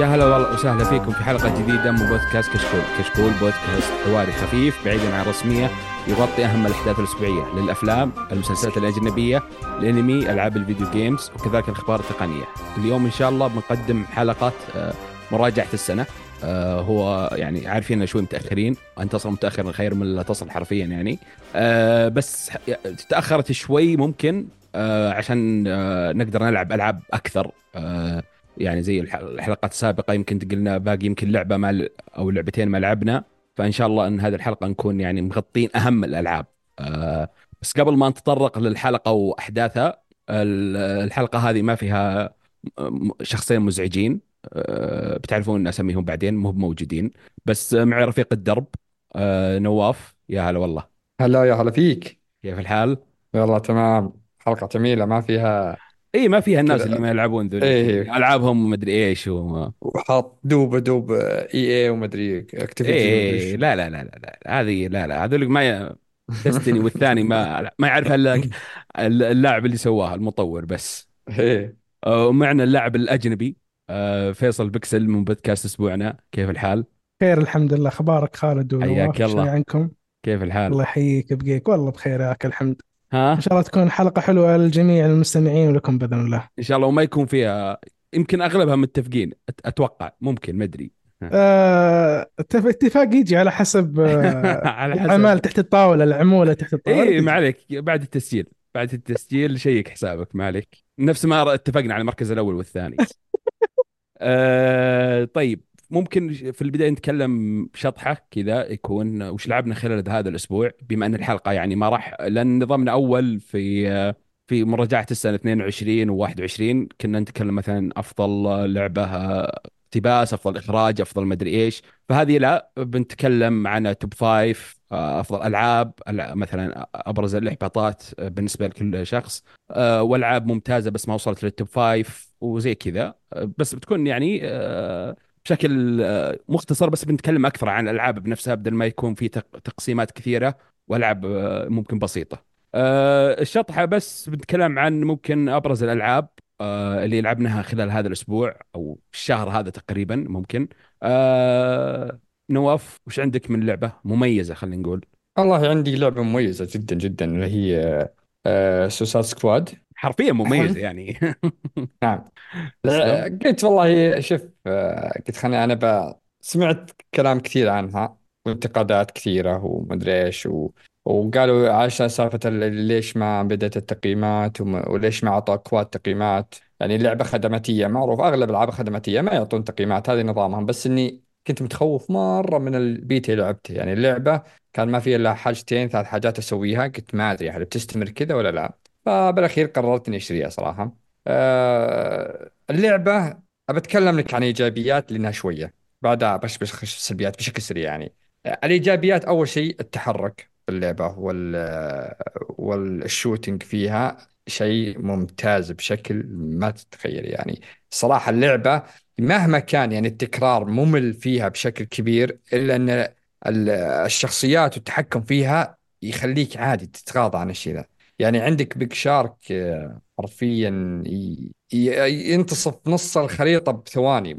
يا هلا والله وسهلا فيكم في حلقة جديدة من بودكاست كشكول، كشكول بودكاست حواري خفيف بعيدا عن الرسمية يغطي أهم الأحداث الأسبوعية للأفلام، المسلسلات الأجنبية، الأنمي، ألعاب الفيديو جيمز وكذلك الأخبار التقنية. اليوم إن شاء الله بنقدم حلقة آه، مراجعة السنة. آه، هو يعني عارفين شوي متأخرين، أن تصل متأخرا خير من لا تصل حرفيا يعني. آه، بس تأخرت شوي ممكن عشان نقدر نلعب ألعاب أكثر. يعني زي الحلقات السابقة يمكن قلنا باقي يمكن لعبة ما أو لعبتين ما لعبنا فإن شاء الله إن هذه الحلقة نكون يعني مغطين أهم الألعاب. آه بس قبل ما نتطرق للحلقة وأحداثها الحلقة هذه ما فيها شخصين مزعجين. آه بتعرفون أسميهم بعدين مو موجودين بس معي رفيق الدرب آه نواف يا هلا والله. هلا يا هلا فيك. كيف الحال؟ والله تمام. حلقة جميلة ما فيها اي ما فيها الناس اللي ما يلعبون ذول إيه. ألعابهم مدري إيش و... وحاط دوب دوب إي إي ومدري اكتيفيتي إيه لا لا لا لا لا هذه لا لا هذول ما ي... دستني والثاني ما ما يعرف إلا اللاعب اللي سواها المطور بس. إيه. ومعنا اللاعب الأجنبي آه، فيصل بكسل من بودكاست أسبوعنا. كيف الحال؟ خير الحمد لله. أخبارك خالد؟ حياك الله. عنكم؟ كيف الحال؟ الله يحييك بقيك. والله بخير ياك الحمد. ها؟ إن شاء الله تكون حلقة حلوة للجميع المستمعين ولكم بإذن الله. إن شاء الله وما يكون فيها يمكن أغلبها متفقين أتوقع ممكن ما أدري. آه، اتفاق يجي على حسب آه، على حسب. الأعمال تحت الطاولة العمولة تحت الطاولة. اي ما عليك. بعد التسجيل بعد التسجيل شيك حسابك ما عليك. نفس ما اتفقنا على المركز الأول والثاني. آه طيب. ممكن في البداية نتكلم بشطحة كذا يكون وش لعبنا خلال هذا الأسبوع بما أن الحلقة يعني ما راح لأن نظامنا أول في في مراجعة السنة 22 و21 كنا نتكلم مثلا أفضل لعبة اقتباس أفضل إخراج أفضل مدري إيش. فهذه لا بنتكلم عن توب فايف أفضل ألعاب مثلا أبرز الإحباطات بالنسبة لكل شخص والعاب ممتازة بس ما وصلت لل top five وزي كذا. بس بتكون يعني بشكل آه، مختصر بس بنتكلم أكثر عن الألعاب بنفسها بدل ما يكون في تقسيمات كثيرة وألعاب آه، ممكن بسيطة. آه، الشطحة بس بنتكلم عن ممكن أبرز الألعاب اللي لعبناها خلال هذا الأسبوع أو الشهر هذا تقريبا ممكن. نواف وش عندك من لعبة مميزة خلينا نقول؟ والله عندي لعبة مميزة جدا جدا اللي هي Suicide Squad حرفيا مميز يعني. نعم. قلت والله شوف آه، قلت خليني أنا ب... سمعت كلام كثير عنها وانتقادات كثيرة ومدري إيش و... وقالوا عشان سالفة ليش ما بدأت التقييمات. وليش ما اعطوا أكواد تقييمات. يعني اللعبه خدماتية معروف أغلب الألعاب الخدماتية ما يعطون تقييمات هذه نظامهم. بس إني كنت متخوف مرة من البيتا اللي لعبته. يعني اللعبة كان ما فيها إلا حاجتين ثلاث حاجات أسويها. قلت ما أدري هل بتستمر كذا ولا لا. فبالأخير قررت إني أشتريها صراحة. آه اللعبة أتكلم لك عن إيجابيات لأنها شوية. بعدها بش بش خش السلبيات بشكل سريع يعني. آه الإيجابيات أول شيء التحرك في اللعبة وال والشوتينج فيها شيء ممتاز بشكل ما تتخيل يعني. صراحة اللعبة مهما كان يعني التكرار ممل فيها بشكل كبير إلا أن الشخصيات والتحكم فيها يخليك عادي تتغاضى عن الشيء ذا. يعني عندك King Shark آه، حرفيا ينتصف نص الخريطة بثواني.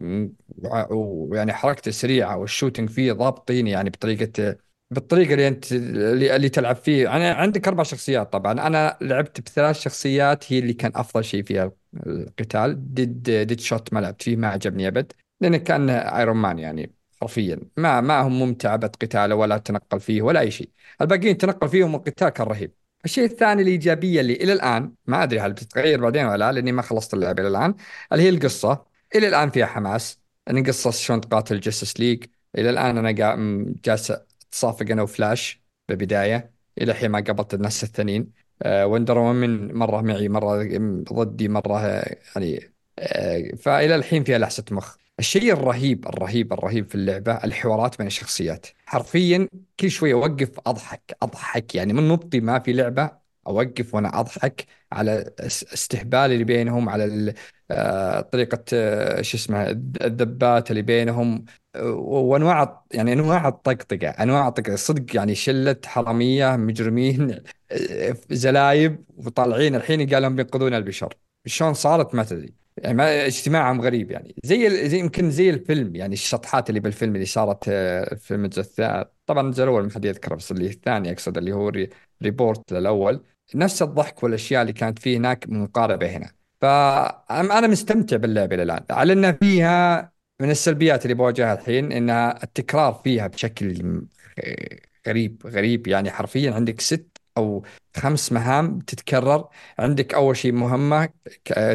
ويعني حركته سريعة وال shooting فيه ضابطين يعني بطريقة بالطريقة اللي أنت اللي, تلعب فيه. أنا عندك أربع شخصيات طبعا. أنا لعبت بثلاث شخصيات هي اللي كان أفضل شيء فيها القتال. Dead Deadshot ما لعبت فيه ما عجبني أبد لأنه كان Iron Man يعني حرفيا. ما ما هم ممتعة قتاله ولا تنقل فيه ولا أي شيء. الباقيين تنقل فيهم القتال كان رهيب. الشيء الثاني الإيجابية اللي إلى الآن ما أدري هل بتتغير بعدين ولا لا لأني ما خلصت اللعبة إلى الآن اللي هي القصة. إلى الآن فيها حماس. أن قصة شلون تقاتل Justice League. إلى الآن أنا جالس أتصافق أنا وفلاش بالبداية إلى حين ما قابلت الناس الثانيين. أه Wonder Woman مرة معي مرة ضدي مرة يعني أه فإلى الحين فيها لحسة مخ. الشيء الرهيب الرهيب الرهيب في اللعبة الحوارات بين الشخصيات. حرفيا كل شوي أوقف أضحك أضحك. يعني من نبطي ما في لعبة أوقف وأنا أضحك على استهبال اللي بينهم على آه، طريقة آه، شو اسمه الذبات اللي بينهم وأنواع يعني أنواع الطقطقة أنواع الطقطقة. صدق يعني شلة حرامية مجرمين آه، زلايب وطالعين الحين قال لهم بينقذون البشر. شلون صارت ما تدري. يعني ما اجتماعهم غريب يعني. زي زي يمكن زي الفيلم يعني الشطحات اللي بالفيلم اللي صارت آه، في الفيلم الثاني طبعا الجزء الأول ما حد يذكره بس اللي الثاني أقصد اللي هو reboot للأول. نفس الضحك والأشياء اللي كانت فيه هناك مقاربة هنا. فانا مستمتع باللعبة الآن. على إن فيها من السلبيات اللي بواجهها الحين إنها التكرار فيها بشكل غريب غريب يعني حرفيا. عندك ست أو خمس مهام تتكرر. عندك أول شيء مهمة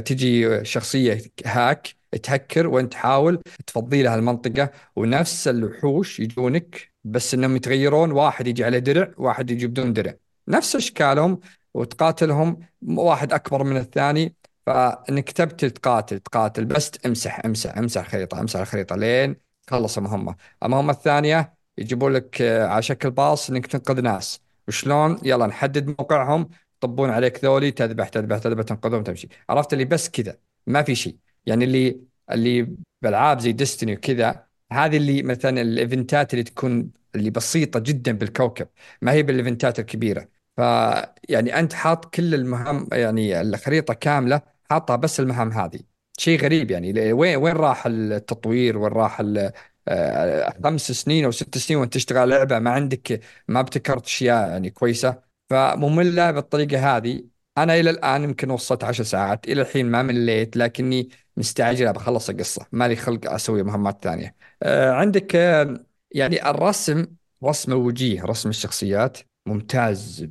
تجي شخصية هاك تهكر وانت تحاول تفضي لها المنطقة. ونفس الوحوش يجونك بس إنهم يتغيرون واحد يجي على درع واحد يجي بدون درع. نفس أشكالهم وتقاتلهم واحد أكبر من الثاني. فإنك تبتل تقاتل تقاتل بس امسح امسح امسح الخريطة امسح الخريطة لين تخلص المهمة. المهمة الثانية يجيبوا لك على شكل باص إنك تنقذ ناس. وشلون يلا نحدد موقعهم يطبون عليك ذولي تذبح تذبح تذبح تنقذهم تمشي. عرفت؟ اللي بس كذا ما في شيء. يعني اللي اللي بالعاب زي ديستني وكذا هذه اللي مثلا الإيفنتات اللي تكون اللي بسيطة جدا بالكوكب ما هي بالإيفنتات الكبيرة. فيعني أنت حاط كل المهام يعني الخريطة كاملة حاطها بس المهام هذه. شيء غريب يعني. وين وين راح التطوير؟ وين راح خمس سنين أو ست سنين وأنت تشتغل لعبة ما عندك ما ابتكرت أشياء يعني كويسة. فممله بالطريقة هذه. أنا إلى الآن يمكن وصلت عشر ساعات إلى الحين ما مليت لكني مستعجل بخلص القصة. ما لي خلق أسوي مهمات ثانية. آه، عندك آه، يعني الرسم رسم الوجيه رسم الشخصيات. ممتاز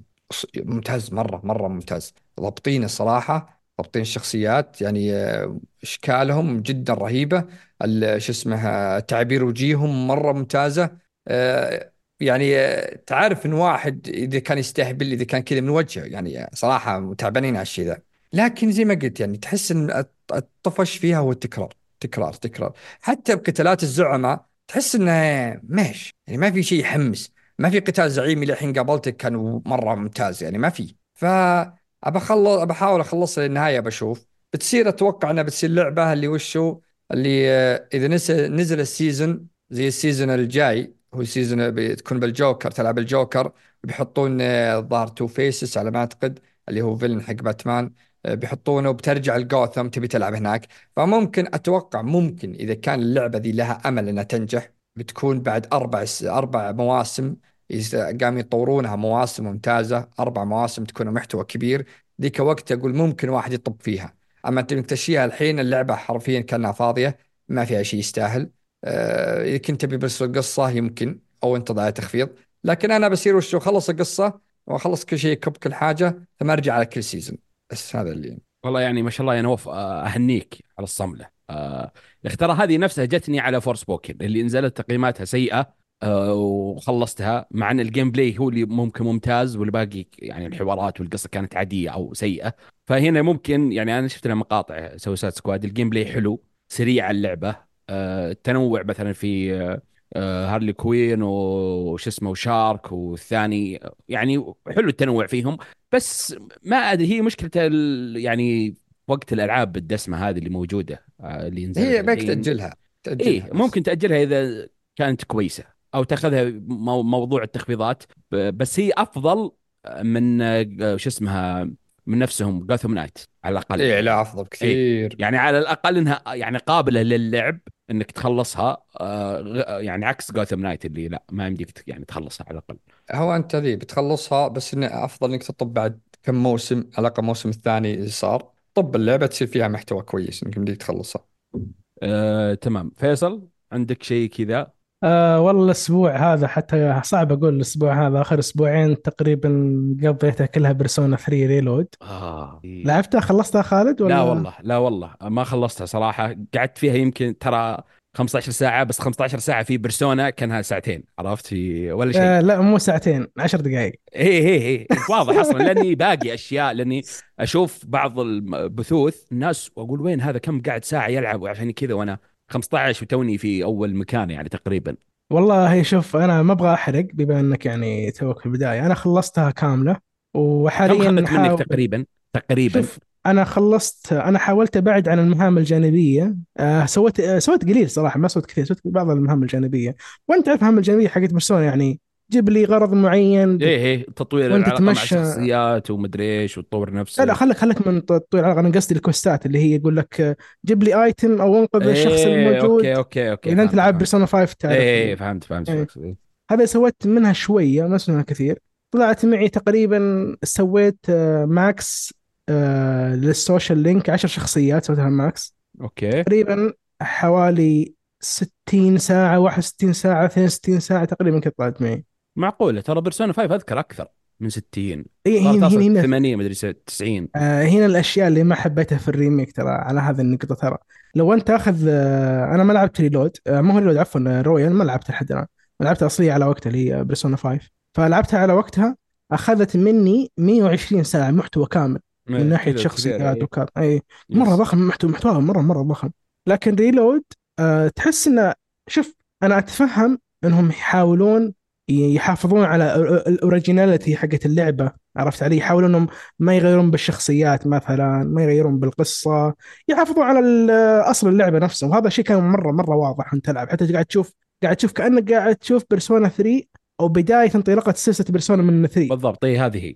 ممتاز مرة مرة ممتاز. ضابطين الصراحة ضابطين الشخصيات يعني إشكالهم جدا رهيبة. شو اسمه تعابير وجيههم مرة ممتازة. آه، يعني آه، تعرف إن واحد إذا كان يستهبل إذا كان كذا من وجهه يعني صراحة تعبانين على الشيء ذا. لكن زي ما قلت يعني تحس إن الطفش فيها هو التكرار تكرار تكرار. حتى بقتالات الزعماء تحس إنه ماشي يعني ما في شيء يحمس. ما في قتال زعيم اللي الحين قابلته كان مرة ممتاز يعني ما في. ف أبى أخلص أبى أحاول اخلصها للنهايه بشوف بتصير أتوقع إنها بتصير لعبة اللي وشو اللي آه، إذا نزل ال season زي ال season الجاي هو season بتكون بالجوكر تلعب الجوكر بيحطون الظاهر تو فيسز على ما أعتقد اللي هو villain حق باتمان آه، بيحطونه وبترجع الجوثم تبي تلعب هناك. فممكن أتوقع ممكن إذا كان اللعبة ذي لها أمل إنها تنجح بتكون بعد أربع أربع مواسم قاموا يطورونها مواسم ممتازة أربع مواسم تكون محتوى كبير. ذيك وقت أقول ممكن واحد يطب فيها. أما أنت تمشيها الحين اللعبة حرفيا كأنها فاضية ما فيها شيء يستاهل. آه، إذا كنت تبي بس القصة يمكن أو أنت ضايع تخفيض. لكن أنا بصير وشو خلص القصة واخلص كل شيء كب كل حاجة ثم أرجع على كل سيزون بس هذا اللي والله يعني ما شاء الله يا نوف آه، أهنيك على الصملة. آه ترى هذه نفسها جتني على Forspoken اللي نزلت تقييماتها سيئة وخلصتها مع إن ال gameplay هو اللي ممكن ممتاز والباقي يعني الحوارات والقصة كانت عادية أو سيئة. فهنا ممكن يعني أنا شفت لها مقاطع Suicide Squad ال gameplay حلو سريع اللعبة. آه التنوع مثلا في آه هارلي كوين وش اسمه و Shark والثاني يعني حلو التنوع فيهم. بس ما أدري هي مشكلة يعني وقت الألعاب الدسمه هذه اللي موجودة آه اللي هي بك تأجلها تأجلها إيه ممكن تأجلها إذا كانت كويسة. أو تأخذها موضوع التخفيضات. بس هي أفضل من شو اسمها من نفسهم Gotham Knights على الأقل. اي لا أفضل كثير. إيه. يعني على الأقل إنها يعني قابلة للعب إنك تخلصها آه يعني عكس Gotham Knights اللي لا ما يمديك يعني تخلصها على الأقل. هو أنت ذي بتخلصها بس إنه أفضل إنك تطب بعد كم موسم على الأقل الموسم الثاني اللي صار. طب اللعبة تصير فيها محتوى كويس إنك يمديك تخلصها. آه، تمام. فيصل عندك شيء كذا؟ آه والله الأسبوع هذا حتى صعب أقول الأسبوع هذا آخر أسبوعين تقريبا قضيتها كلها بيرسونا 3 ريلود آه. لعبتها خلصتها خالد ولا؟ لا والله لا والله ما خلصتها صراحة. قعدت فيها يمكن ترى 15 ساعة بس 15 ساعة في بيرسونا كانها ساعتين عرفت؟ في ولا شيء. آه لا مو ساعتين 10 دقائق. اي اي اي واضح أصلا لأني باقي أشياء لأني أشوف بعض البثوث الناس وأقول وين هذا كم قاعد ساعة يلعب وعشان كذا وأنا 15 وتوني في أول مكان يعني تقريبا. والله شوف أنا ما أبغى أحرق بما أنك يعني توك في البداية. أنا خلصتها كاملة وحاليا كم اخذت منك تقريبا؟ تقريبا. شوف أنا خلصت أنا حاولت أبعد عن المهام الجانبية. آه سويت آه سويت قليل صراحة ما سويت كثير سويت بعض المهام الجانبية. وأنت تعرف المهام الجانبية حقت بيرسونا يعني جيب لي غرض معين. إيه إيه تطوير العلاقة مع تمشى- الشخصيات ومدري إيش وتطور نفسك. لا لا خليك خليك من تطوير العلاقة. أنا قصدي ال quest ات اللي هي يقول لك آه، جيب لي item أو أنقذ الشخص إيه، الموجود. okay okay okay إذا أنت فهمت، لعب فهمت. بيرسونا 5 تعرف. إيه إيه، فهمت فهمت إيه. شو أقصد. هذا سويت منها شوية ما منها كثير. طلعت معي تقريبا سويت آه، max آه، لل social link 10 شخصيات سويتها max okay. تقريبا حوالي 60 ساعة 61 ساعة 62 ساعة تقريبا كنت طلعت معي. معقولة ترى بيرسونا 5 أذكر أكثر من 60 إيه، صارت هنا هنا هنا 80 مدري 90 آه، هنا الأشياء اللي ما حبيتها في ال remake ترى على هذه النقطة ترى. لو أنت أخذ آه، أنا ما لعبت Reload آه، مو Reload عفوا آه، Royal ما لعبت لحد الآن. لعبتها أصلية على وقتها اللي هي بيرسونا 5 فلعبتها على وقتها أخذت مني 120 ساعة محتوى كامل من ناحية شخصيات كثير، وكذا. اي إيه. مرة. ضخم محتوى محتواها مرة مرة ضخم. لكن Reload أه تحس إنه شوف أنا أتفهم إنهم يحاولون يحافظون على ال originality حقت اللعبة عرفت علي؟ يحاولون إنهم ما يغيرون بالشخصيات مثلا ما يغيرون بالقصة يحافظون على أصل اللعبة نفسه وهذا الشيء كان مرة مرة واضح وأنت تلعب. حتى قاعد تشوف قاعد تشوف كأنك قاعد تشوف بيرسونا 3 أو بداية انطلاقة سلسلة بيرسونا من 3 بالضبط إي هذه هي.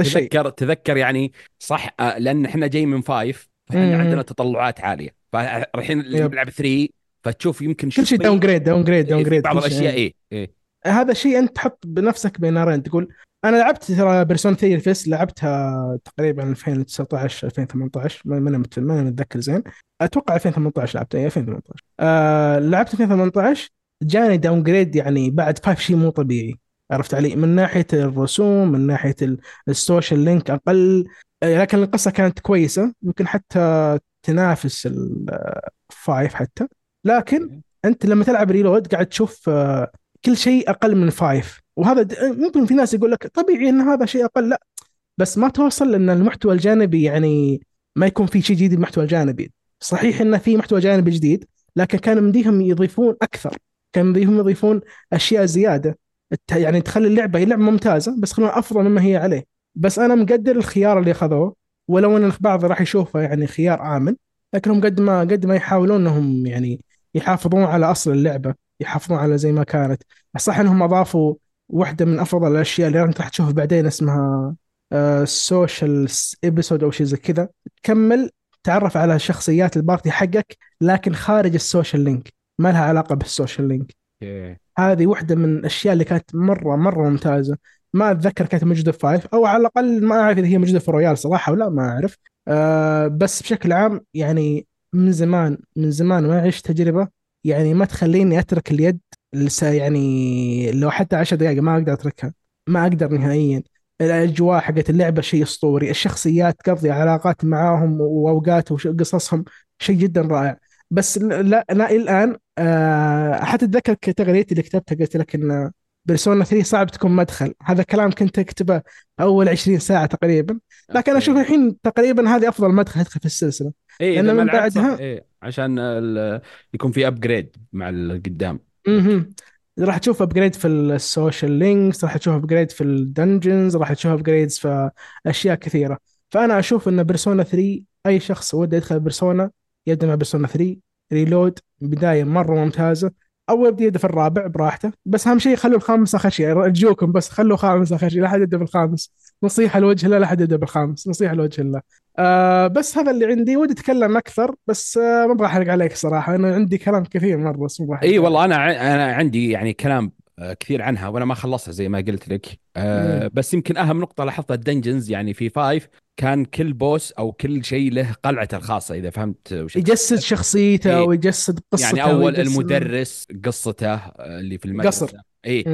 الشيء. تذكر تذكر يعني صح آه، لأن إحنا جاي من five فإحنا. عندنا تطلعات عالية. فالحين. بنلعب 3 فتشوف يمكن كل شيء downgrade downgrade down إيه، grade بعض الأشياء إيه إيه هذا شيء أنت تحط بنفسك بين نارين. تقول أنا لعبت ترى بيرسون 3 FES لعبتها تقريبا 2019 2018 ما أنا متذكر زين. أتوقع 2018 لعبتها اي 2018 آه لعبت 2018 جاني downgrade يعني بعد five شيء مو طبيعي عرفت علي؟ من ناحية الرسوم من ناحية ال- السوشيال link أقل. آه، لكن القصة كانت كويسة يمكن حتى تنافس ال five حتى. لكن أنت لما تلعب Reload قاعد تشوف آه، كل شيء أقل من five وهذا ممكن في ناس يقول لك طبيعي إن هذا شيء أقل لا. بس ما توصل لأن المحتوى الجانبي يعني ما يكون في شيء جديد بالمحتوى الجانبي. صحيح انه في محتوى جانبي جديد لكن كان مديهم يضيفون أكثر. كان مديهم يضيفون أشياء زيادة. يعني تخلي اللعبة هي لعبة ممتازة بس خلوها أفضل مما هي عليه. بس أنا مقدر الخيار اللي أخذوه ولو إن البعض راح يشوفه يعني خيار آمن لكنهم قد ما قد ما يحاولون إنهم يعني يحافظون على أصل اللعبة. يحافظون على زي ما كانت. صح إنهم أضافوا واحدة من أفضل الأشياء اللي انت راح تشوفها بعدين اسمها social episode أو شيء زي كذا. تكمل تعرف على شخصيات ال party حقك لكن خارج ال social link. ما لها علاقة بال social link. هذه واحدة من الأشياء اللي كانت مرة مرة ممتازة. ما أتذكر كانت موجوده في five أو على الأقل ما أعرف إذا هي موجوده في Royal صراحة ولا ما أعرف. أه بس بشكل عام يعني من زمان من زمان ما عشت تجربة يعني ما تخليني أترك اليد لسه يعني لو حتى 10 دقائق ما أقدر أتركها ما أقدر نهائيا. الأجواء حقت اللعبة شيء أسطوري الشخصيات تقضي علاقات معاهم وأوقات وقصصهم شيء جدا رائع. بس لا لا الآن آه، حتى أتذكر تغريدتي اللي كتبتها قلت لك إن بيرسونا 3 صعب تكون مدخل. هذا كلام كنت أكتبه أول 20 ساعة تقريبا. لكن أنا أشوف الحين تقريبا هذه أفضل مدخل ادخل في السلسلة. إذا ما من بعدها- إيه. عشان يكون في upgrade مع القدام أها راح تشوف upgrade في ال social links راح تشوف upgrade في ال dungeons راح تشوف upgrades في أشياء كثيرة. فأنا أشوف إن بيرسونا 3 أي شخص وده يدخل بيرسونا يبدأ مع بيرسونا 3 Reload بداية مرة ممتازة. أو يبدأ يبدا في الرابع براحته. بس أهم شيء خلوا الخامس اخر شيء أرجوكم بس خلوا خامس اخر شيء لا احد يبدا بالخامس نصيحة لوجه الله لا يبدأ بالخامس نصيحة لوجه الله آه بس هذا اللي عندي ودي أتكلم أكثر بس آه ما أبغى أحرق عليك صراحة أنا عندي كلام كثير مرة بس ما إي. والله أنا أنا عندي يعني كلام آه، كثير عنها وأنا ما خلصتها زي ما قلت لك آه مم. بس يمكن أهم نقطة لاحظتها ال dungeons يعني في five كان كل boss أو كل شيء له قلعته الخاصة إذا فهمت وش يجسد شخصيته إيه. ويجسد قصته يعني أول ويجسد- المدرس قصته آه، اللي في المدرسة قصر. إي.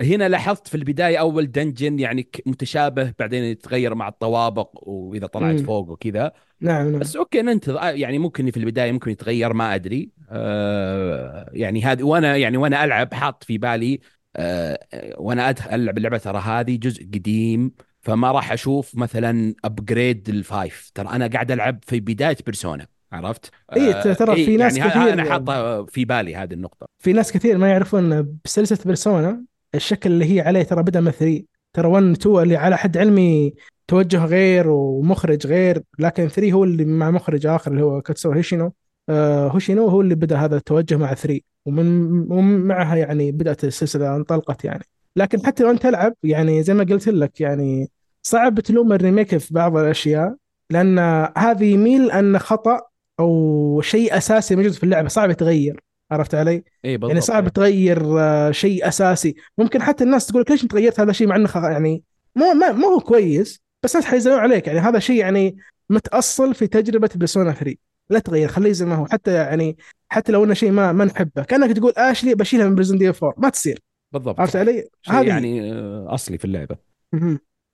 هنا لاحظت في البداية أول dungeon يعني متشابه بعدين يتغير مع الطوابق وإذا طلعت مم. فوق وكذا نعم نعم بس okay ننتظر آه، يعني ممكن في البداية ممكن يتغير ما أدري آه يعني هذه وأنا يعني وأنا ألعب حاط في بالي آه وأنا ألعب اللعبة ترى هذه جزء قديم فما راح أشوف مثلا upgrade ال five ترى أنا قاعد ألعب في بداية بيرسونا عرفت؟ إيه، ترى في إيه، ناس يعني كثير أنا. حاطه في بالي هذه النقطة في ناس كثير ما يعرفون بسلسلة بيرسونا الشكل اللي هي عليه ترى بدأ من 3 ترى 1 2 اللي على حد علمي توجه غير ومخرج غير لكن 3 هو اللي مع مخرج آخر اللي هو كاتسورا هاشينو. آه هوشينو هو اللي بدأ هذا التوجه مع 3 ومن ومعها يعني بدأت السلسلة انطلقت يعني. لكن حتى لو أنت تلعب يعني زي ما قلت لك يعني صعب تلوم ال remake في بعض الأشياء لأن هذه يميل أن خطأ أو شيء أساسي موجود في اللعبة صعب يتغير. عرفت علي؟ اي بالضبط يعني صعب إيه. تغير آه، شيء أساسي. ممكن حتى الناس تقول لك ليش أنت غيرت هذا الشيء مع إنه يعني مو ما مو هو كويس بس الناس حيزعلون عليك. يعني هذا شيء يعني متأصل في تجربة بيرسونا 3 لا تغير خليه زي ما هو. حتى يعني حتى لو إنه شيء ما ما نحبه. كأنك تقول اشلي بشيلها من بريزن دي 4 ما تصير. بالضبط. عرفت علي؟ هذه يعني آه، أصلي في اللعبة.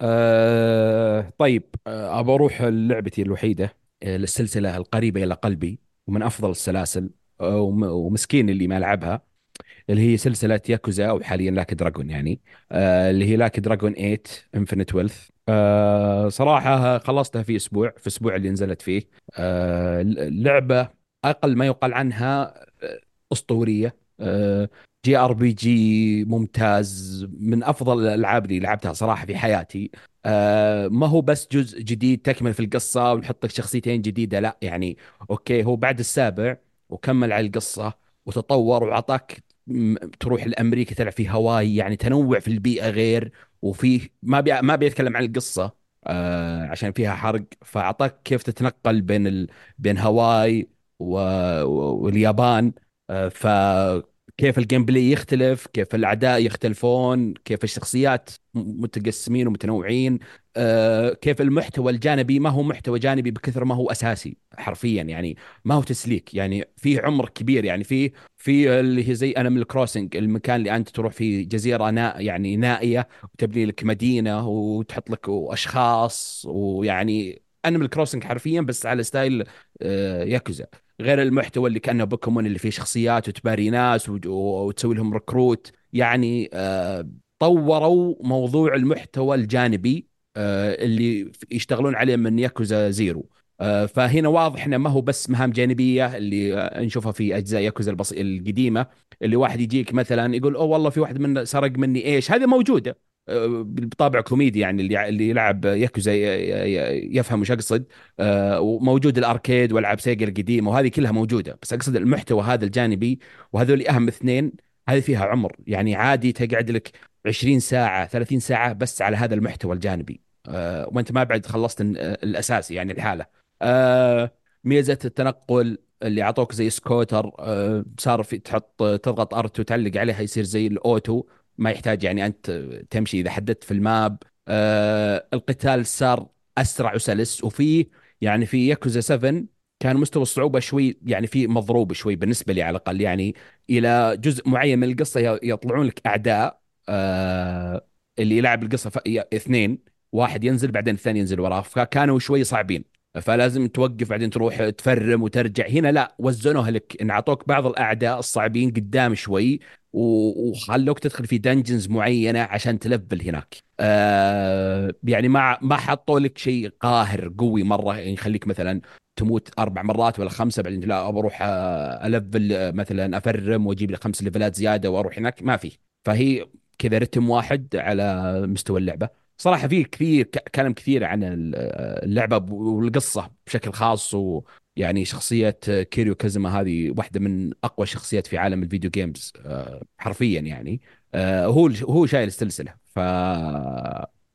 أه طيب ابى أروح لعبتي الوحيدة آه، السلسله القريبة إلى قلبي ومن أفضل السلاسل. آه، ومسكين اللي ما لعبها اللي هي سلسلة ياكوزا أو حاليا Like a Dragon يعني. آه اللي هي Like a Dragon 8 Infinite Wealth. آه صراحة خلصتها في أسبوع في الأسبوع اللي نزلت فيه. آه لعبة أقل ما يقال عنها أسطورية. JRPG ممتاز من أفضل الألعاب اللي لعبتها صراحة في حياتي. آه ما هو بس جزء جديد تكمل في القصة ونحط لك شخصيتين جديدة لا يعني okay هو بعد السابع وكمل على القصة وتطور وعطاك تروح لأمريكا تلعب في هاواي يعني تنوع في البيئة غير وفيه ما بي ما بيتكلم عن القصة آه عشان فيها حرق فأعطاك كيف تتنقل بين ال... بين هاواي و... واليابان آه فكيف ال gameplay يختلف كيف الأعداء يختلفون كيف الشخصيات متقسمين ومتنوعين. كيف المحتوى الجانبي ما هو محتوى جانبي بكثر ما هو أساسي حرفيا يعني ما هو تسليك يعني في عمر كبير يعني في في اللي هي زي Animal Crossing المكان اللي أنت تروح فيه جزيرة نا يعني نائية وتبني لك مدينة وتحط لك أشخاص ويعني Animal Crossing حرفيا بس على style آه، ياكوزا. غير المحتوى اللي كأنه بوكيمون اللي فيه شخصيات وتباري ناس وت- وتسوي لهم recruit يعني آه، طوروا موضوع المحتوى الجانبي آه، اللي يشتغلون عليه من ياكوزا زيرو. آه، فهنا واضح إنه ما هو بس مهام جانبية اللي آه، نشوفها في أجزاء ياكوزا. القديمة اللي واحد يجيك مثلا يقول أوه والله في واحد من سرق مني إيش؟ هذه موجودة آه، بطابع كوميدي يعني اللي اللي يلعب ياكوزا يفهم وش أقصد. آه، وموجود ال arcade وألعاب سيجا القديمة وهذه كلها موجودة. بس أقصد المحتوى هذا الجانبي وهذول أهم اثنين هذه فيها عمر. يعني عادي تقعد لك 20 ساعة 30 ساعة بس على هذا المحتوى الجانبي. آه، وانت ما بعد خلصت ال- الاساسي يعني الحالة. آه، ميزة التنقل اللي اعطوك زي سكوتر آه، صار في تحط تضغط R2 تعلق عليها يصير زي ال auto. ما يحتاج يعني أنت تمشي إذا حددت في ال map. القتال صار أسرع وسلس. وفي يعني في ياكوزا 7 كان مستوى الصعوبة شوي يعني في مضروب شوي بالنسبة لي على الأقل. يعني إلى جزء معين من القصة يطلعون لك أعداء اللي يلعب القصة اثنين. واحد ينزل بعدين الثاني ينزل وراه. فكانوا شوي صعبين. فلازم توقف بعدين تروح تفرم وترجع. هنا لا وزنوها لك. ان اعطوك بعض الأعداء الصعبين قدام شوي وخلوك تدخل في دنجنز معينة عشان تلفل هناك. آه يعني ما ما حطوا لك شيء قاهر قوي مرة. يعني يخليك مثلا تموت أربع مرات ولا خمسة بعدين لا بروح آه، أ level آه، مثلا أ farm وأجيب لي خمس level ات زيادة وأروح هناك. ما في. فهي كذا رتم واحد على مستوى اللعبة. صراحة في كثير كلام كثير عن ال- اللعبة والقصة بشكل خاص ويعني شخصية كيريو كازوما هذه واحدة من أقوى الشخصيات في عالم ال video games آه، حرفيا يعني. آه، هو هو شايل السلسلة. ف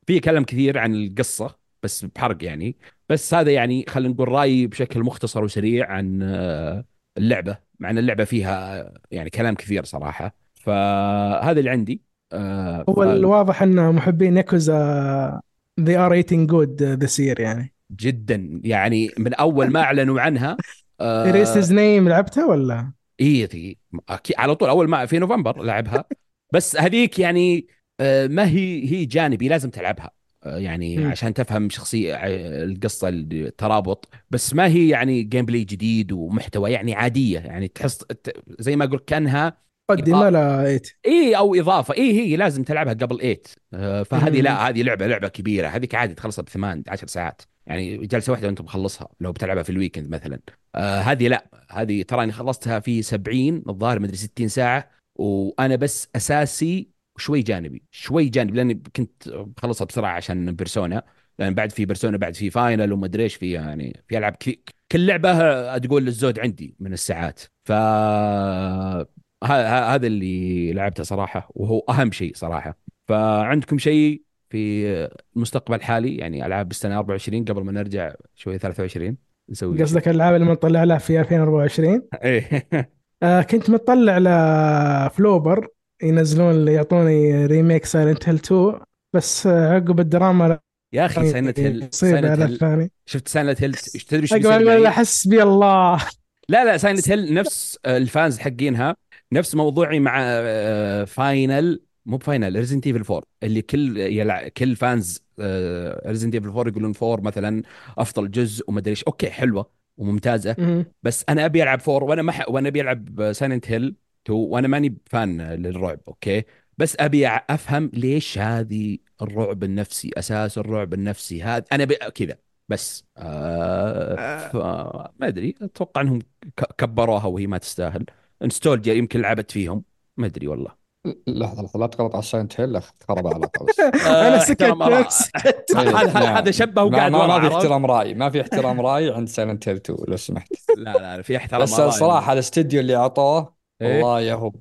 في كلام كثير عن القصة بس بحرق يعني. بس هذا يعني خلينا نقول رأيي بشكل مختصر وسريع عن آه، اللعبة مع إن اللعبة فيها يعني كلام كثير صراحة. فهذا اللي عندي. آه، هو الواضح ان محبين ياكوزا they are eating good this year يعني. جدا. يعني من أول ما أعلنوا عنها آه Erased His Name لعبتها ولا؟ إي ذي أكيد على طول أول ما في نوفمبر لعبها. بس هذيك يعني آه ما هي هي جانبي لازم تلعبها. آه يعني مم. عشان تفهم شخصية القصة الترابط. بس ما هي يعني gameplay جديد ومحتوى يعني عادية. يعني تحس زي ما قلت كأنها مقدمة ل eight. إي أو إضافة. إي هي لازم تلعبها قبل 8 آه، فهذه. لا هذه لعبة لعبة كبيرة. هذيك عادي تخلصها بثمان 10 ساعات. يعني جلسة واحدة وأنت مخلصها لو بتلعبها في ال weekend مثلا. آه هذه لا. هذه تراني خلصتها في 70 الظاهر مدري 60 ساعة. وأنا بس أساسي شوي جانبي شوي جانبي لأني كنت بخلصها بسرعة عشان بيرسونا. لأن بعد في بيرسونا بعد في فاينل ومدري إيش في يعني في ألعاب كثير. كل لعبة تقول الزود عندي من الساعات. ف هذا اللي لعبته صراحة وهو أهم شيء صراحة. فعندكم شيء في المستقبل الحالي؟ يعني ألعاب السنة 24 قبل ما نرجع شوي 23 نسوي. قصدك الالعاب اللي مطلع لها في 2024 إيه. آه كنت مطلع ل Bloober ينزلون اللي يعطوني remake Silent Hill 2 بس آه، عقب الدراما يا أخي Silent Hill Silent Hill شفت Silent Hill؟ إيش تدري إيش أقول معي؟ حسبي الله. لا لا Silent Hill نفس آه، ال fans حقينها. نفس موضوعي مع آه، Final مو ب Final Resident Evil 4 اللي كل يلع... كل fans Resident Evil 4 يقولون 4 مثلا أفضل جزء وما أدري إيش. okay حلوة وممتازة. مم. بس أنا أبي ألعب 4 وأنا ما ح... وأنا أبي ألعب Silent Hill 2 وأنا ماني fan للرعب okay. بس أبي أفهم ليش هذه الرعب النفسي أساس الرعب النفسي هذا أنا ابي كذا. بس آه ف... ما أدري. أتوقع إنهم كبروها وهي ما تستاهل. نستولجيا يمكن لعبت فيهم ما أدري والله لحظة لحظة لا تغلط على Silent Hill خرب العلاقة بس أنا آه، سكت. سكت هذا هذا هذا شبه ما, وقاعد ما, ما في؟ احترام راي ما في احترام راي عند Silent Hill 2 لو سمحت لا لا في احترام بس آراء. الصراحة الاستديو اللي أعطوه إيه؟ والله يا هو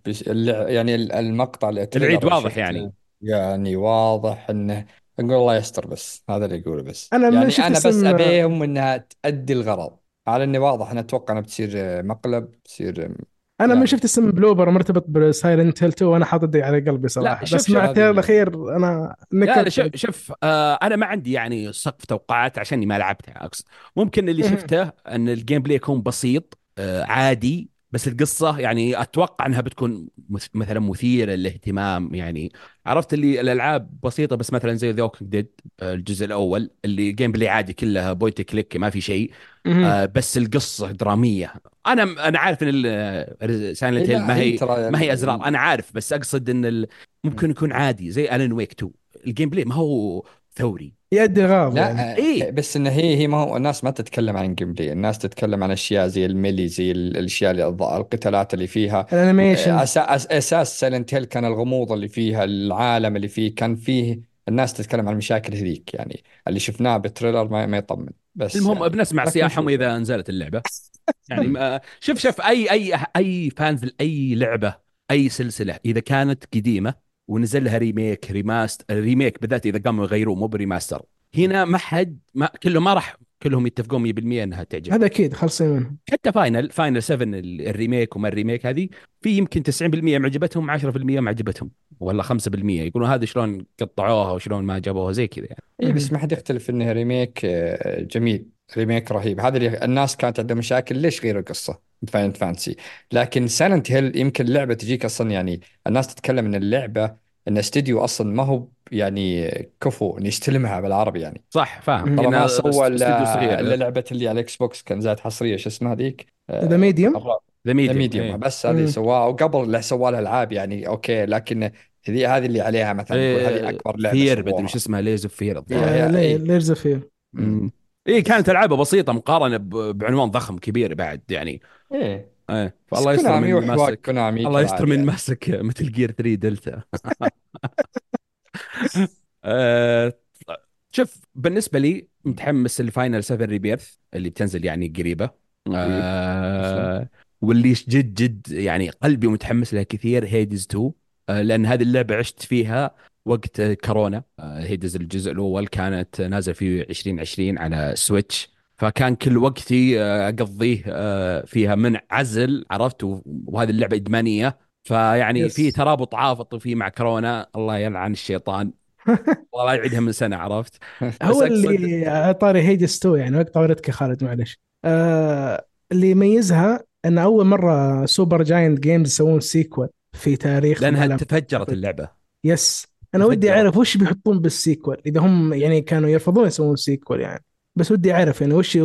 يعني ال- المقطع اللي العيد واضح يعني. يعني واضح إنه نقول الله يستر بس هذا اللي يقوله بس أنا من يعني أنا بس اسم- أبيهم إنها تأدي الغرض على إني واضح أنا أتوقع إنها بتصير مقلب بتصير أنا من يعني. شفت اسم Bloober مرتبط ب Silent Hill 2 وأنا حاطط على قلبي صراحة بس مع ال trailer هذه- الاخير أنا نكت شوف شوف آه أنا ما عندي يعني سقف توقعات عشاني ما لعبتها أقصد ممكن اللي. شفته إن ال gameplay يكون بسيط آه عادي بس القصة يعني أتوقع أنها بتكون مث- مثلا مثيرة للاهتمام يعني. عرفت اللي الألعاب بسيطة بس مثلا زي The Walking Dead الجزء الأول اللي gameplay عادي كلها point click ما في شيء. آه بس القصة درامية. أنا أنا عارف إن Silent إيه Hill ما هي ما هي أزرار. أنا عارف بس أقصد إن. ممكن يكون عادي زي Alan Wake 2 ال gameplay ما هو ثوري. يؤدي الغرض يعني. لا إيه. بس إن هي هي ما هو الناس ما تتكلم عن gameplay الناس تتكلم عن أشياء زي ال melee زي ال- الأشياء اللي الض- القتالات اللي فيها. ال animation أس... أس... أساس Silent Hill كان الغموض اللي فيها العالم اللي فيه. كان فيه الناس تتكلم عن المشاكل هذيك يعني. اللي شفناه بال trailer ما, ما يطمن. بس المهم يعني بنسمع لكن سياحهم. إذا نزلت اللعبة. يعني ما شوف شوف اي اي أي fans لأي لعبة أي سلسلة إذا كانت قديمة ونزل لها remake remaster remake بالذات إذا قاموا يغيروه مو ب remaster. هنا ما حد ما كله ما راح كلهم يتفقون 100% إنها تعجب. هذا أكيد خلصين منه حتى Final Final 7 ال- ال remake وما ال remake هذه في يمكن 90% معجبتهم 10% ما عجبتهم ولا 5% يقولون هذا شلون قطعوها وشلون ما جابوها زي كذا يعني. اي بس ما حد يختلف انه remake آه، جميل. remake رهيب. هذا اللي الناس كانت عندها مشاكل ليش غيروا القصة؟ Final Fantasy. لكن Silent Hill يمكن اللعبه تجيك أصلا يعني الناس تتكلم إن اللعبة إن استديو أصلا ما هو يعني كفو ان يستلمها بالعربي يعني. صح فاهم. ترى ما سوى الا لعبه اللي على ال Xbox كان زاد حصرية شو اسمها ذيك The Medium The The Medium بس هذه. سواها وقبل لا سوى لها ألعاب يعني أوكي لكن هذه هذه اللي عليها مثلا هذه أكبر لعبة Fear وش اسمها Layers of Fear إيه، هي- إيه. اي كانت العابها بسيطة مقارنة بعنوان ضخم كبير بعد يعني. إيه. إيه فالله يستر من ماسك الله يستر من. ماسك Metal Gear 3 دلتا. آه، شوف بالنسبة لي متحمس ال Final 7 Rebirth اللي بتنزل يعني قريبة. آه واللي جد جد يعني قلبي متحمس لها كثير هيدز 2 آه لأن هذه اللعبة عشت فيها وقت كورونا. آه هيدز الجزء الأول كانت نازل في 2020 على سويتش. فكان كل وقتي آه، أقضيه آه، فيها من عزل عرفت؟ وهذه اللعبة إدمانية. فيعني. في ترابط عاطفي فيه مع كورونا. الله يلعن الشيطان. والله يعيدها من سنة عرفت؟ هو اللي طاري Hades 2 يعني. وقت طورتك يا خالد معلش. آه اللي يميزها إن أول مرة Supergiant Games يسوون sequel في تاريخ لأنها. تفجرت اللعبة. بس أنا ودي. أعرف وش بيحطون بال sequel إذا هم يعني كانوا يرفضون يسوون sequel يعني. بس ودي أعرف يعني وش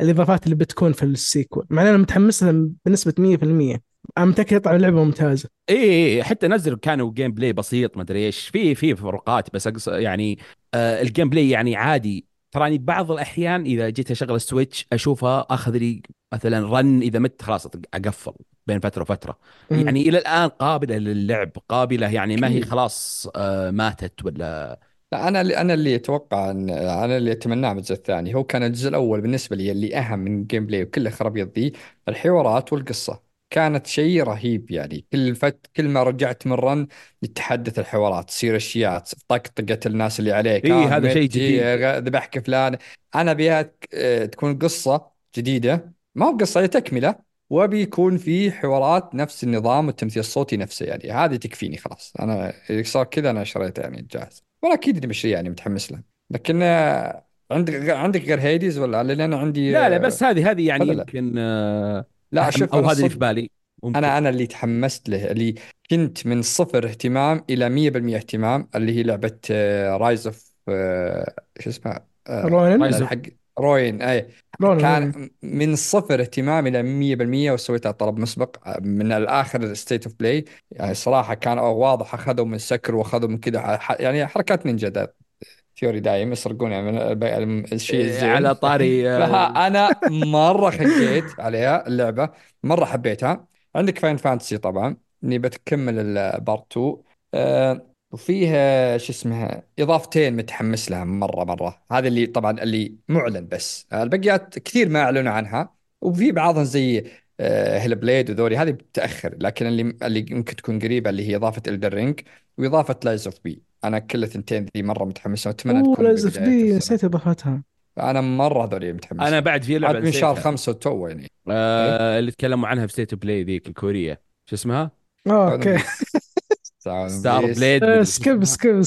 الإضافات اللي بتكون في ال sequel مع أنا متحمس لها بنسبة 100% أنا متأكد يطلع لعبه ممتازة. اي إي، حتى نزلوا كانوا gameplay بسيط ما أدري إيش. في في فروقات بس أقصد يعني آه ال gameplay يعني عادي. تراني بعض الأحيان إذا جيت أشغل ال Switch أشوفها أخذ لي مثلا run إذا مت خلاص أقفل. بين فترة وفترة. مم. يعني إلى الآن قابلة للعب قابلة يعني ما هي. خلاص آه ماتت ولا؟ لا أنا اللي أنا اللي أتوقع ان أنا اللي أتمناه من الجزء الثاني. هو كان الجزء الأول بالنسبة لي اللي أهم من ال gameplay وكله خرابيط ذي الحوارات والقصة. كانت شيء رهيب يعني. كل فت كل ما رجعت من run تتحدث الحوارات تصير أشياء طقطقة الناس اللي عليك اي آه هذا شيء جديد. ذبحك فلان أنا ابيها ك- آه، تكون قصة جديدة. ما هو قصة هي تكملة. وابي يكون في حوارات نفس النظام والتمثيل الصوتي نفسه يعني. هذه تكفيني خلاص. أنا صار كذا أنا شريته يعني جاهز. ولا أكيد اني بشتري يعني متحمس له. لكن آه، عندك عندك غير هيديز ولا؟ لأن أنا عندي لا لا آه، بس هذه هذه يعني لا. يمكن آه، لا شوف أو أنا هذه اللي في بالي. ممكن. أنا أنا اللي تحمست له اللي كنت من صفر اهتمام إلى 100% اهتمام اللي هي لعبة Rise of شو اسمها؟ آه، Ronin؟ Rise of- حق Ronin أي. Ronin. كان من صفر اهتمام إلى 100% وسويتها طلب مسبق آه، من الآخر State of Play يعني صراحة كان واضح أخذوا من Sekiro وأخذوا من كذا يعني حركات نينجا دا Theory دايم يسرقون يعني من الشيء إيه، الزين. على طاري آه، فانا مرة خقيت عليها اللعبة مرة حبيتها. عندك Final Fantasy طبعا اني بتكمل ال part 2 آه وفيها شو اسمها إضافتين متحمس لها مرة مرة. هذا اللي طبعا اللي معلن بس. آه، البقيات كثير ما أعلنوا عنها وفي بعضهم زي آه Hellblade وذولي. هذه بتأخر لكن اللي اللي ممكن تكون قريبة اللي هي إضافة Elden Ring وإضافة Lies of P أنا كل الثنتين ذي مرة متحمس واتمنى أوه تكون Lies of P. نسيت إضافتها. أنا مرة ذولي متحمس. أنا بعد في لعبة من شهر. خمسة تو يعني. آه اللي تكلموا عنها في State Play ذيك الكورية. شو اسمها؟ آه، أوكي. Stellar Blade شو skip. skip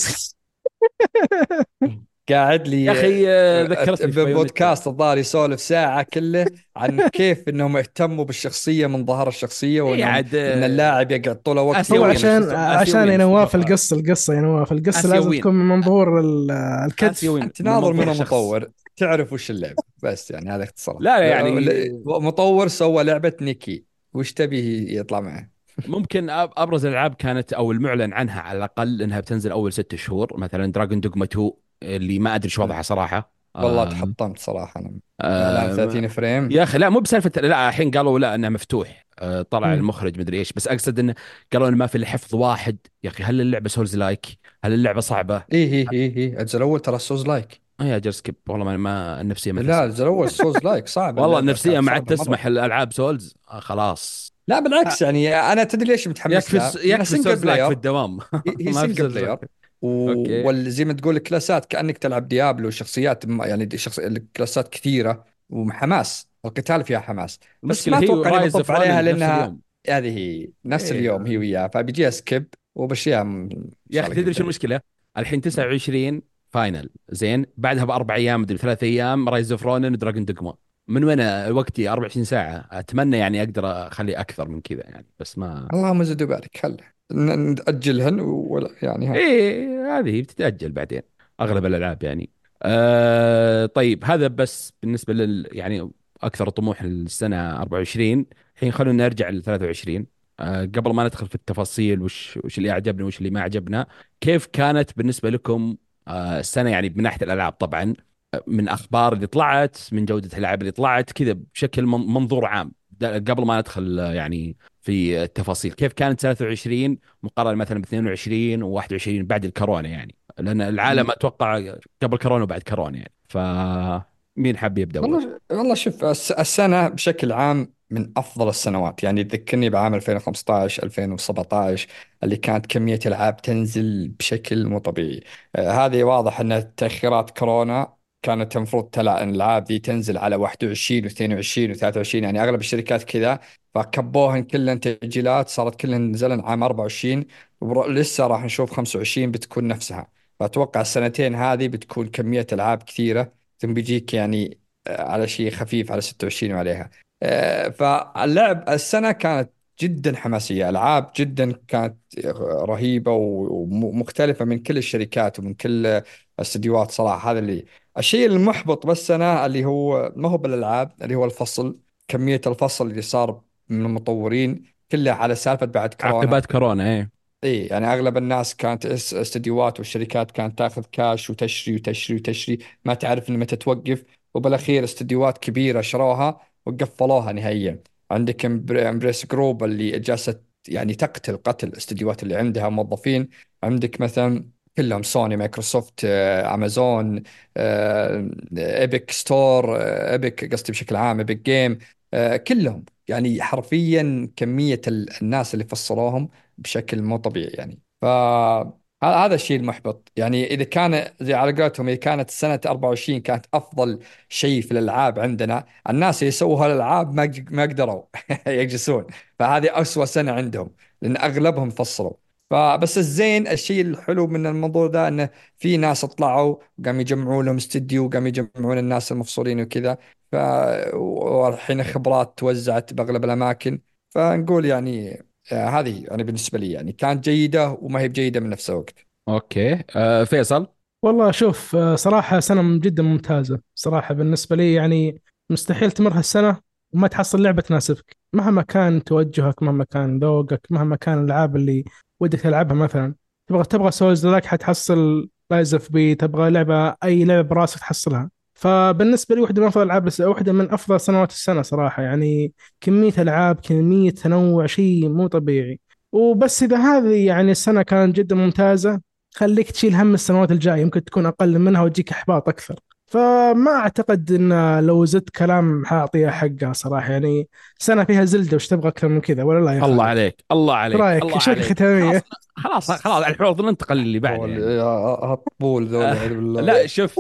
قاعد لي يا أخي آه، ذكرتني في بودكاست الظاهر يسولف ساعة كله عن كيف إنهم اهتموا بالشخصية من ظهر الشخصية إيه وان آه، إن اللاعب يقعد طول وقت هو. عشان. عشان يا نواف. القصة القصة يا نواف القصة لازم. تكون من منظور ال- الكتف آسيويين. انت ناظر من. المطور تعرف وش اللعبة بس يعني هذا اختصار لا، يعني- مطور سوى لعبة Nikke وش تبي يطلع معه؟ ممكن أبرز الألعاب كانت أو المعلن عنها على الأقل إنها بتنزل أول ست شهور. مثلا Dragon's Dogma 2 اللي ما أدري شو وضعها صراحة. والله تحطمت صراحة. أنا آه، اعلان 30 frame. يا أخي لا مو بسالفة لا الحين قالوا لا إنه مفتوح. آه، طلع. المخرج مدري إيش. بس أقصد انه قالوا انه ما في إلا حفظ واحد. يا أخي هل اللعبة souls-like؟ هل اللعبة صعبة؟ إيه إيه إيه إيه. الجزء الأول ترى souls-like آه يا جر skip والله ما, ما النفسية ما لا. الجزء الأول souls-like صعب والله النفسية ما عاد. تسمح الألعاب souls آه خلاص لا بالعكس يعني أنا تدري ليش متحمس؟ يكفي يكفي souls-like في الدوام هي single player. وزي ما تقول الكلاسات كأنك تلعب Diablo شخصيات يعني شخص الكلاسات كثيرة وحماس القتال فيها حماس بس ما هي أتوقع اني بطف عليها لأنها هذه هي نفس إيه. اليوم هي وياها فبيجيها skip وبشيها يا أخي تدري شو المشكلة؟ الحين 29 Final. زين بعدها بأربع أيام مدري ثلاث أيام Rise of Ronin و Dragon's Dogma من وين وقتي؟ 24 ساعة. أتمنى يعني أقدر أخلي أكثر من كذا يعني بس ما اللهم زد وبارك خله نأجلهن ولا يعني. إيه هذه بتتأجل بعدين أغلب الألعاب يعني. آه طيب هذا بس بالنسبة لل يعني أكثر طموح السنة 24 الحين خلونا نرجع ل 23 آه قبل ما ندخل في التفاصيل وش وش اللي أعجبنا وش اللي ما عجبنا كيف كانت بالنسبة لكم السنة يعني من ناحية الألعاب طبعا آه، من أخبار اللي طلعت من جودة الألعاب اللي طلعت كذا بشكل من- منظور عام قبل ما ندخل آه، يعني في التفاصيل كيف كانت 23 مقارنة مثلا ب 22 و21 بعد الكورونا يعني لأن العالم. أتوقع قبل كورونا وبعد كورونا يعني فمين حاب يبدأ؟ والله والله شوف الس- السنة بشكل عام من أفضل السنوات. يعني تذكرني بعام 2015 2017 اللي كانت كمية الألعاب تنزل بشكل مو طبيعي. آه هذه واضح أن تأخيرات كورونا كانت المفروض تلا أن الألعاب دي تنزل على 21 و22 و23 يعني أغلب الشركات كذا فكبوهن كلهن تأجيلات صارت كلهن نزلن عام 24 ولسه راح نشوف 25 بتكون نفسها. فأتوقع السنتين هذه بتكون كمية ألعاب كثيرة ثم بيجيك يعني على شيء خفيف على 26 وعليها. آه، فاللعب السنة كانت جدا حماسية. ألعاب جدا كانت رهيبة ومختلفة من كل الشركات ومن كل الأستديوهات صراحة. هذا اللي الشيء المحبط بالسنة اللي هو ما هو بالألعاب اللي هو الفصل كمية الفصل اللي صار من المطورين كلها على سالفة بعد كورونا. عقبات كورونا إيه. اي يعني أغلب الناس كانت إس- أستديوهات والشركات كانت تاخذ كاش وتشري وتشري وتشري ما تعرف متى توقف. وبالأخير أستديوهات كبيرة شروها. وقفلوها نهائيا. عندك Embracer Group اللي جالسة يعني تقتل قتل الاستديوهات اللي عندها موظفين. عندك مثلا كلهم سوني مايكروسوفت آه، أمازون Epic Store Epic قصدي بشكل عام Epic Games آه، كلهم. يعني حرفيا كمية الناس اللي فصلوهم بشكل مو طبيعي يعني. ف هذا الشيء المحبط. يعني إذا كان زي على قولتهم إذا كانت سنة 24 كانت أفضل شيء في الألعاب عندنا الناس اللي يسووا هالألعاب ما ما قدروا يجلسون. فهذه اسوء سنة عندهم لأن أغلبهم فصلوا. فبس الزين الشيء الحلو من الموضوع ده إنه في ناس طلعوا وقام يجمعوا لهم استديو وقام يجمعون الناس المفصولين وكذا. ف والحين خبرات توزعت بأغلب الأماكن. فنقول يعني آه، هذه يعني بالنسبة لي يعني كانت جيدة وما هي بجيدة من نفس الوقت. okay. آه فيصل؟ والله شوف آه، صراحة سنة جدا ممتازة. صراحة بالنسبة لي يعني مستحيل تمر هالسنة وما تحصل لعبة تناسبك. مهما كان توجهك مهما كان ذوقك مهما كان الألعاب اللي ودك تلعبها مثلا. تبغى تبغى souls-like حتحصل Lies of P تبغى لعبة أي لعبة براسك تحصلها. فبالنسبة لي واحدة من أفضل الألعاب واحدة من أفضل سنوات السنة صراحة يعني كمية ألعاب كمية تنوع شيء مو طبيعي. وبس إذا هذه يعني السنة كانت جدا ممتازة خليك تشيل هم السنوات الجاية يمكن تكون أقل منها وتجيك إحباط أكثر. فما أعتقد أن لو زدت كلام حأعطيها حقها صراحة يعني سنة فيها زلدة وش تبغى أكثر من كذا؟ ولا لا يا الله عليك الله عليك رأيك؟ الله شكل ختامية خلاص خلاص الحوض ننتقل اللي بعده. يعني. هالطبول ذول لا شوف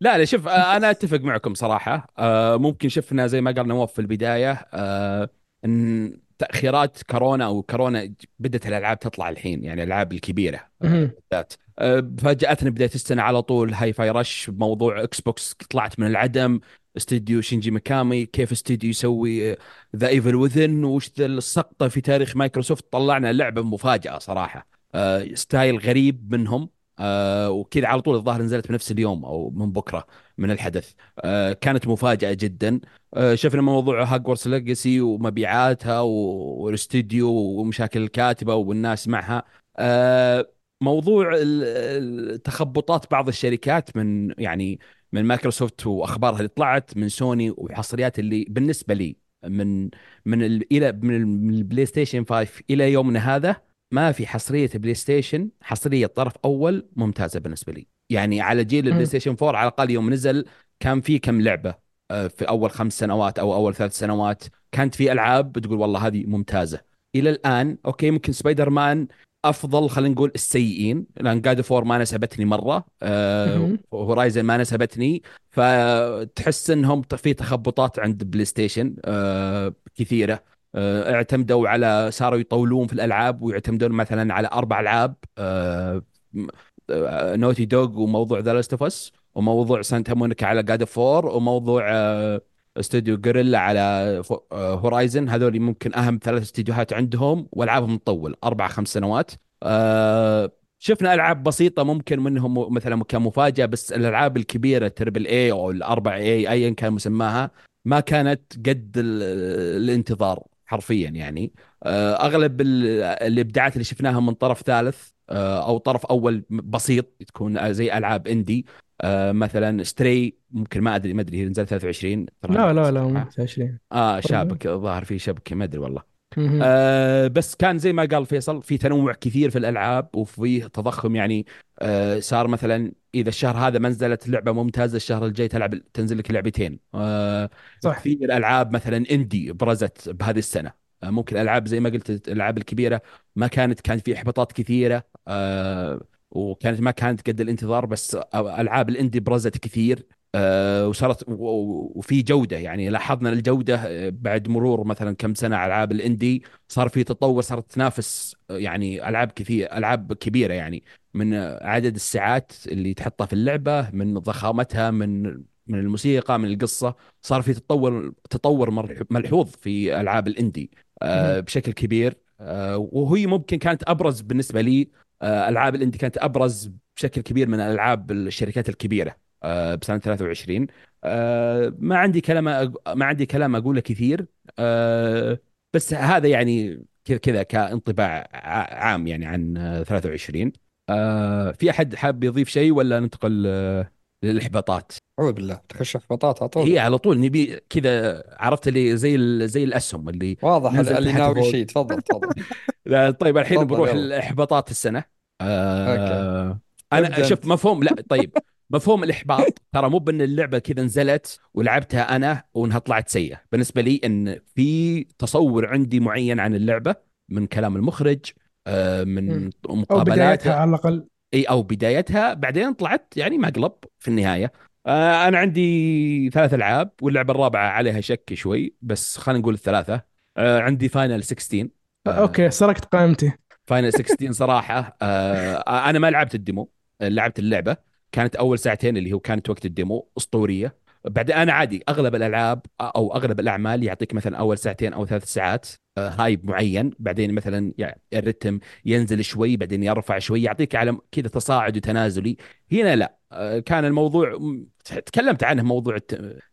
لا لا شوف آه، أنا أتفق معكم صراحة. آه، ممكن شفنا زي ما قال نواف في البداية آه، إن تأخيرات كورونا أو كورونا بدأت الألعاب تطلع الحين يعني الألعاب الكبيرة بالذات. فاجاتنا بداية السنة على طول Hi-Fi Rush بموضوع إكس بوكس طلعت من العدم استديو شينجي ميكامي كيف استديو يسوي The Evil Within وش السقطة في تاريخ مايكروسوفت طلعنا لعبة مفاجأة صراحة. style غريب منهم. آه وكذا على طول الظاهر نزلت بنفس اليوم أو من بكرة من الحدث. آه كانت مفاجأة جدا. آه شفنا موضوع Hogwarts Legacy ومبيعاتها والاستديو ومشاكل الكاتبة والناس معها. موضوع تخبطات بعض الشركات من يعني من مايكروسوفت وأخبارها اللي طلعت من سوني وحصريات اللي بالنسبة لي من من إلى من البلاي ستيشن 5 إلى يومنا هذا ما في حصرية بلاي ستيشن حصرية طرف أول ممتازة بالنسبة لي. يعني على جيل البلاي ستيشن 4 على الأقل يوم نزل كان في كم لعبة آه، في أول خمس سنوات أو أول ثلاث سنوات كانت في ألعاب بتقول والله هذه ممتازة. إلى الآن okay ممكن سبايدر مان أفضل خلينا نقول السيئين لأن God of War ما ناسبتني مرة آه Horizon ما ناسبتني. فتحس إنهم في تخبطات عند بلاي ستيشن آه كثيرة. اعتمدوا على صاروا يطولون في الألعاب ويعتمدون مثلا على أربع ألعاب Naughty Dog وموضوع The Last of Us وموضوع Santa Monica على God of War وموضوع استوديو Guerrilla على Horizon هذول ممكن أهم ثلاث استديوهات عندهم وألعابهم تطول أربع خمس سنوات. آه، شفنا ألعاب بسيطة ممكن منهم مثلا كمفاجاه بس الألعاب الكبيرة triple A أو الأربع A ايا كان مسماها ما كانت قد الانتظار. حرفيا يعني. آه، أغلب الإبداعات اللي شفناها من طرف ثالث آه، أو طرف أول بسيط تكون زي ألعاب indie آه، مثلا ستري ممكن ما أدري ما أدري هي نزلت 23 لا لا لا 23 آه شابك ظاهر في شبكة ما أدري والله. آه بس كان زي ما قال فيصل في تنوع كثير في الألعاب وفي تضخم يعني آه صار مثلا إذا الشهر هذا ما نزلت لعبة ممتازة الشهر الجاي تلعب تنزل لك لعبتين. آه صح في الالعاب مثلا إندي برزت بهذه السنة. آه ممكن ألعاب زي ما قلت الألعاب الكبيرة ما كانت كانت في إحباطات كثيرة آه وكانت ما كانت قد الانتظار بس ألعاب الإندي برزت كثير. وصارت وفي جودة يعني لاحظنا الجودة آه، بعد مرور مثلا كم سنة العاب الإندي صار في تطور صارت تنافس آه، يعني ألعاب كثير ألعاب كبيرة يعني من عدد الساعات اللي تحطها في اللعبة من ضخامتها من من الموسيقى من القصة صار في تطور تطور ملحوظ في ألعاب الإندي بشكل كبير وهي ممكن كانت أبرز بالنسبة لي ألعاب الإندي كانت أبرز بشكل كبير من ألعاب الشركات الكبيرة. آه، بسنة 23 آه، ما عندي كلام ما عندي كلام أقوله كثير. آه، بس هذا يعني كذا كذا كانطباع عام يعني عن 23 في أحد حاب يضيف شيء ولا ننتقل للإحباطات؟ أعوذ بالله. تخش إحباطات على طول. هي على طول نبي كذا عرفت اللي زي زي الأسهم اللي واضح اللي ناوي شيء. تفضل تفضل. طيب الحين بنروح لإحباطات السنة. آه أوكي. أنا شوف مفهوم. لا طيب. مفهوم الإحباط. ترى مو بأن اللعبة كذا نزلت ولعبتها أنا وإنها طلعت سيئة. بالنسبة لي أن في تصور عندي معين عن اللعبة من كلام المخرج آه، من أو بدايتها على الأقل. إي أو بدايتها. بعدين طلعت يعني مقلب في النهاية. آه، أنا عندي ثلاث ألعاب واللعبة الرابعة عليها شك شوي بس خلينا نقول الثلاثة. آه، عندي Final 16 okay سرقت قائمتي. Final 16 صراحة. أنا ما لعبت ال demo لعبت اللعبة. كانت أول ساعتين اللي هو كانت وقت ال demo أسطورية. بعدين أنا عادي أغلب الألعاب أو أغلب الأعمال يعطيك مثلا أول ساعتين أو ثلاث ساعات آه، hype معين بعدين مثلا يعني الرتم ينزل شوي بعدين يرفع شوي يعطيك على كذا تصاعد وتنازلي. هنا لا آه، كان الموضوع تكلمت عنه موضوع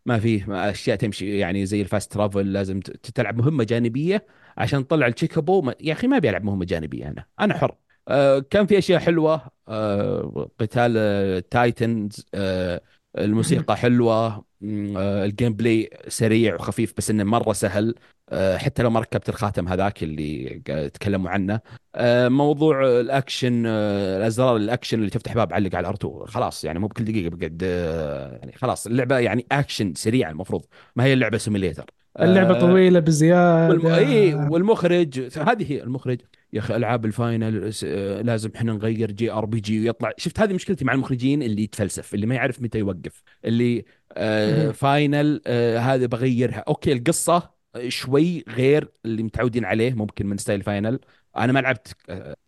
ما فيه أشياء تمشي يعني زي ال fast travel لازم تلعب مهمة جانبية عشان تطلع ال Chocobo يا أخي ما أبي ألعب مهمة جانبية أنا أنا حر. كان في أشياء حلوة آه، قتال Titans آه، الموسيقى حلوة ال gameplay سريع وخفيف بس إنه مرة سهل. حتى لو ما ركبت الخاتم هذاك اللي تكلموا عنه. موضوع الأكشن الأزرار الأكشن اللي تفتح باب علق على R2. خلاص يعني مو بكل دقيقة بقعد يعني خلاص اللعبة يعني أكشن سريع المفروض. ما هي اللعبة simulator اللعبة طويلة بزيادة. والم... اي والمخرج هذه هي المخرج. يا أخي ألعاب ال Final آه، لازم إحنا نغير JRPG ويطلع. شفت هذه مشكلتي مع المخرجين اللي يتفلسف اللي ما يعرف متى يوقف اللي آه Final آه هذا بغيرها. okay القصة شوي غير اللي متعودين عليه ممكن من style Final. أنا ما لعبت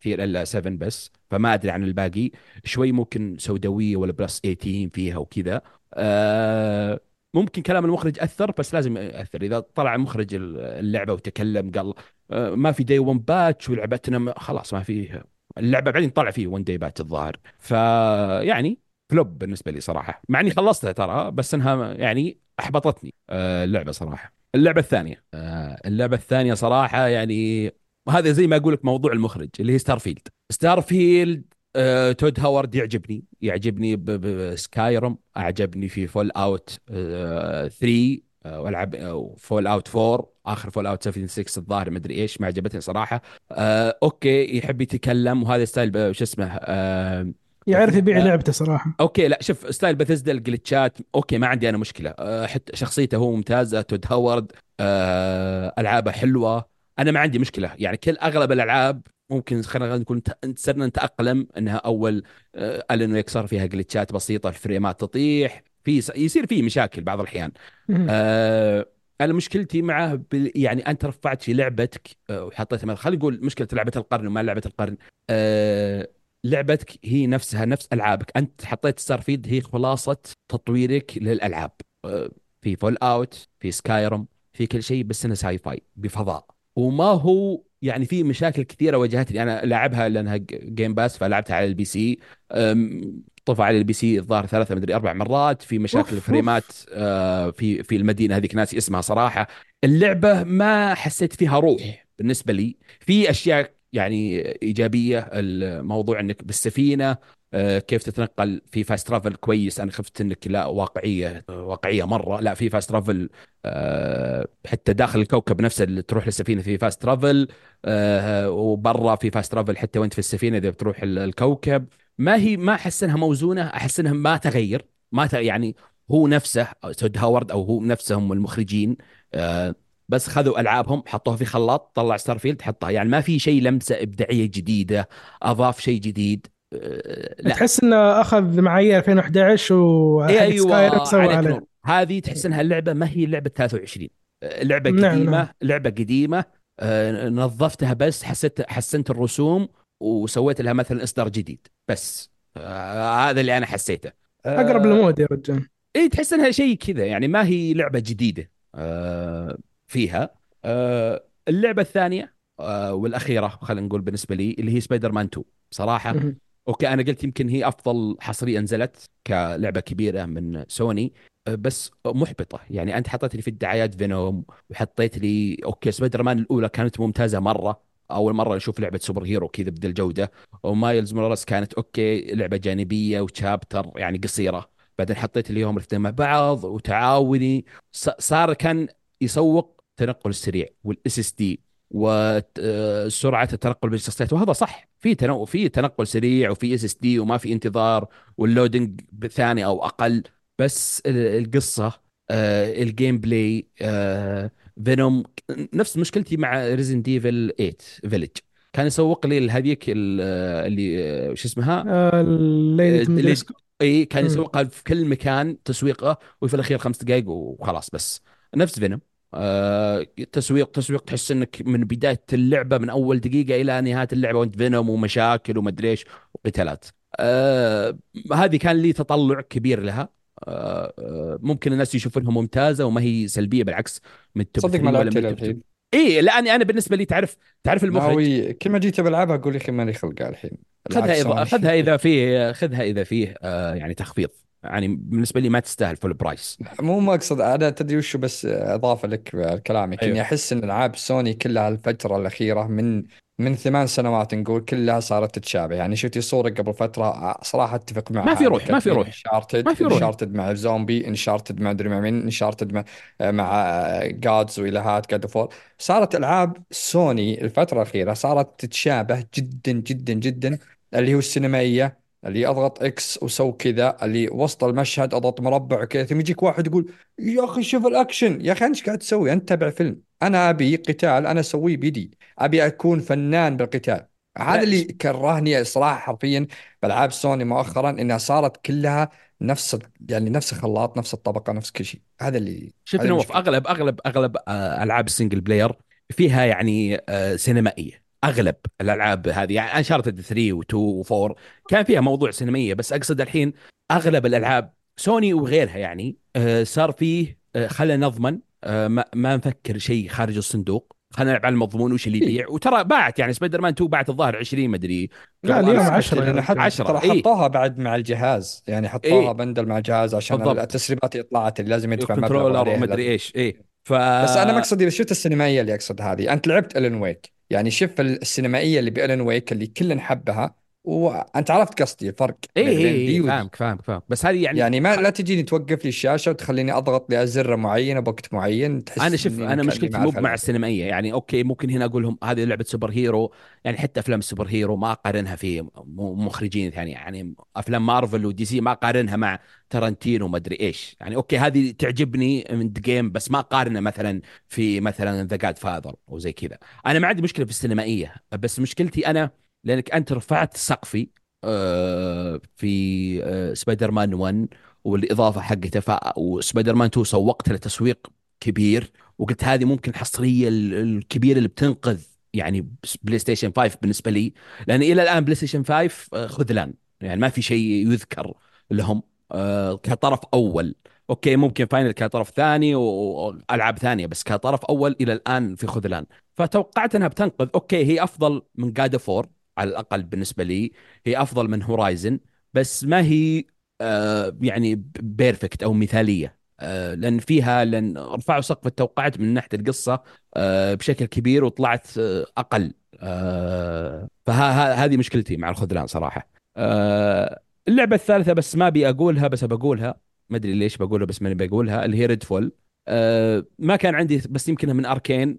كثير إلا 7 بس فما أدري عن الباقي. شوي ممكن سوداوية ولا plus 18 فيها وكذا. آه ممكن كلام المخرج أثر بس لازم يأثر. إذا طلع مخرج اللعبة وتكلم قال ما في day 1 patch ولعبتنا خلاص ما في اللعبة بعدين طلع فيه day 1 patch الظاهر. فيعني flop بالنسبة لي صراحة. مع إني خلصتها ترى بس إنها يعني أحبطتني آه، اللعبة صراحة. اللعبة الثانية. آه، اللعبة الثانية صراحة يعني وهذا زي ما أقول لك موضوع المخرج اللي هي ستار فيلد ستار فيلد آه، تود هاورد يعجبني يعجبني بسكايرم أعجبني في فول اوت 3 والعب فول اوت 4 آخر فول اوت 76 الظاهر ما أدري إيش ما عجبتني صراحة. آه، أوكي يحب يتكلم وهذا style شو اسمه آه، يعرف يبيع لعبته صراحة. أوكي لا شوف style بثزدا ال glitches أوكي ما عندي أنا مشكلة. آه، حتى شخصيته هو ممتازة تود هاورد آه، ألعابه حلوة. أنا ما عندي مشكلة. يعني كل أغلب الألعاب ممكن خلينا نقول صرنا نتأقلم إنها أول آه، الن ويك صار فيها جلتشات بسيطة الفريمات تطيح في يصير في مشاكل بعض الأحيان. آه أنا مشكلتي معه يعني أنت رفعت في لعبتك آه وحطيتها خلينا نقول مشكلة لعبة القرن وما لعبة القرن. آه لعبتك هي نفسها نفس ألعابك. أنت حطيت ستار فيد هي خلاصة تطويرك للألعاب. آه في فول اوت في سكايرم في كل شيء بس انه sci-fi بفضاء. وما هو يعني في مشاكل كثيرة واجهتني. أنا لاعبها لأنها جيم باس فلعبتها على ال PC. طفى على ال PC الظاهر ثلاثة مدري أربع مرات في مشاكل فريمات آه، في في المدينة هذيك ناسي اسمها صراحة. اللعبة ما حسيت فيها روح بالنسبة لي. في أشياء يعني إيجابية الموضوع إنك بالسفينة آه، كيف تتنقل في fast travel كويس. أنا خفت إنك لا واقعية واقعية مرة. لا في fast travel آه، حتى داخل الكوكب نفسه اللي تروح للسفينة في fast travel وبرا في fast travel حتى وانت في السفينة إذا بتروح الكوكب. ما هي ما أحس إنها موزونة أحس إنها ما تغير ما يعني هو نفسه تود هاورد أو هو نفسهم المخرجين بس خذوا ألعابهم حطوها في خلاط طلع ستار فيلد حطها. يعني ما في شيء لمسة إبداعية جديدة أضاف شيء جديد لا. تحس إنه أخذ معايير 2011 و أيوه هذه تحس انها اللعبة ما هي لعبه 23 لعبة نعم قديمة نعم. لعبة قديمة آه، نظفتها بس حسيت حسنت الرسوم وسويت لها مثلا إصدار جديد. بس آه هذا اللي أنا حسيته. آه أقرب للمود يا رجال. إي تحس إنها شيء كذا يعني ما هي لعبة جديدة آه فيها. آه اللعبة الثانية آه والأخيرة خلينا نقول بالنسبة لي اللي هي سبايدر مان 2 صراحة أوكي أنا قلت يمكن هي أفضل حصرية نزلت كلعبة كبيرة من سوني أه، بس محبطة. يعني أنت حطيت لي في الدعايات فينوم وحطيت لي أوكي سبايدر مان الأولى كانت ممتازة مرة أول مرة نشوف لعبة superhero كذا بذا الجوده ومايلز موراليس كانت أوكي لعبة جانبية و chapter يعني قصيرة. بعدين حطيت لي يوم الاثنين مع بعض وتعاوني. صار كان يسوق التنقل السريع وال SSD وسرعه التنقل بين الشخصيات وهذا صح في تنقل في تنقل سريع وفي SSD وما في انتظار وال loading ثاني أو أقل. بس القصة آه، ال gameplay آه، فينوم نفس مشكلتي مع ريزدنت ايفل 8 فيلج كان يسوق لي هذيك اللي شو اسمها؟ ليدي إي كان يسوقها في كل مكان تسويقه وفي الأخير خمس دقائق وخلاص بس. نفس فينوم آه تسويق تسويق تحس إنك من بداية اللعبة من أول دقيقة إلى نهاية اللعبة وأنت فينوم ومشاكل ومدري إيش وقتالات آه هذه كان لي تطلع كبير لها. آه, آه، ممكن الناس يشوفونها ممتازة وما هي سلبية بالعكس من صدق ما لعبت الحين. اي لأني أنا بالنسبة لي تعرف تعرف المخرج؟ كل ما جيت بلعبها أقول يا أخي ماني خلقها الحين. خذها إذا خذها إذا فيه خذها إذا فيه آه يعني تخفيض. يعني بالنسبة لي ما تستاهل full price مو ما أقصد أنا تدري وشو بس إضافة لك كلامك أيوه. اني أحس إن ألعاب سوني كلها الفترة الأخيرة من من ثمان سنوات نقول كلها صارت تتشابه. يعني شفتي صوره قبل فترة صراحة أتفق معها. ما في روح ما في روح. انشارتد ما في روح. انشارتد مع زومبي انشارتد مع ادري مع مين انشارتد مع مع gods واللي هات جاد اوف وور صارت ألعاب سوني الفترة الأخيرة صارت تتشابه جدا جدا جدا اللي هو السينمائية اللي أضغط إكس وسو كذا اللي وسط المشهد أضغط مربع وكذا ثم يجيك واحد يقول يا أخي شوف الأكشن. يا أخي أنت قاعد تسوي؟ أنت تتابع فيلم. أنا أبي قتال أنا أسويه بيدي. أبي أكون فنان بالقتال. هذا اللي كرهني صراحة حرفيا بألعاب سوني مؤخرا إنها صارت كلها نفس يعني نفس الخلاط نفس الطبقة نفس كل شيء. هذا اللي شوف نوف أغلب أغلب أغلب آه، ألعاب ال single player فيها يعني آه، سينمائية. أغلب الألعاب هذه يعني انشارتد 3 و2 و4 كان فيها موضوع سينمائيه بس أقصد الحين أغلب الألعاب سوني وغيرها يعني آه، صار فيه خلينا نضمن ما نفكر شيء خارج الصندوق خلينا نلعب على المضمون وش اللي يبيع وترى باعت يعني سبايدر مان 2 باعت الظاهر 20 مدري لا اليوم 10 يعني حتى 10 ترى إيه؟ حطوها بعد مع الجهاز يعني حطوها إيه؟ bundle مع الجهاز عشان بالضبط. التسريبات اللي طلعت اللي لازم يدفع controller ومدري إيش اي ف... بس أنا مقصدي اذا شفت السينمائيه اللي أقصد هذه أنت لعبت الن ويك يعني شوف السينمائية اللي بالن ويك اللي كلنا نحبها وأنت عرفت قصدي الفرق اي اي إيه فاهمك فاهمك فاهم بس هذه يعني يعني ما لا تجيني توقف لي الشاشة وتخليني أضغط لأزر معينه بوقت معين تحس أنا شوف أنا مشكلتي مو مع السينمائية. يعني أوكي ممكن هنا أقول لهم هذه لعبة superhero يعني حتى أفلام ال superhero ما أقارنها في مخرجين ثاني يعني أفلام مارفل ودي سي ما أقارنها مع ترنتينو ما أدري إيش. يعني أوكي هذه تعجبني من جيم بس ما أقارنها مثلا في مثلا ذا جود فاذر وزي كذا. أنا ما عندي مشكلة في السينمائية بس مشكلتي أنا لأنك أنت رفعت سقفي آه، في آه، سبايدر مان 1 والإضافة حقته وسبايدر مان 2 سوقت له تسويق كبير وقلت هذه ممكن الحصرية الكبيرة اللي بتنقذ يعني بلاي ستيشن 5 بالنسبة لي. لأن إلى الآن بلاي ستيشن 5 آه، خذلان يعني ما في شيء يذكر لهم. كطرف أول. أوكي ممكن فاينل كطرف ثاني والعاب ثانية بس كطرف أول إلى الآن في خذلان فتوقعت أنها بتنقذ. أوكي هي أفضل من جاد فور على الأقل بالنسبة لي هي أفضل من هورايزن بس ما هي آه يعني perfect أو مثالية آه لأن فيها لأن رفعوا سقف التوقعات من ناحية القصة آه بشكل كبير وطلعت آه أقل آه فهذه مشكلتي مع الخذلان صراحة. آه اللعبة الثالثة بس ما أبي أقولها بس بقولها ما أدري ليش بقولها بس ماني بقولها اللي هي Redfall ما كان عندي بس يمكنها من Arkane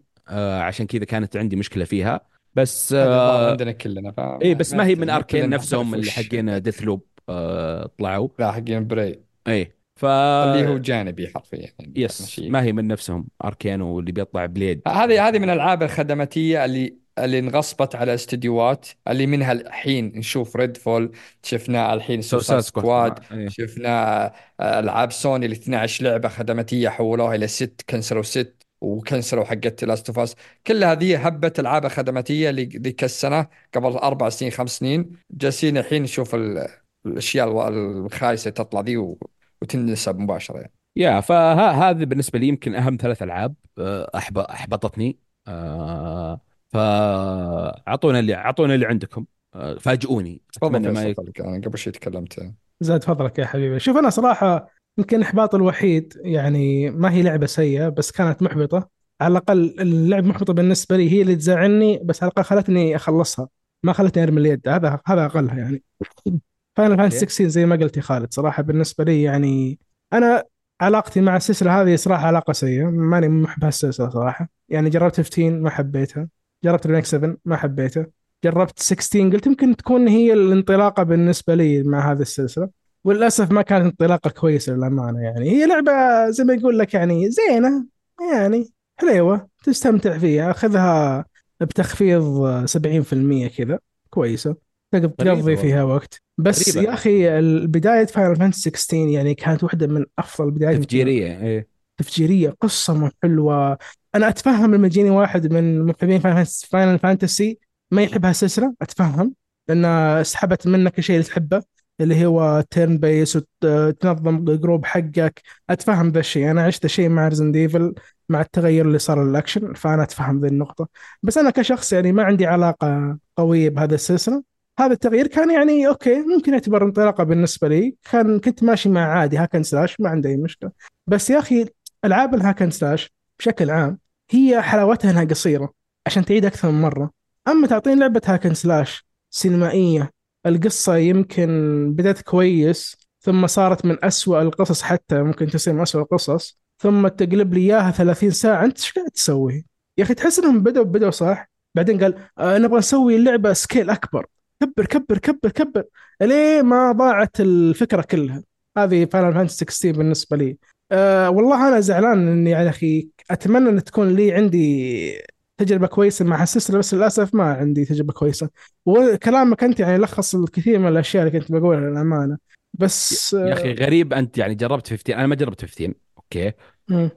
عشان كذا كانت عندي مشكلة فيها. بس آه عندنا كلنا ف اي بس ما هي من Arkane نفسهم اللي حقين Deathloop آه طلعوا. لا حقين Prey اي ف اللي هو جانبي حرفيا يعني بس ما هي من نفسهم Arkane واللي بيطلع Blade هذه هذه من الألعاب الخدماتية اللي اللي انغصبت على استديوهات اللي منها الحين نشوف Redfall شفنا الحين Suicide Squad أيه. شفنا ألعاب سوني ال 12 لعبة خدماتية حولوها إلى ست كنسلوا ست وكنسلوا حقت Last of Us كل هذه هبة ألعاب خدماتية لذيك السنة قبل أربع سنين خمس سنين. جالسين الحين نشوف الأشياء الخايسة تطلع ذي وتنسب مباشرة. يعني. يا فهذه بالنسبة لي يمكن أهم ثلاث ألعاب آه، أحبطتني. آه، فاعطونا اللي أعطونا اللي عندكم. آه، فاجئوني. تفضل ما يك... أنا قبل شوي تكلمت. زاد فضلك يا حبيبي. شوف أنا صراحة يمكن الإحباط الوحيد يعني ما هي لعبة سيئة بس كانت محبطة. على الأقل اللعب محبطة بالنسبة لي هي اللي تزعلني بس على الأقل خلتني أخلصها. ما خلتني أرمي اليد. هذا هذا أقلها يعني. Final Fantasy 16 زي ما قلت يا خالد صراحة بالنسبة لي يعني أنا علاقتي مع السلسلة هذه صراحة علاقة سيئة. ماني محب هالسلسلة صراحة. يعني جربت 15 ما حبيتها. جربت remake 7 ما حبيته جربت 16 قلت يمكن تكون هي الانطلاقة بالنسبة لي مع هذه السلسلة. وللأسف ما كانت انطلاقة كويسة للأمانة يعني. هي لعبة زي ما يقول لك يعني زينة يعني حليوة تستمتع فيها. خذها بتخفيض 70% كذا كويسة. تقضي فيها وقت. بس غريبة. يا أخي بدايه Final Fantasy 16 يعني كانت واحدة من أفضل بدايات تفجيرية إيه. تفجيرية قصة حلوة. أنا أتفهم لما يجيني واحد من محبين Final Fantasy ما يحب هالسلسله أتفهم لأن سحبت منك الشيء اللي تحبه. اللي هو turn-based وتنظم group حقك. أتفهم ذا الشيء. أنا عشت شيء مع Resident Evil مع التغير اللي صار للاكشن فأنا أتفهم ذي النقطة. بس أنا كشخص يعني ما عندي علاقة قوية بهذا السلسلة. هذا التغيير كان يعني okay ممكن يعتبر انطلاقة بالنسبة لي. كان كنت ماشي مع عادي hack and slash ما عندي أي مشكلة. بس يا أخي ألعاب ال hack and slash بشكل عام هي حلاوتها إنها قصيرة عشان تعيد أكثر من مرة. أما تعطيني لعبة hack and slash سينمائية القصة يمكن بدأت كويس ثم صارت من أسوأ القصص حتى ممكن تصير من أسوأ القصص. ثم تقلب لي إياها 30 ساعة. أنت إيش قاعد تسوي؟ يا أخي تحس إنهم بدأوا بدأوا صح؟ بعدين قال آه نبغى نسوي اللعبه scale أكبر. كبر كبر كبر كبر. لين ما ضاعت الفكرة كلها؟ هذه Final Fantasy 16 بالنسبة لي. أه والله أنا زعلان إني يا أخي أتمنى إن تكون لي عندي تجربة كويسة مع السلسله بس للأسف ما عندي تجربة كويسة. وكلامك أنت يعني لخص الكثير من الأشياء اللي كنت بقولها للأمانة. بس يا أخي غريب أنت يعني جربت 15 أنا ما جربت 15 أوكي؟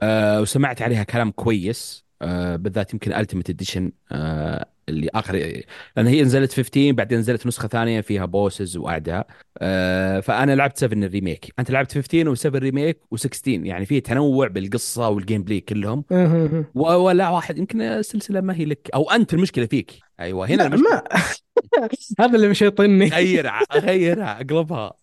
آه وسمعت عليها كلام كويس. آه بالذات يمكن التيمت اديشن آه اللي آخر لأن هي نزلت 15 بعدين نزلت نسخة ثانية فيها bosses واعداء آه فأنا لعبت 7 ال remake أنت لعبت 15 و7 remake و16 يعني في تنوع بالقصة وال gameplay كلهم ولا واحد يمكن السلسلة ما هي لك أو أنت المشكلة فيك. أيوه هنا ما. هذا اللي مشيطني غيرها غيرها أقلبها.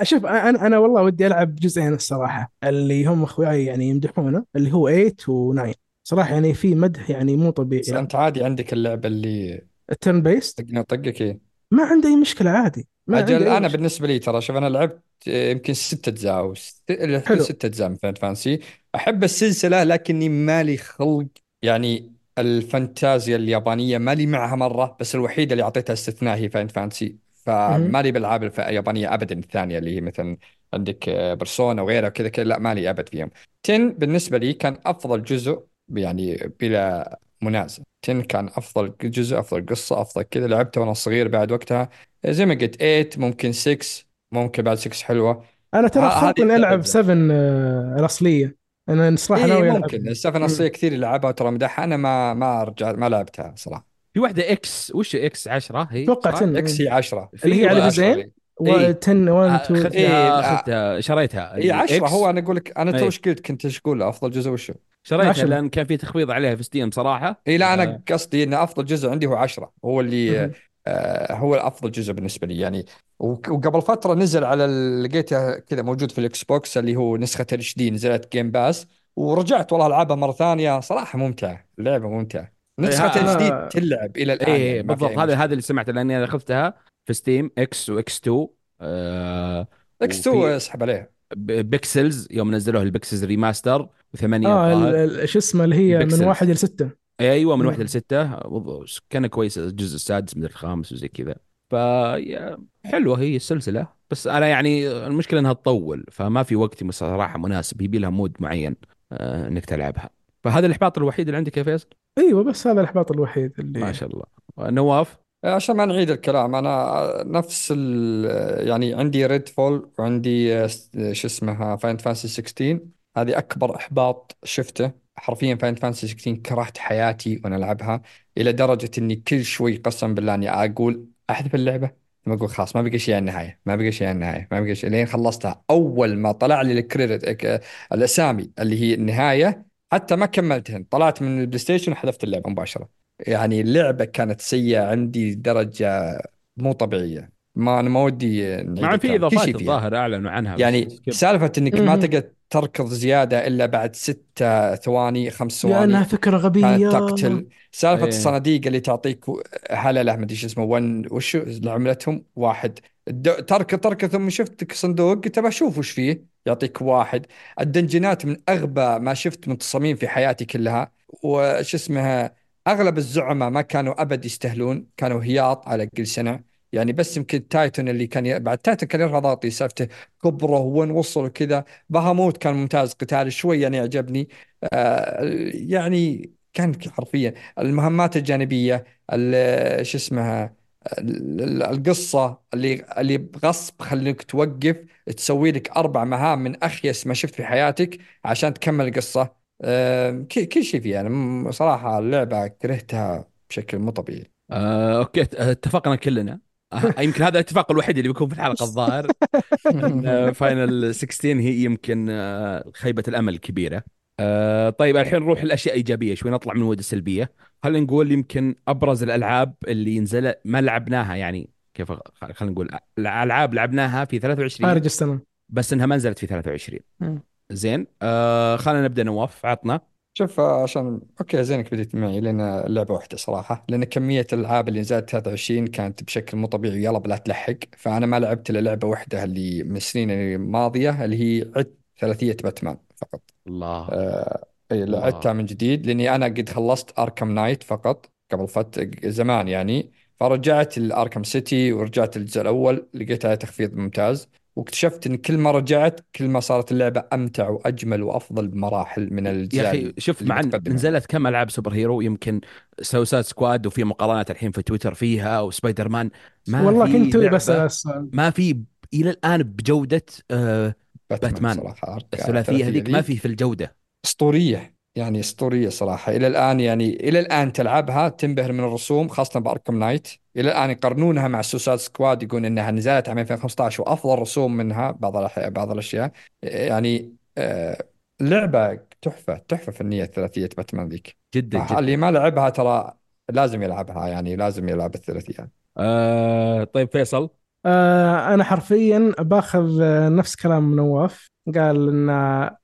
أشوف أنا أنا والله ودي ألعب جزئين الصراحة اللي هم اخوياي يعني يمدحونه اللي هو 8 و9 صراحة يعني في مدح يعني مو طبيعي. بس أنت عادي عندك اللعبة اللي ال turn-based طقنا طقك إيه. ما عندي أي مشكلة عادي. ما أجل عندي أي أنا مشكلة. بالنسبة لي ترى شوف أنا لعبت آه، يمكن ست أجزاء أو ست حلو. ست أجزاء من Final Fantasy أحب السلسلة لكني مالي خلق يعني الفانتازيا اليابانية مالي معها مرة بس الوحيدة اللي أعطيتها استثناء هي Final Fantasy فمالي بالألعاب الف- اليابانية ابدا الثانية اللي هي مثلا عندك Persona وغيرها وكذا كذا لا مالي أبد فيهم. 10 بالنسبة لي كان أفضل جزء يعني بلا منازع. 10 كان أفضل جزء أفضل قصة أفضل كذا. لعبته وأنا صغير بعد وقتها. زي ما قلت 8 ممكن 6 ممكن بعد 6 حلوة. أنا ترى ه- خلط هذه إني ألعب الدرجة. 7 آه، الاصليه أنا صراحة اي ناوي ممكن. العب السفن الاصليه كثير اللي لعبها ترى مدحها. أنا ما ما رجعت ما لعبتها صراحة. في واحدة إكس وش إكس 10 هي أتوقع؟ 10 إكس هي 10 اللي هي على جزئين و10 1 2 أخذتها إيه، أخذتها شريتها. اي 10 ال X هو أنا أقول لك أنا تو إيه. إيش قلت؟ كنت إيش أقول؟ أفضل جزء وشو؟ شريتها عشرة. لأن كان في تخفيض عليها في Steam صراحة. إي لا آه. أنا قصدي إن أفضل جزء عندي هو 10 هو اللي. آه هو افضل جزء بالنسبة لي. يعني وقبل فترة نزل على ال- لقيته كذا موجود في ال Xbox اللي هو نسخة HD نزلت Game Pass ورجعت والله العبها مرة ثانية. صراحة ممتعة. اللعبة ممتعة. نسخة HD ها- تلعب إلى الآن إيه يعني بالضبط. هذا. هذا اللي سمعته لأني أنا اخذتها في ستيم إكس واكس 2 آه إكس 2 وفي أسحب عليه ب- بيكسلز يوم نزلوه البيكسلز ريماستر وثمانية آه الظاهر. ال- ال- شو اسمه اللي هي من. واحد إلى ستة. أيوه من مم. واحدة لستة كان كويس الجزء السادس من الخامس وزي كذا. ف يا- حلوة هي السلسلة. بس أنا يعني المشكلة إنها تطول فما في وقت صراحة مناسب. يبي لها مود معين آه إنك تلعبها. فهذا الإحباط الوحيد اللي عندك يا فيصل؟ أيوه بس هذا الإحباط الوحيد اللي ما شاء الله. نواف؟ عشان ما نعيد الكلام أنا نفس ال يعني عندي Redfall وعندي آه، شو اسمها Final Fantasy 16 هذه أكبر إحباط شفته حرفيا Final Fantasy 16 كرهت حياتي وأنا ألعبها إلى درجة إني كل شوي قسم بالله إني أقول أحذف اللعبة ثم أقول خلاص ما بقى شيء على النهايه ما بقى شيء على النهايه ما بقى شيء. لين خلصتها. أول ما طلع لي ال credits الأسامي اللي هي النهاية حتى ما كملتهن. طلعت من البلاي ستيشن وحذفت اللعبة مباشرة. يعني اللعبة كانت سيئة عندي درجة مو طبيعية. ما أنا ما ودي مع في إضافات. الظاهر اعلنوا عنها يعني. سالفة إنك ما. تقدر تركض زيادة إلا بعد ست ثواني خمس لانها ثواني فكرة غبية. تقتل. سالفة إيه. الصناديق اللي تعطيك هللة ما أدري شو اسمه ون وش عملتهم واحد. تركض تركض ثم شفتك صندوق قلت بشوف وش فيه. يعطيك واحد. الدنجنات من أغبى ما شفت من تصاميم في حياتي كلها. وش اسمها؟ أغلب الزعماء ما كانوا أبد يستاهلون كانوا هياط على كل سنة. يعني بس يمكن تايتون اللي كان ي... بعد تايتون كان يرفع ضغطي سالفته كبره وين وصل وكذا. بهاموت كان ممتاز قتال شوي يعني عجبني آه يعني كان حرفيا المهمات الجانبية شو اسمها القصة اللي اللي بغصب خليك توقف تسوي لك أربع مهام من أخيس ما شفت في حياتك عشان تكمل القصة. كل شيء فيها. أنا صراحة اللعبة كرهتها بشكل مو طبيعي. آه، أوكي اتفقنا كلنا. يمكن هذا الاتفاق الوحيد اللي بيكون في الحلقة الظاهر. Final 16 هي يمكن آه، خيبة الأمل الكبيرة. آه طيب الحين نروح الاشياء الإيجابية شوي نطلع من ال mood السلبية. خلينا نقول يمكن أبرز الألعاب اللي نزل ما لعبناها يعني كيف خلينا نقول الألعاب لعبناها في 23 خارج السنة. بس إنها ما نزلت في 23 زين آه خلينا نبدأ نواف عطنا. شوف آه، عشان أوكي زينك بديت معي لأن لعبه واحدة صراحة لأن كمية الألعاب اللي نزلت 23 كانت بشكل مو طبيعي يلا بلا تلحق. فأنا ما لعبت إلا لعبة واحدة اللي من السنين الماضيه اللي هي عدت ثلاثية باتمان فقط. الله. آه إي لعبتها من جديد لأني أنا قد خلصت Arkham Knight فقط قبل فتره زمان يعني. فرجعت ل Arkham City ورجعت الجزء الأول لقيت عليه تخفيض ممتاز. واكتشفت إن كل ما رجعت كل ما صارت اللعبة أمتع وأجمل وأفضل بمراحل من الجزء يا أخي شوف مع نزلت كم ألعاب superhero يمكن Suicide Squad وفي مقارنات الحين في تويتر فيها وسبايدر مان. ما والله كنت بس ما في إلى الآن بجودة آه باتمان, باتمان. الثلاثية هذيك ما في في الجودة. أسطورية. يعني اسطوريه صراحة. إلى الآن يعني إلى الآن تلعبها تنبهر من الرسوم خاصة ب Arkham Knight. إلى الآن يقارنونها مع Suicide Squad يقول إنها نزلت عام 2015 وأفضل رسوم منها بعض بعض الأشياء. يعني آه لعبة تحفة تحفة فنية ثلاثيه باتمان ذيك. جدا, جدا. اللي ما لعبها ترى لازم يلعبها يعني لازم يلعب الثلاثية. آه طيب فيصل؟ آه أنا حرفيا باخذ نفس كلام نواف. قال إن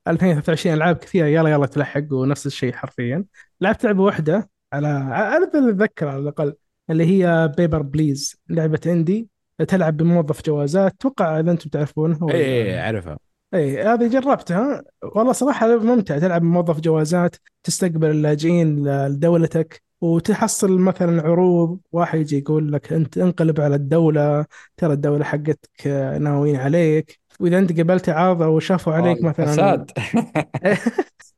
2023 ألعاب كثيرة يلا يلا تلحق ونفس الشيء حرفيا. لعبت لعبة واحدة على أنا أتذكر على الأقل اللي هي Papers, Please لعبة indie تلعب بموظف جوازات. أتوقع إذا أنتم تعرفونها اي اي أعرفها. اي هذه جربتها. والله صراحة ممتع تلعب بموظف جوازات تستقبل اللاجئين لدولتك وتحصل مثلا عروض. واحد يجي يقول لك أنت انقلب على الدولة ترى الدولة حقتك ناويين عليك. وإذا أنت قبلت عرض أو شافوا عليك مثلا فساد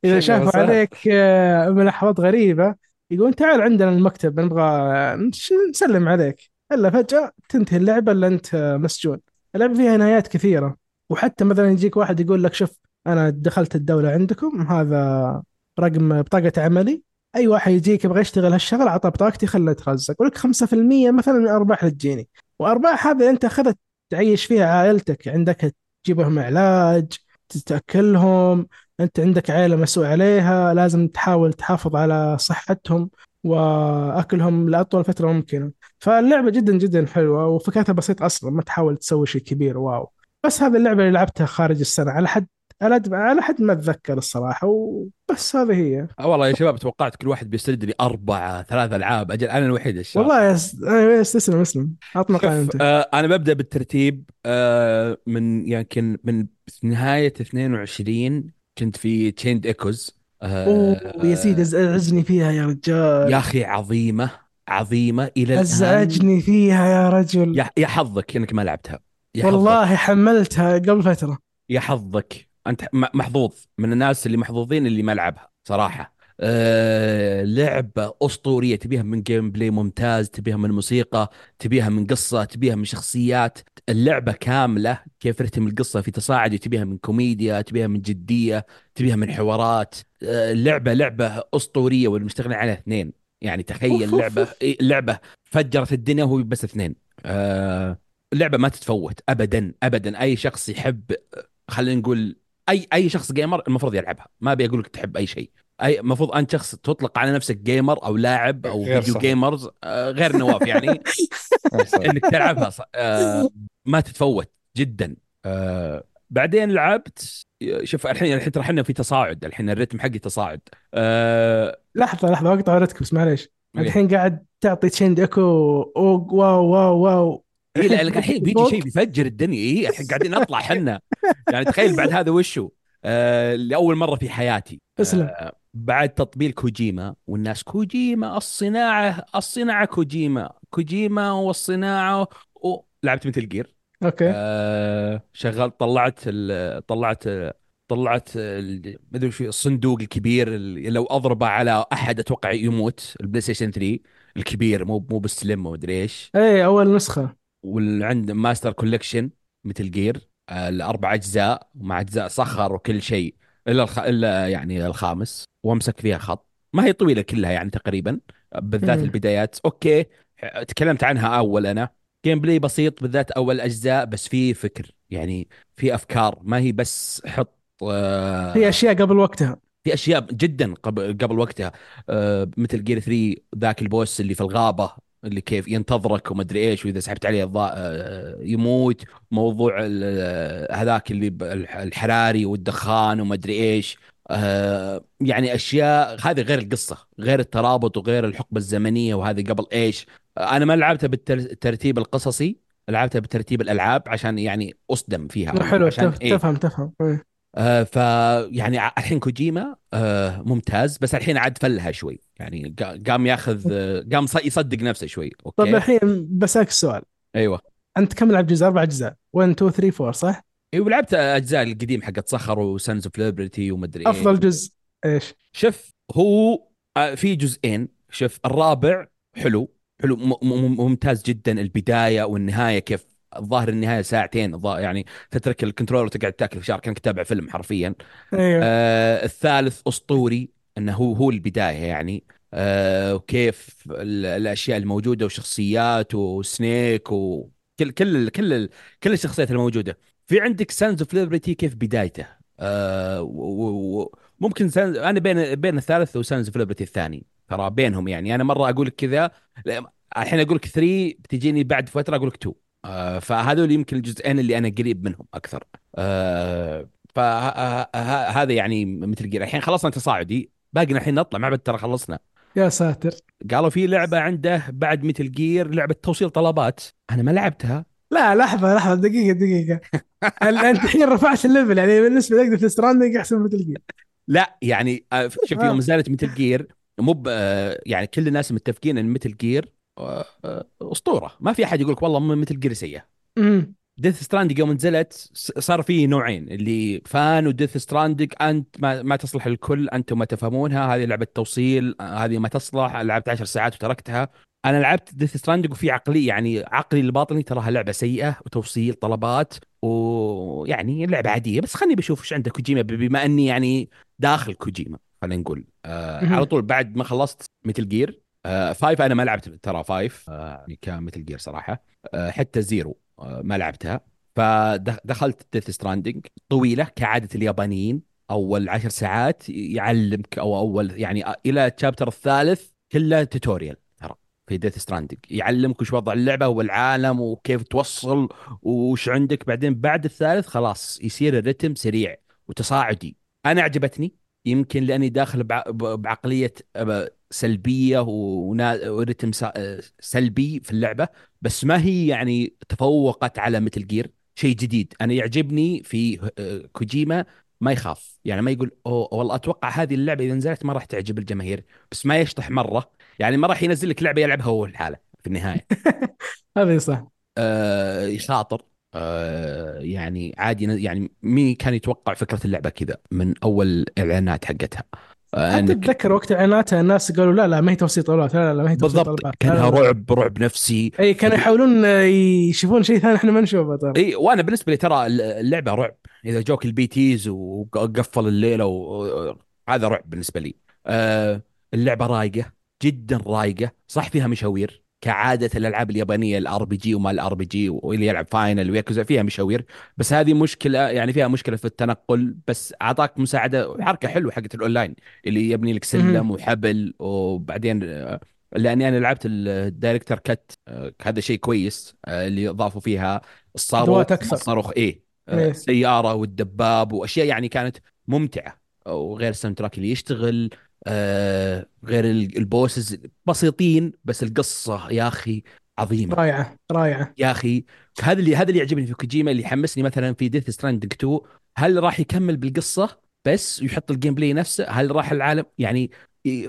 إذا شافوا عليك آه، ملاحظات غريبة يقول تعال عندنا المكتب نبغى نسلم عليك. الا فجأة تنتهي اللعبة إلا أنت مسجون. اللعبة فيها نهايات كثيرة وحتى مثلا يجيك واحد يقول لك شوف أنا دخلت الدولة عندكم هذا رقم بطاقة عملي. أي واحد يجيك يبغى يشتغل هالشغل اعطى بطاقتي خله يترزق ولك 5% مثلا من الارباح اللي تجيني وأرباح هذه أنت أخذت تعيش فيها عائلتك عندك تجيب لهم علاج تتأكلهم أنت عندك عائله مسؤول عليها لازم تحاول تحافظ على صحتهم وأكلهم لأطول فترة ممكنة. فاللعبة جدا جدا حلوة وفكرتها بسيطة أصلا ما تحاول تسوي شيء كبير واو. بس هذه اللعبة اللي لعبتها خارج السنة على حد على حد ما أتذكر الصراحة وبس هذه هي. أه والله يا شباب توقعت كل واحد بيسرد لي اربعه ثلاث ألعاب. أجل أنا الوحيد الشاب والله يا اسلم اسلم عطنا قائمه آه أنا ببدأ بالترتيب آه من يمكن من نهاية 22 كنت في Chained Echoes آه أوه يا سيدي أزعجني فيها يا رجال. يا أخي عظيمة عظيمة إلى أزعجني فيها يا رجل. يا حظك إنك ما لعبتها. يا والله حظك. حملتها قبل فترة. يا حظك. أنت محظوظ من الناس اللي محظوظين اللي ما لعبها صراحة. أه لعبة أسطورية تبيها من gameplay ممتاز تبيها من موسيقى تبيها من قصة تبيها من شخصيات. اللعبة كاملة كيف رتم القصة في تصاعد تبيها من كوميديا تبيها من جدية تبيها من حوارات. أه لعبة لعبة أسطورية والمشتغلين عليها اثنين. يعني تخيل لعبة لعبة فجرت الدنيا وهو بس اثنين. أه اللعبة ما تتفوت أبدا أبدا. أي شخص يحب خلينا نقول أي أي شخص gamer المفروض يلعبها. ما أبي أقول لك تحب أي شيء. أي المفروض أنت شخص تطلق على نفسك gamer أو لاعب أو فيديو صحيح. gamers آه غير نواف يعني. إنك تلعبها آه ما تتفوت جدا. آه بعدين لعبت شوف الحين الحين ترى إحنا في تصاعد الحين الريتم حقي تصاعد. آه لحظة لحظة اقطع رتمك بس معليش. إيه. الحين قاعد تعطي Chained Echoes wow wow wow. اي لانك الحين بيجي شيء بيفجر الدنيا. اي الحين قاعدين نطلع حنا يعني تخيل بعد هذا وشو؟ آه لأول مرة في حياتي. تسلم. آه بعد تطبيل كوجيما والناس كوجيما الصناعة الصناعة كوجيما. كوجيما والصناعة و... لعبت Metal Gear. أوكي. آه شغلت طلعت ال... طلعت طلعت ما أدري شو الصندوق الكبير اللي لو أضربه على أحد أتوقع يموت. ال PlayStation 3 الكبير مو مو بالسلم ومدري إيش. اي أول نسخة. والعند ماستر كولكشن مثل جير الأربع أجزاء مع أجزاء صخر وكل شيء إلا الخ... إلا يعني الخامس وأمسك فيها خط. ما هي طويلة كلها يعني تقريبا بالذات مم. البدايات. أوكي تكلمت عنها أول أنا. جيم بلاي بسيط بالذات أول أجزاء بس في فكر يعني في أفكار. ما هي بس حط آه، في أشياء قبل وقتها. في أشياء جدا قبل قبل وقتها. آه، مثل جير 3 ذاك البوس اللي في الغابة. اللي كيف ينتظرك وما أدري إيش وإذا سحبت عليه الضاء آه، يموت. موضوع آه، هذاك اللي الحراري والدخان وما أدري إيش. آه، يعني أشياء هذه غير القصة غير الترابط وغير الحقبة الزمنية وهذه قبل إيش. أنا ما لعبتها بالترتيب القصصي لعبتها بترتيب الألعاب عشان يعني أصدم فيها. حلو عشان تف- إيه؟ تفهم تفهم. إيه. آه ف يعني ع- الحين كوجيما آه ممتاز بس الحين عاد فلها شوي. يعني قا- قام ياخذ آه، قام يصدق نفسه شوي. طيب أوكي. الحين بسالك سؤال. أيوه. أنت كم لعب جزء أربع اجزاء 1 2 3 4 صح؟ أيوه لعبت أجزاء القديم حقت صخر و Sons of Liberty ومدري إيه. أفضل جزء إيش؟ شوف هو آه، في جزئين. شوف الرابع حلو حلو ممتاز جدا البداية والنهاية كيف الظاهر النهاية ساعتين يعني تترك ال controller وتقعد تاكل في شعر كأنك تتابع فيلم حرفيا. أيوه. آه الثالث أسطوري إنه هو هو البداية يعني. آه وكيف ال- الأشياء الموجودة وشخصيات وسنيك وكل كل كل كل الشخصيات الموجودة. في عندك Sons of Liberty كيف بدايته؟ آه وممكن Sons أنا بين بين الثالث و Sons of Liberty الثاني ترى بينهم يعني. أنا مرة أقول لك كذا الحين أقول لك 3 بتجيني بعد فترة أقول لك 2 آه فهذول يمكن الجزئين اللي أنا قريب منهم أكثر. آه فهذا يعني Metal Gear الحين خلصنا تصاعدي. باقي الحين نطلع. ما بعد ترى خلصنا. يا ساتر. قالوا في لعبة عنده بعد Metal Gear لعبة توصيل طلبات. أنا ما لعبتها. لا لحظة لحظة. دقيقة دقيقة. انت الحين رفعت ال level. يعني بالنسبة لك Death Stranding أحسن من Metal Gear لا يعني آه، شوف آه. يوم نزلت Metal Gear مو آه، يعني كل الناس متفقين إن Metal Gear آه، آه، اسطوره ما في أحد يقول لك والله Metal Gear سيئه Death Stranding يوم نزلت صار فيه نوعين اللي fan و Death Stranding أنت ما, ما تصلح للكل أنتم ما تفهمونها هذه لعبة توصيل هذه ما تصلح لعبت عشر ساعات وتركتها. أنا لعبت Death Stranding وفي عقلي يعني عقلي الباطني تراها لعبة سيئة وتوصيل طلبات ويعني لعبة عادية. بس خليني بشوف إيش عندك كوجيما بما إني يعني داخل كوجيما خلينا نقول. آه. على طول بعد ما خلصت Metal Gear Five أنا ما لعبت ترى Five آه. يعني ك Metal Gear صراحة. آه حتى Zero آه ما لعبتها. فدخلت Death Stranding طويلة كعادة اليابانيين. أول عشر ساعات يعلمك أو أول يعني إلى ال chapter الثالث كله tutorial ترى في Death Stranding يعلمك وش وضع اللعبة والعالم وكيف توصل وش عندك. بعدين بعد الثالث خلاص يصير الرتم سريع وتصاعدي. أنا عجبتني يمكن لأني داخل بعقلية سلبية ورتم س- سلبي في اللعبة بس ما هي يعني تفوقت على مثل جير شيء جديد. أنا يعجبني في آه، كوجيما ما يخاف. يعني ما يقول أوه والله أتوقع هذه اللعبة إذا نزلت ما راح تعجب الجماهير. بس ما يشطح مرة. يعني ما راح ينزل لك لعبة يلعبها هو الحاله في النهاية. هذه صح. آه يخاطر. آه يعني عادي يعني مين كان يتوقع فكرة اللعبة كذا من أول الاعلانات حقتها؟ آه حتى أتذكر وقت اعلاناتها الناس قالوا لا لا ما هي توصيل طلبات لا لا ما هي توصيل بالضبط. كانها. رعب رعب نفسي. إي كانوا يحاولون يشوفون شيء ثاني إحنا ما نشوفه ترى إي وأنا بالنسبة لي ترى اللعبة رعب. إذا جوك ال BTs وقفل الليلة وهذا رعب بالنسبة لي. آه اللعبة رايقة جدا رايقة. صح فيها مشاوير. كعادة الألعاب اليابانية ال RPG وما ال RPG واللي يلعب Final و Yakuza فيها مشاوير بس هذه مشكلة يعني فيها مشكلة في التنقل بس أعطاك مساعدة حركة حلوة حقت الاونلاين اللي يبني لك سلم. وحبل وبعدين آه، لأني أنا لعبت ال director's cut آه، هذا شيء كويس آه، اللي اضافوا فيها الصاروخ. الصاروخ إيه آه، إيه. السياره والدباب وأشياء يعني كانت ممتعة وغير ال soundtrack اللي يشتغل آه، غير ال- ال bosses بسيطين بس القصة يا أخي عظيمة. رائعة رائعة. يا أخي هذا اللي هذا اللي يعجبني في كوجيما اللي يحمسني مثلا في Death Stranding 2 هل راح يكمل بالقصة بس ويحط ال gameplay نفسه؟ هل راح العالم يعني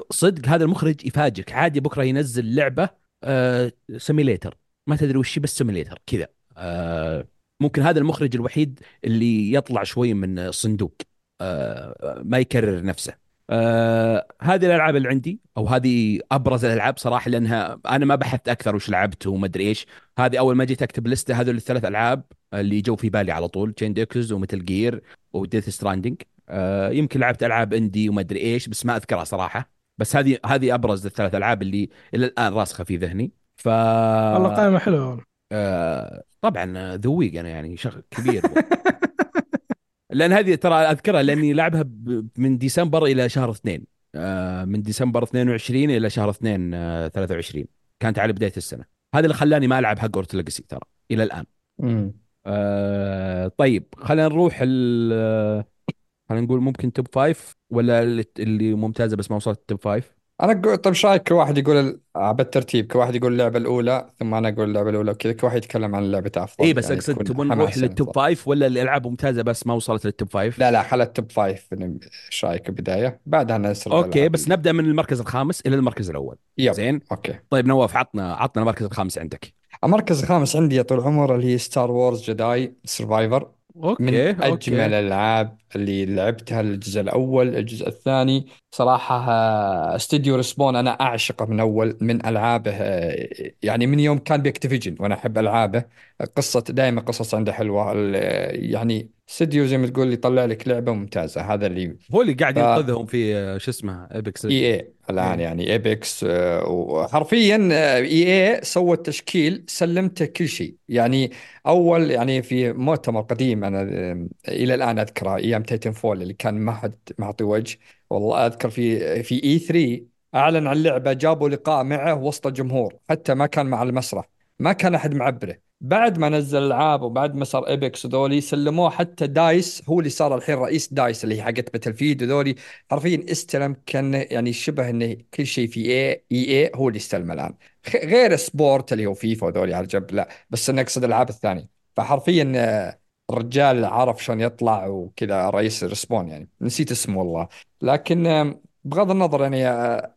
صدق هذا المخرج يفاجئك. عادي بكرة ينزل لعبة آه simulator ما تدري وش بس simulator كذا. آه ممكن هذا المخرج الوحيد اللي يطلع شوي من الصندوق آه ما يكرر نفسه. آه هذه الألعاب اللي عندي أو هذه أبرز الألعاب صراحة لأنها أنا ما بحثت أكثر وش لعبت وما ادري إيش. هذه أول ما جيت أكتب لستة هذول الثلاث ألعاب اللي جو في بالي على طول Chained Echoes و Metal Gear و Death Stranding آه يمكن لعبت ألعاب indie وما ادري إيش بس ما أذكرها صراحة. بس هذه هذه أبرز الثلاث ألعاب اللي إلى الآن راسخة في ذهني. ف والله قائمة حلوة آه طبعا ذويق أنا يعني شغل كبير. لأن هذه ترى أذكرها لأني لعبها من ديسمبر إلى شهر اثنين. آه من ديسمبر 22 إلى شهر اثنين آه 23 كانت على بداية السنة. هذا اللي خلاني ما ألعب Hogwarts Legacy ترى إلى الآن. امم آه طيب خلينا نروح ال خلينا نقول ممكن top five ولا اللي ممتازة بس ما وصلت top five أنا أقول طيب إيش رأيك كل واحد يقول بالترتيب كل واحد يقول اللعبة الأولى ثم أنا أقول اللعبة الأولى وكذا كل واحد يتكلم عن لعبته أفضل اي بس يعني أقصد تكون تبون نروح لل top أفضل. five ولا الألعاب ممتازة بس ما وصلت لل top five لا لا خلى ال top five إيش رأيك البدايه بعدها نسرد okay بس نبدأ من المركز الخامس إلى المركز الأول. yep زين؟ okay. طيب نواف عطنا عطنا المركز الخامس عندك. المركز الخامس عندي يا طول العمر اللي هي Star Wars Jedi Survivor okay من okay أجمل الألعاب اللي لعبتها الجزء الأول الجزء الثاني. صراحة آه، استوديو Respawn أنا أعشقه من أول من ألعابه آه، يعني من يوم كان ب Activision وأنا أحب ألعابه. قصة دائما قصص عنده حلوة ال- يعني استوديو زي ما تقول يطلع لك لعبة ممتازة. هذا اللي هو اللي قاعد ف- ينقذهم في آه، شو اسمه Apex EA الآن. يعني Apex وحرفيا EA سوت تشكيل سلمته كل شيء. يعني أول يعني في مؤتمر قديم أنا آه، إلى الآن أذكره أيام Titanfall اللي كان ما حد معطي وجه. والله أذكر في في E3 أعلن عن لعبة جابوا لقاء معه وسط الجمهور حتى ما كان مع المسرح ما كان أحد معبره. بعد ما نزل العاب وبعد ما صار Apex وذولي سلموه حتى DICE هو اللي صار الحين رئيس DICE اللي هي حقت Battlefield وذولي. حرفيا استلم كأن يعني شبه انه كل شيء في EA هو اللي يستلمه الآن. غير sports اللي هو فيفا وذولي على جنب لا بس أنا اقصد الألعاب الثانية. فحرفيا آه، الرجال عرف شلون يطلع وكذا رئيس Respawn يعني. نسيت اسمه والله. لكن آه، بغض النظر يعني آه،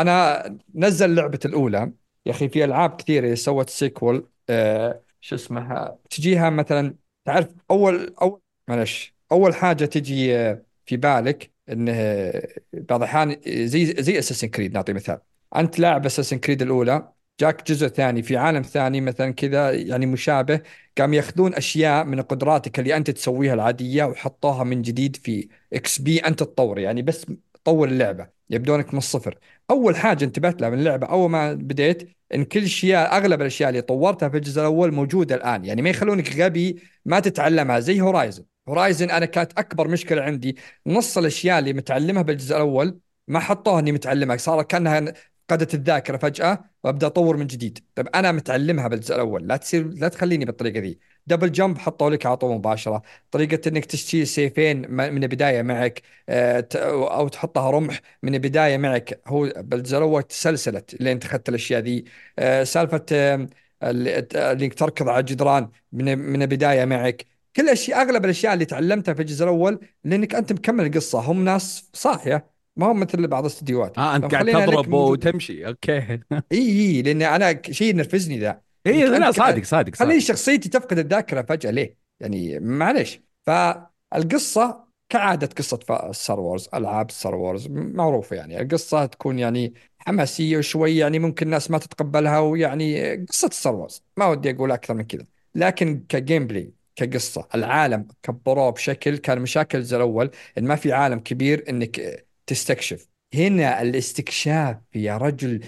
أنا نزل لعبة الأولى. يا أخي في ألعاب كثيرة سوت sequel آه شو اسمها؟ تجيها مثلا تعرف أول أول معلش أول حاجة تجي آه، في بالك انه آه، بعض الأحيان زي زي اساسن كريد نعطي مثال. أنت لاعب اساسن كريد الأولى جاك جزء ثاني في عالم ثاني مثلا كذا يعني مشابه قام يأخذون أشياء من قدراتك اللي أنت تسويها العادية وحطوها من جديد في XP أنت تطور. يعني بس طور اللعبة يبدونك من الصفر. أول حاجة انتبهت لها من اللعبة أول ما بديت إن كل الاشياء أغلب الأشياء اللي طورتها في الجزء الأول موجودة الآن. يعني ما يخلونك غبي ما تتعلمها زي هورايزن هورايزن أنا كانت أكبر مشكلة عندي. نص الأشياء اللي متعلمها بالجزء الأول ما حطوها إني متعلمها صار كأنها فقدت الذاكرة فجأة وأبدأ أطور من جديد. طيب أنا متعلمها بالجزء الأول. لا تصير لا تخليني بالطريقة ذي. double jump حطوا لك على طول مباشرة. طريقة إنك تشتري سيفين من البداية معك آه، أو تحطها رمح من البداية معك. هو بالجزء الأول تسلسلت لين أخذت الأشياء ذي. آه، سالفة آه، اللي تركض على الجدران من من البداية معك. كل الأشياء أغلب الأشياء اللي تعلمتها في الجزء الأول لأنك أنت مكمل القصة. هم ناس صاحية ما هم مثل بعض الأستديوهات. آه أنت قاعد تضرب. وتمشي. أوكي. إي إي لأن أنا شيء ينرفزني ذا. اي لا صادق صادق خلي شخصيتي تفقد الذاكرة فجأة ليه؟ يعني معلش فالقصة كعادة قصة ستار وورز ألعاب ستار وورز معروفة يعني. القصة تكون يعني حماسية وشوي يعني ممكن الناس ما تتقبلها ويعني قصة ستار وورز ما ودي أقول أكثر من كذا. لكن ك game play كقصة العالم كبروه بشكل كان مشاكل الجزء الأول إن ما في عالم كبير إنك تستكشف. هنا الاستكشاف يا رجل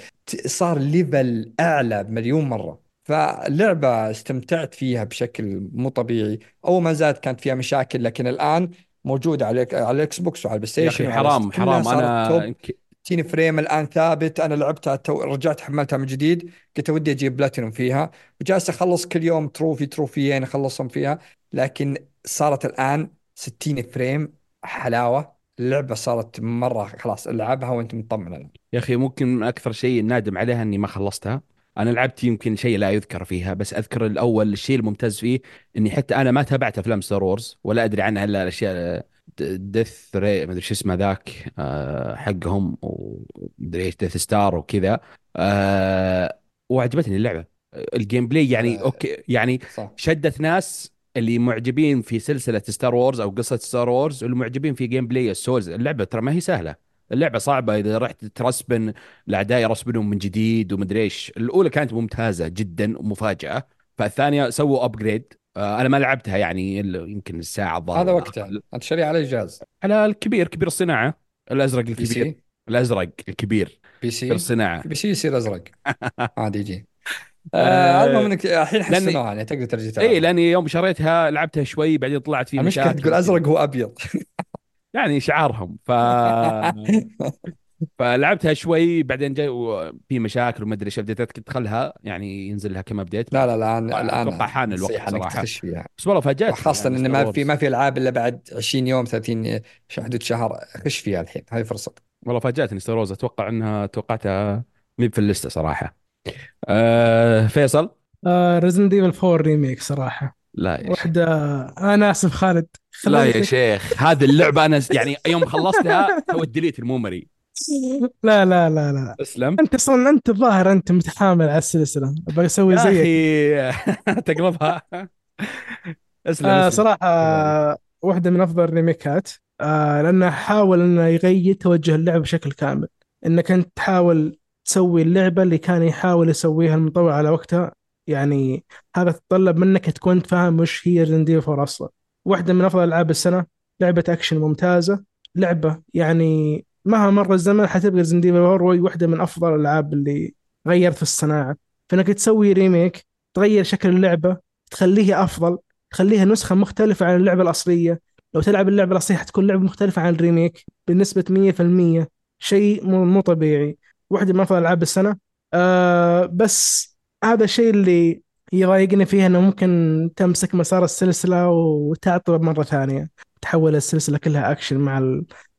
صار level أعلى بمليون مرة. فاللعبة استمتعت فيها بشكل مو طبيعي اول ما زادت كانت فيها مشاكل لكن الآن موجودة على على الإكس بوكس وعلى البلاي ستيشن حرام حرام. يمكن- 60 frame الآن ثابت. أنا لعبتها تو رجعت حملتها من جديد. قلت ودي أجيب بلاتينوم فيها. وجالس أخلص كل يوم trophy تروفيين أخلصهم فيها. لكن صارت الآن 60 frame حلاوة. اللعبة صارت مرة خلاص ألعبها وأنت مطمن. يا أخي ممكن أكثر شيء نادم عليها إني ما خلصتها. أنا لعبت يمكن شيء لا يذكر فيها بس أذكر الأول الشيء الممتاز فيه إني حتى أنا ما تابعت أفلام ستار وورز ولا أدري عنها إلا الأشياء Death ري ما أدري شو اسمه ذاك آه، حقهم ومدري إيش Death Star وكذا. أه وعجبتني اللعبة. ال game play يعني آه، أوكي يعني صح. شدت ناس اللي معجبين في سلسلة ستار وورز أو قصة ستار وورز واللي معجبين في game play ال souls. اللعبة ترى ما هي سهلة. اللعبة صعبة إذا رحت ترسبن الأعداء يرسبنهم من جديد ومدري إيش. الأولى كانت ممتازة جدا ومفاجأة فالثانية سووا upgrade أنا ما لعبتها يعني يمكن الساعة الظاهر هذا وقتها. أنت شاري على الجهاز. على الكبير كبير الصناعة. الأزرق بي الكبير. الأزرق الكبير. بي سي الصناعة. بي سي يصير أزرق. عادي يجي آه، آه المهم انك الحين لأني- حسنوها يعني تقدر ترجع تلعب. اي لأني يوم شريتها لعبتها شوي بعدين طلعت في المشكلة مشاكل. تقول أزرق هو أبيض. يعني شعارهم. ف فلعبتها شوي بعدين جاي في مشاكل وما أدري إيش ابديتات كنت تدخلها يعني ينزل لها كم ابديت لا لا الان الآن أتوقع حان الوقت صراحة. بس والله فاجأت خاصة يعني ان ما في. ما في العاب إلا بعد 20 يوم 30 ش- حدود شهر خش فيها الحين هذه فرصة. والله فاجأتني ستار وورز أتوقع انها توقعتها مي في اللسته صراحة. أه فيصل؟ Resident Evil 4 remake صراحة. لا يا واحدة أنا آسف خالد. لا يا شيخ هذه اللعبة أنا يعني يوم خلصتها سويت delete ال memory. لا لا لا لا. اسلم. أنت أصلا أنت الظاهر أنت متحامل على السلسلة. أبغى أسوي يا أخي تقلبها. اسلم آه اسلم. صراحة آه واحدة من أفضل الريميكات آه لأنه حاول إنه يغير توجه اللعبة بشكل كامل. إنك أنت تحاول تسوي اللعبة اللي كان يحاول يسويها المطور على وقتها يعني هذا تتطلب منك تكون فاهم وش هي Resident Evil 4 أصلا. واحدة من أفضل ألعاب السنة. لعبة أكشن ممتازة. لعبة يعني مهما مر الزمن حتبقى Evil 4 واحدة من أفضل الألعاب اللي غيرت في الصناعة. فإنك تسوي remake تغير شكل اللعبة تخليها أفضل تخليها نسخة مختلفة عن اللعبة الأصلية. لو تلعب اللعبة الأصلية حتكون لعبة مختلفة عن ال remake بنسبة 100% شيء مو مو طبيعي. واحدة من أفضل ألعاب السنة. آه بس هذا الشيء اللي يضايقني فيها إنه ممكن تمسك مسار السلسلة وتعطل مرة ثانية. تحول السلسلة كلها أكشن مع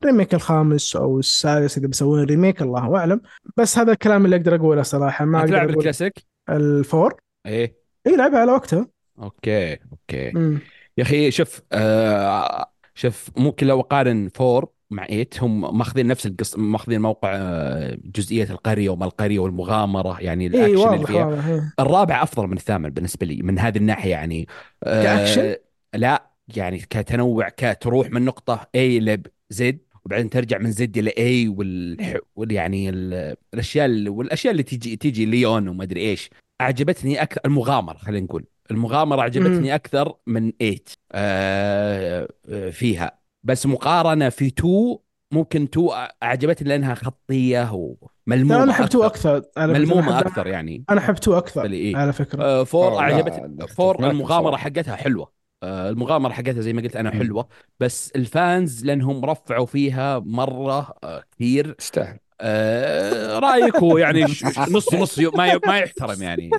ال remake الخامس أو السادس إذا بيسوون remake الله أعلم. بس هذا الكلام اللي أقدر أقوله صراحة ما أقدر أقول ال classic؟ ال four. إيه. اي لعبها على وقتها. أوكي أوكي. مم. يا أخي شوف آه شوف ممكن لو اقارن four مع 8 هم ماخذين نفس القصة ماخذين موقع آه، جزئية القرية وما القرية والمغامرة يعني اي الأكشن اللي واضح فيها إيه. الرابع أفضل من الثامن بالنسبة لي من هذه الناحية يعني. آه كأكشن؟ لا يعني كتنوع كتروح من نقطة A ل Z وبعدين ترجع من Z إلى A وال... يعني ال... الأشياء ال... والأشياء اللي تيجي تيجي ليون وما أدري إيش أعجبتني أكثر المغامرة خلينا نقول. المغامرة عجبتني أكثر من 8 آه... آه، فيها. بس مقارنة في 2 ممكن 2 أعجبتني لأنها خطية وملمومة لا أنا أحب two أكثر. أكثر على فكرة. ملمومة أحب- أكثر يعني أنا أحب two أكثر بالي إيه. على فكرة آه، four أوه، لا، عجبت لا، four معك المغامرة بصراحة. حقتها حلوة آه، المغامرة حقتها زي ما قلت أنا. حلوة بس ال fans لأنهم رفعوا فيها مرة آه، كثير تستاهل آه، رأيك هو يعني نص نص ما يحترم يعني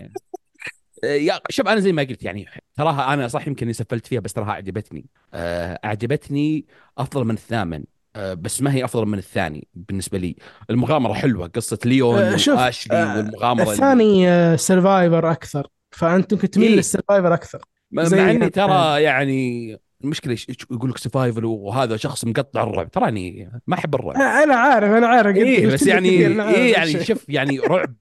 يا شوف أنا زي ما قلت يعني تراها أنا صح يمكن إني سفلت فيها بس تراها عجبتني آه، أعجبتني أفضل من الثامن. آه، بس ما هي أفضل من الثاني بالنسبة لي. المغامرة حلوة قصة ليون آه، شوف، وأشلي آه، والمغامرة اللي- الثاني survival أكثر. فانت ممكن تميل إيه. لل survival أكثر. مع إني ترى يعني المشكلة يقول لك survival وهذا شخص مقطع الرعب. تراني ما أحب الرعب. أنا عارف أنا عارف. قلت بس يعني هالشيء. يعني شوف يعني رعب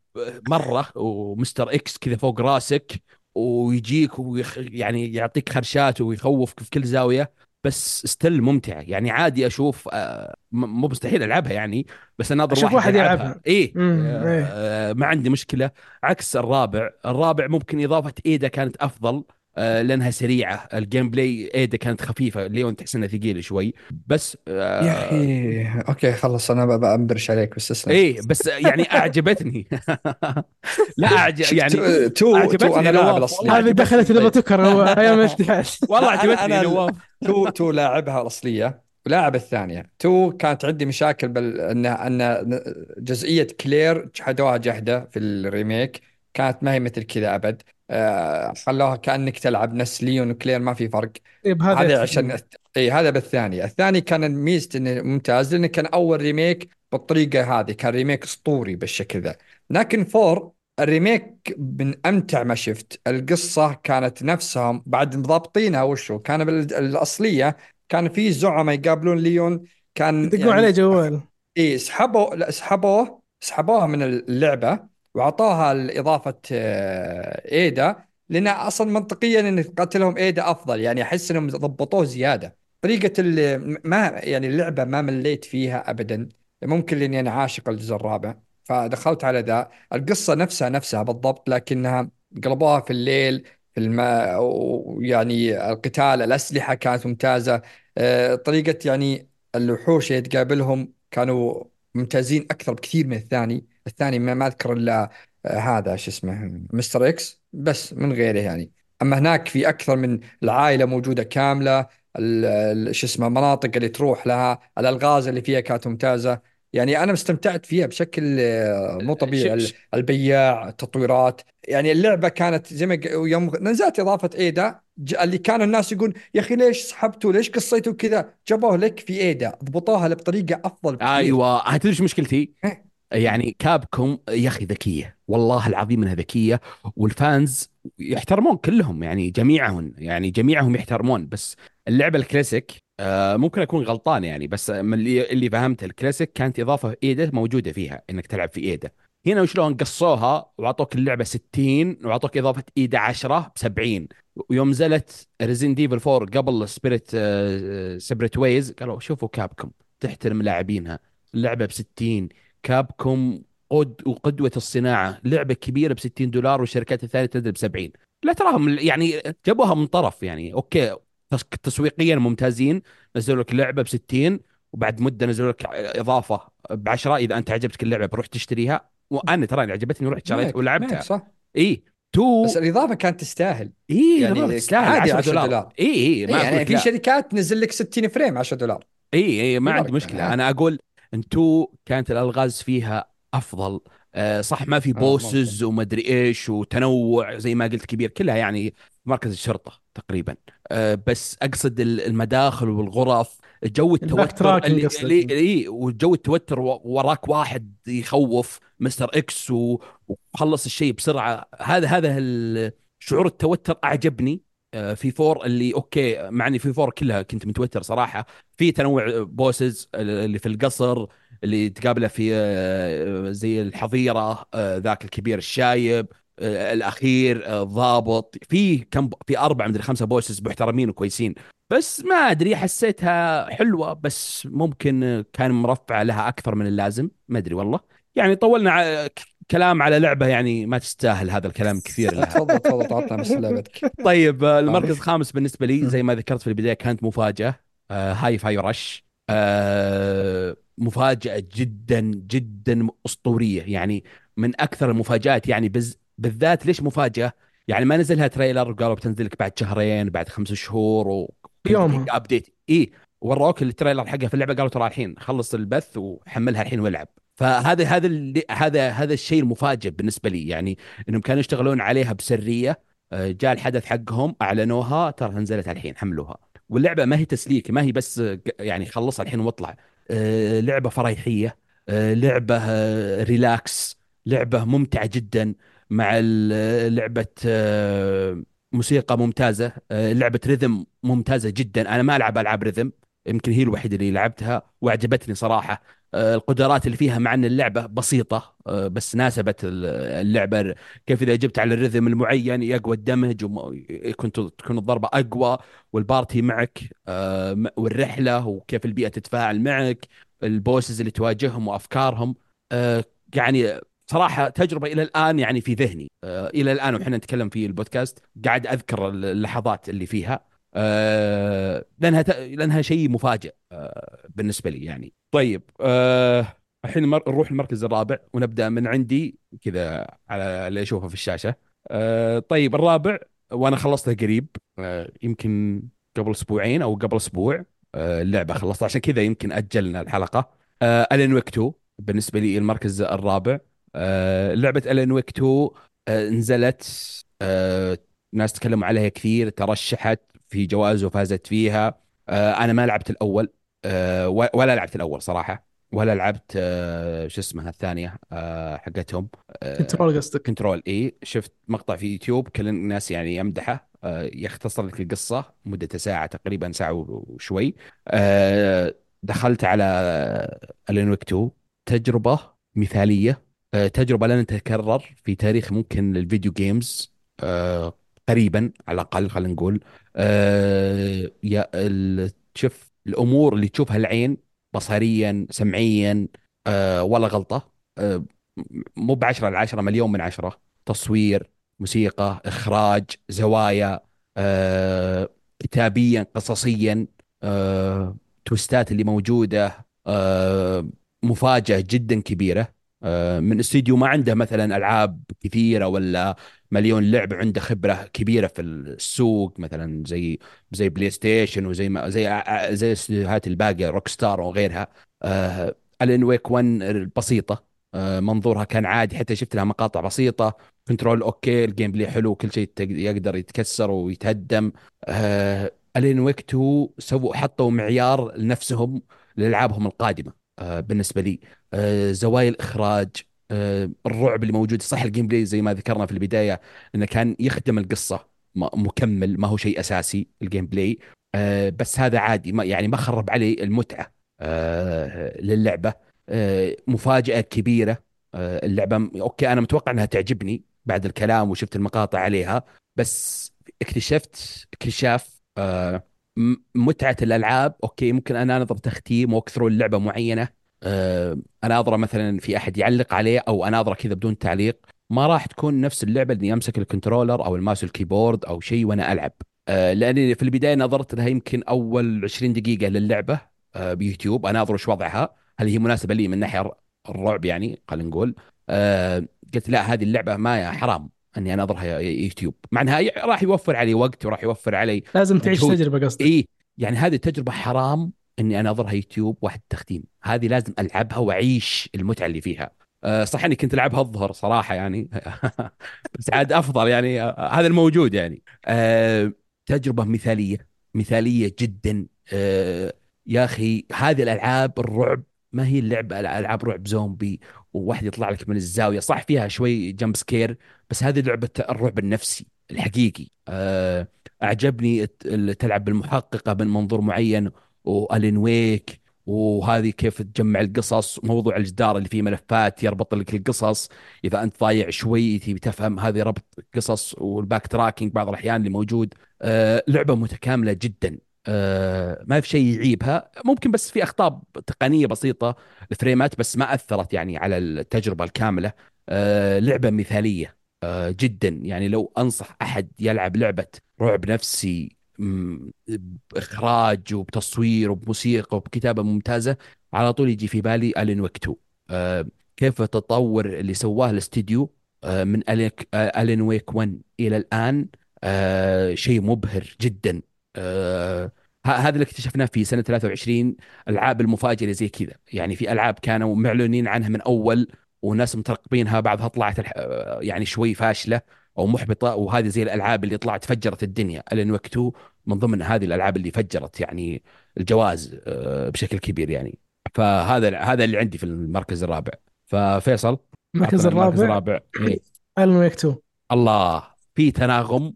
مرة و Mr. X كذا فوق راسك ويجيك ويخ يعني يعطيك خرشات ويخوفك في كل زاوية بس still ممتعة يعني عادي أشوف آه، مو مستحيل ألعبها يعني بس اناظر أشوف واحد, واحد يلعبها. إيه مم، آه، إيه. آه، ما عندي مشكلة عكس الرابع الرابع ممكن إضافة ايدا كانت أفضل آه، لأنها سريعة. الجيم بلاي ايدا كانت خفيفة. ليون تحس إنها ثقيلة شوي. بس آه، يا أخي أوكي خلص أنا بأمبرش عليك بس اسلم إيه بس يعني أعجبتني. لا أعجب يعني تو تو, أنا نواف، لاعب والله الأصلي. هذه دخلت تكره هو أيام الاتحاد والله عجبتني أنا- نواف تو تو لاعبها الأصلية ولاعب الثانية. تو كانت عندي مشاكل بال إن إن جزئية كلير جحدوها جحده في ال remake. كانت ما هي مثل كذا أبد. خلوها كأنك تلعب نفس ليون وكلير ما في فرق. طيب هذا. عشان إي هذا بالثاني الثاني كان ميزته إنه ممتاز لأنه كان أول remake بالطريقة هذه كان remake أسطوري بالشكل ذا. لكن four ال remake من أمتع ما شفت. القصة كانت نفسها بعد مضابطينها وشو؟ كان بالاصليه كان في زعماء يقابلون ليون كان يدقون يعني عليه جوال. إي سحبوا لا سحبوه سحبوها من اللعبة. وأعطوها اضافه آه، إيدا لأن أصلا منطقيا إن قتلهم إيدا أفضل. يعني أحس إنهم ضبطوه زيادة. طريقة ما يعني اللعبة ما مليت فيها ابدا. ممكن لأني أنا عاشق الجزء الرابع فدخلت على ذا. القصة نفسها نفسها بالضبط لكنها قلبوها في الليل في الماء ويعني القتال الأسلحة كانت ممتازة. آه، طريقة يعني الوحوش اللي تقابلهم كانوا ممتازين أكثر بكثير من الثاني. الثاني ما, ما أذكر إلا آه، هذا شو اسمه مستر إكس بس من غيره يعني. أما هناك في أكثر من العائلة موجودة كاملة شو اسمه المناطق اللي تروح لها الألغاز اللي فيها كانت ممتازة. يعني أنا استمتعت فيها بشكل آه، مو طبيعي. البياع التطويرات. يعني اللعبة كانت زي ما يوم نزلت إضافة إيدا اللي كانوا الناس يقول يا أخي ليش سحبته ليش قصيته كذا؟ جابوه لك في إيدا ضبطوها بطريقة أفضل بكثير. أيوه تدري إيش مشكلتي؟ يعني كابكم يا أخي ذكية والله العظيم إنها ذكية والفانز يحترمون كلهم يعني جميعهم يعني جميعهم يحترمون. بس اللعبة الكلاسيك آه ممكن أكون غلطان يعني بس من اللي اللي الكلاسيك كانت إضافة ايدا موجودة فيها إنك تلعب في ايدا هنا وشلون قصوها؟ وأعطوك اللعبة 60 وأعطوك إضافة ايدا 10 ب 70 ويوم نزلت Resident Evil 4 قبل Separate آه Separate Ways قالوا شوفوا Capcom تحترم لاعبينها. اللعبة ب 60 Capcom قد وقدوة الصناعة. لعبة كبيرة ب 60 دولار والشركات الثانية تنزل ب 70 لا تراهم يعني جابوها من طرف يعني. أوكي تسويقيا ممتازين نزلوا لك لعبة ب 60 وبعد مدة نزلوا لك إضافة ب 10 إذا أنت عجبتك اللعبة بروح تشتريها. وأنا ترى عجبتني ورحت شريتها ولعبتها. صح. إي two. بس الإضافة كانت تستاهل. إي يعني تستاهل. 10 دولار, دولار. إي إي ما يعني في شركات تنزل لك 60 frame 10 دولار. إي إي ما عندي مشكلة. أنا أقول إن two كانت الألغاز فيها أفضل. آه صح ما في آه، bosses وما ادري إيش وتنوع زي ما قلت كبير كلها يعني مركز الشرطة تقريبا. آه بس أقصد المداخل والغرف جو التوتر اللي, اللي اي وجو التوتر وراك واحد يخوف Mr. X وخلص الشيء بسرعة. هذا هذا شعور التوتر أعجبني. في four اللي أوكي مع اني في four كلها كنت متوتر صراحة. في تنوع bosses اللي في القصر اللي تقابله في آه، زي الحظيرة آه، ذاك الكبير الشايب الأخير الضابط. في كم في أربع مدري خمسه bosses محترمين وكويسين. بس ما أدري حسيتها حلوة بس ممكن كان مرفع لها أكثر من اللازم. ما أدري والله. يعني طولنا كلام على لعبة يعني ما تستاهل هذا الكلام كثير. لها تفضل تفضل تعطنا بس لعبتك. طيب آه، المركز الخامس بالنسبة لي زي ما ذكرت في البداية كانت مفاجأة آه Hi-Fi Rush آه مفاجأة جدا جدا أسطورية. يعني من أكثر المفاجآت يعني بز بالذات ليش مفاجأة؟ يعني ما نزلها trailer وقالوا بتنزل لك بعد شهرين بعد خمس شهور و يوم أبديت. اي وروك ال trailer حقها في اللعبة قالوا ترى الحين خلص البث وحملها الحين والعب فهذا هذا هذا هذا الشيء المفاجئ بالنسبة لي. يعني إنهم كانوا يشتغلون عليها بسرية آه، جاء الحدث حقهم أعلنوها ترى نزلت الحين حملوها. واللعبة ما هي تسليك ما هي بس يعني خلصها الحين واطلع. آه، لعبة فريحية آه، لعبة relax لعبة ممتعة جدا مع لعبة موسيقى ممتازة لعبة rhythm ممتازة جدا. أنا ما ألعب ألعاب rhythm يمكن هي الوحيدة اللي لعبتها وأعجبتني صراحة. آه، القدرات اللي فيها مع أن اللعبة بسيطة آه، بس ناسبت اللعبة. كيف إذا جبت على ال rhythm المعين يقوى ال damage وكنت تكون الضربة أقوى وال party معك آه، والرحلة وكيف البيئة تتفاعل معك ال bosses اللي تواجههم وأفكارهم. يعني صراحة تجربة إلى الآن يعني في ذهني. إلى الآن وإحنا نتكلم في البودكاست قاعد أذكر اللحظات اللي فيها. آه لأنها لأنها شيء مفاجئ آه بالنسبة لي يعني. طيب آه الحين مر... نروح المركز الرابع ونبدأ من عندي كذا على اللي أشوفه في الشاشة. آه طيب الرابع وأنا خلصته قريب آه يمكن قبل أسبوعين أو قبل أسبوع آه اللعبة خلصتها عشان كذا يمكن أجلنا الحلقة. آه Alan Wake 2 بالنسبة لي المركز الرابع. آه لعبة Alan Wake 2 آه نزلت آه ناس تكلموا عليها كثير ترشحت في جوائز وفازت فيها. آه، أنا ما لعبت الأول. آه، ولا لعبت الأول صراحة ولا لعبت آه، شو اسمها الثانية حقتهم. Control قصدك؟ Control إي. شفت مقطع في يوتيوب كل الناس يعني يمدحه. يختصر لك القصة مدته ساعة تقريبا ساعة وشوي. دخلت على Alan Wake 2 تجربة مثالية. تجربة لن تتكرر في تاريخ ممكن ال video games قريبا على الأقل خلينا نقول. آه، يا ال- شوف الأمور اللي تشوفها العين بصريا سمعيا آه، ولا غلطة. آه، مو بعشرة على عشرة مليون من عشرة. تصوير موسيقى إخراج زوايا كتابيا قصصيا تويستات اللي موجودة آه، مفاجأة جدا كبيرة. آه، من استديو ما عنده مثلا ألعاب كثيرة ولا مليون لعبة عنده خبرة كبيرة في السوق مثلا زي زي PlayStation وزي ما زي زي الاستديوهات الباقية Rockstar وغيرها. آه، Alan Wake 1 بسيطة. آه، منظورها كان عادي حتى شفت لها مقاطع بسيطة. Control okay ال gameplay حلو كل شيء يقدر يتكسر ويتهدم. آه Alan Wake 2 سووا حطوا معيار لنفسهم لألعابهم القادمة. آه بالنسبة لي. آه زوايا الإخراج. الرعب اللي موجود. صح ال gameplay زي ما ذكرنا في البداية إنه كان يخدم القصة م- مكمل ما هو شيء أساسي ال gameplay. آه بس هذا عادي ما يعني ما خرب علي المتعة آه للعبة. آه، مفاجأة كبيرة. آه، اللعبة م- okay أنا متوقع إنها تعجبني بعد الكلام وشفت المقاطع عليها بس اكتشفت اكتشاف آه، م- متعة الألعاب. okay ممكن أنا اناظر تختيم وأكثر اللعبة معينة. آه، اناظره مثلا في أحد يعلق عليه أو اناظره كذا بدون تعليق ما راح تكون نفس اللعبة اللي أمسك ال controller أو الماوس وال keyboard أو شيء وأنا ألعب. آه، لأني في البداية ناظرت لها يمكن أول 20 دقيقة للعبة آه، بيوتيوب. اناظر وش وضعها؟ هل هي مناسبة لي من ناحية الرعب يعني خلينا نقول؟ آه قلت لا هذه اللعبة ما حرام إني أنا اظهرها يوتيوب. مع إنها راح يوفر علي وقت وراح يوفر علي لازم تعيش. تجربة قصدك. اي يعني هذه التجربة حرام إني أنا اظهرها يوتيوب واحد تختيم. هذه لازم ألعبها وأعيش المتعة اللي فيها. آه صح إني كنت ألعبها الظهر صراحة يعني. بس عاد أفضل يعني آه هذا الموجود يعني. آه تجربة مثالية مثالية جدا. يا أخي هذه الألعاب الرعب ما هي اللعبة ألعاب رعب زومبي وواحد يطلع لك من الزاوية صح فيها شوي jump scare بس هذه لعبة الرعب النفسي الحقيقي. أعجبني تلعب بالمحققة من منظور معين و Alan Wake وهذه كيف تجمع القصص موضوع الجدار اللي فيه ملفات يربط لك القصص. إذا أنت ضايع شوي تبي تفهم هذه ربط قصص وال backtracking بعض الأحيان اللي موجود. آه، لعبة متكاملة جدا. آه، ما في شيء يعيبها. ممكن بس في أخطاء تقنية بسيطة الفريمات بس ما أثرت يعني على التجربة الكاملة. آه، لعبة مثالية. آه، جدا. يعني لو أنصح أحد يلعب لعبة رعب نفسي بإخراج وبتصوير وبموسيقى وبكتابة ممتازة على طول يجي في بالي Alan Wake 2 آه، كيف التطور اللي سواه الاستديو؟ آه، من الين ويك 1 إلى الآن آه، شيء مبهر جدا. آه، هذا اللي اكتشفناه في سنة 23 ألعاب المفاجئة زي كذا. يعني في ألعاب كانوا معلنين عنها من أول وناس مترقبينها بعضها طلعت آه، يعني شوي فاشلة أو محبطة وهذه زي الألعاب اللي طلعت فجرت الدنيا. ألين ويك 2 من ضمن هذه الألعاب اللي فجرت يعني الجواز آه، بشكل كبير يعني. فهذا هذا اللي عندي في المركز الرابع. ففيصل المركز عطنا المركز الرابع؟ الرابع. إيه. الون ويك 2 الله في تناغم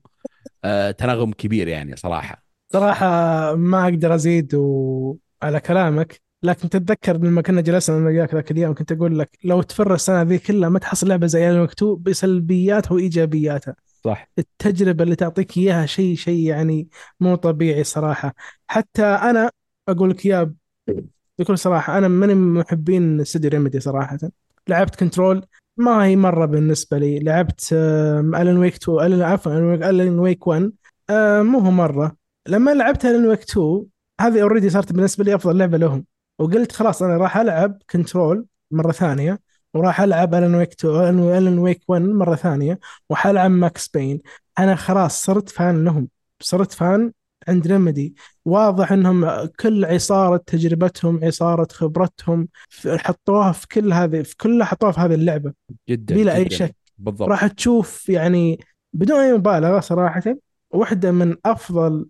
آه، تناغم كبير يعني صراحة. صراحة ما أقدر أزيد و... على كلامك لكن تتذكر لما كنا جلسنا أنا وياك ذاك اليوم كنت أقول لك لو تفر السنة ذي كلها ما تحصل لعبة زي ألون ويك 2 بسلبياتها وإيجابياتها. صح. التجربة اللي تعطيك إياها شيء شيء يعني مو طبيعي صراحة. حتى أنا أقول لك إياه بكل صراحة أنا ماني من محبين استوديو Remedy صراحة. لعبت Control ما هي مرة بالنسبة لي. لعبت Alan Wake 2 ألن عفوا Alan Wake 1 آه، مو هو مرة. لما لعبت Alan Wake 2 هذه already صارت بالنسبة لي أفضل لعبة لهم. وقلت خلاص أنا راح ألعب Control مرة ثانية. وراح ألعب Alan Wake 2 Alan Wake 1 مرة ثانية وحلعب ماكس بين أنا خلاص صرت فان لهم. صرت فان عند ريميدي واضح إنهم كل عصارة تجربتهم عصارة خبرتهم حطوها في كل هذه في كلها حطوها في هذه اللعبة. جدا بلا أي جداً. شك. بالضبط. راح تشوف يعني بدون أي مبالغة صراحة واحدة من أفضل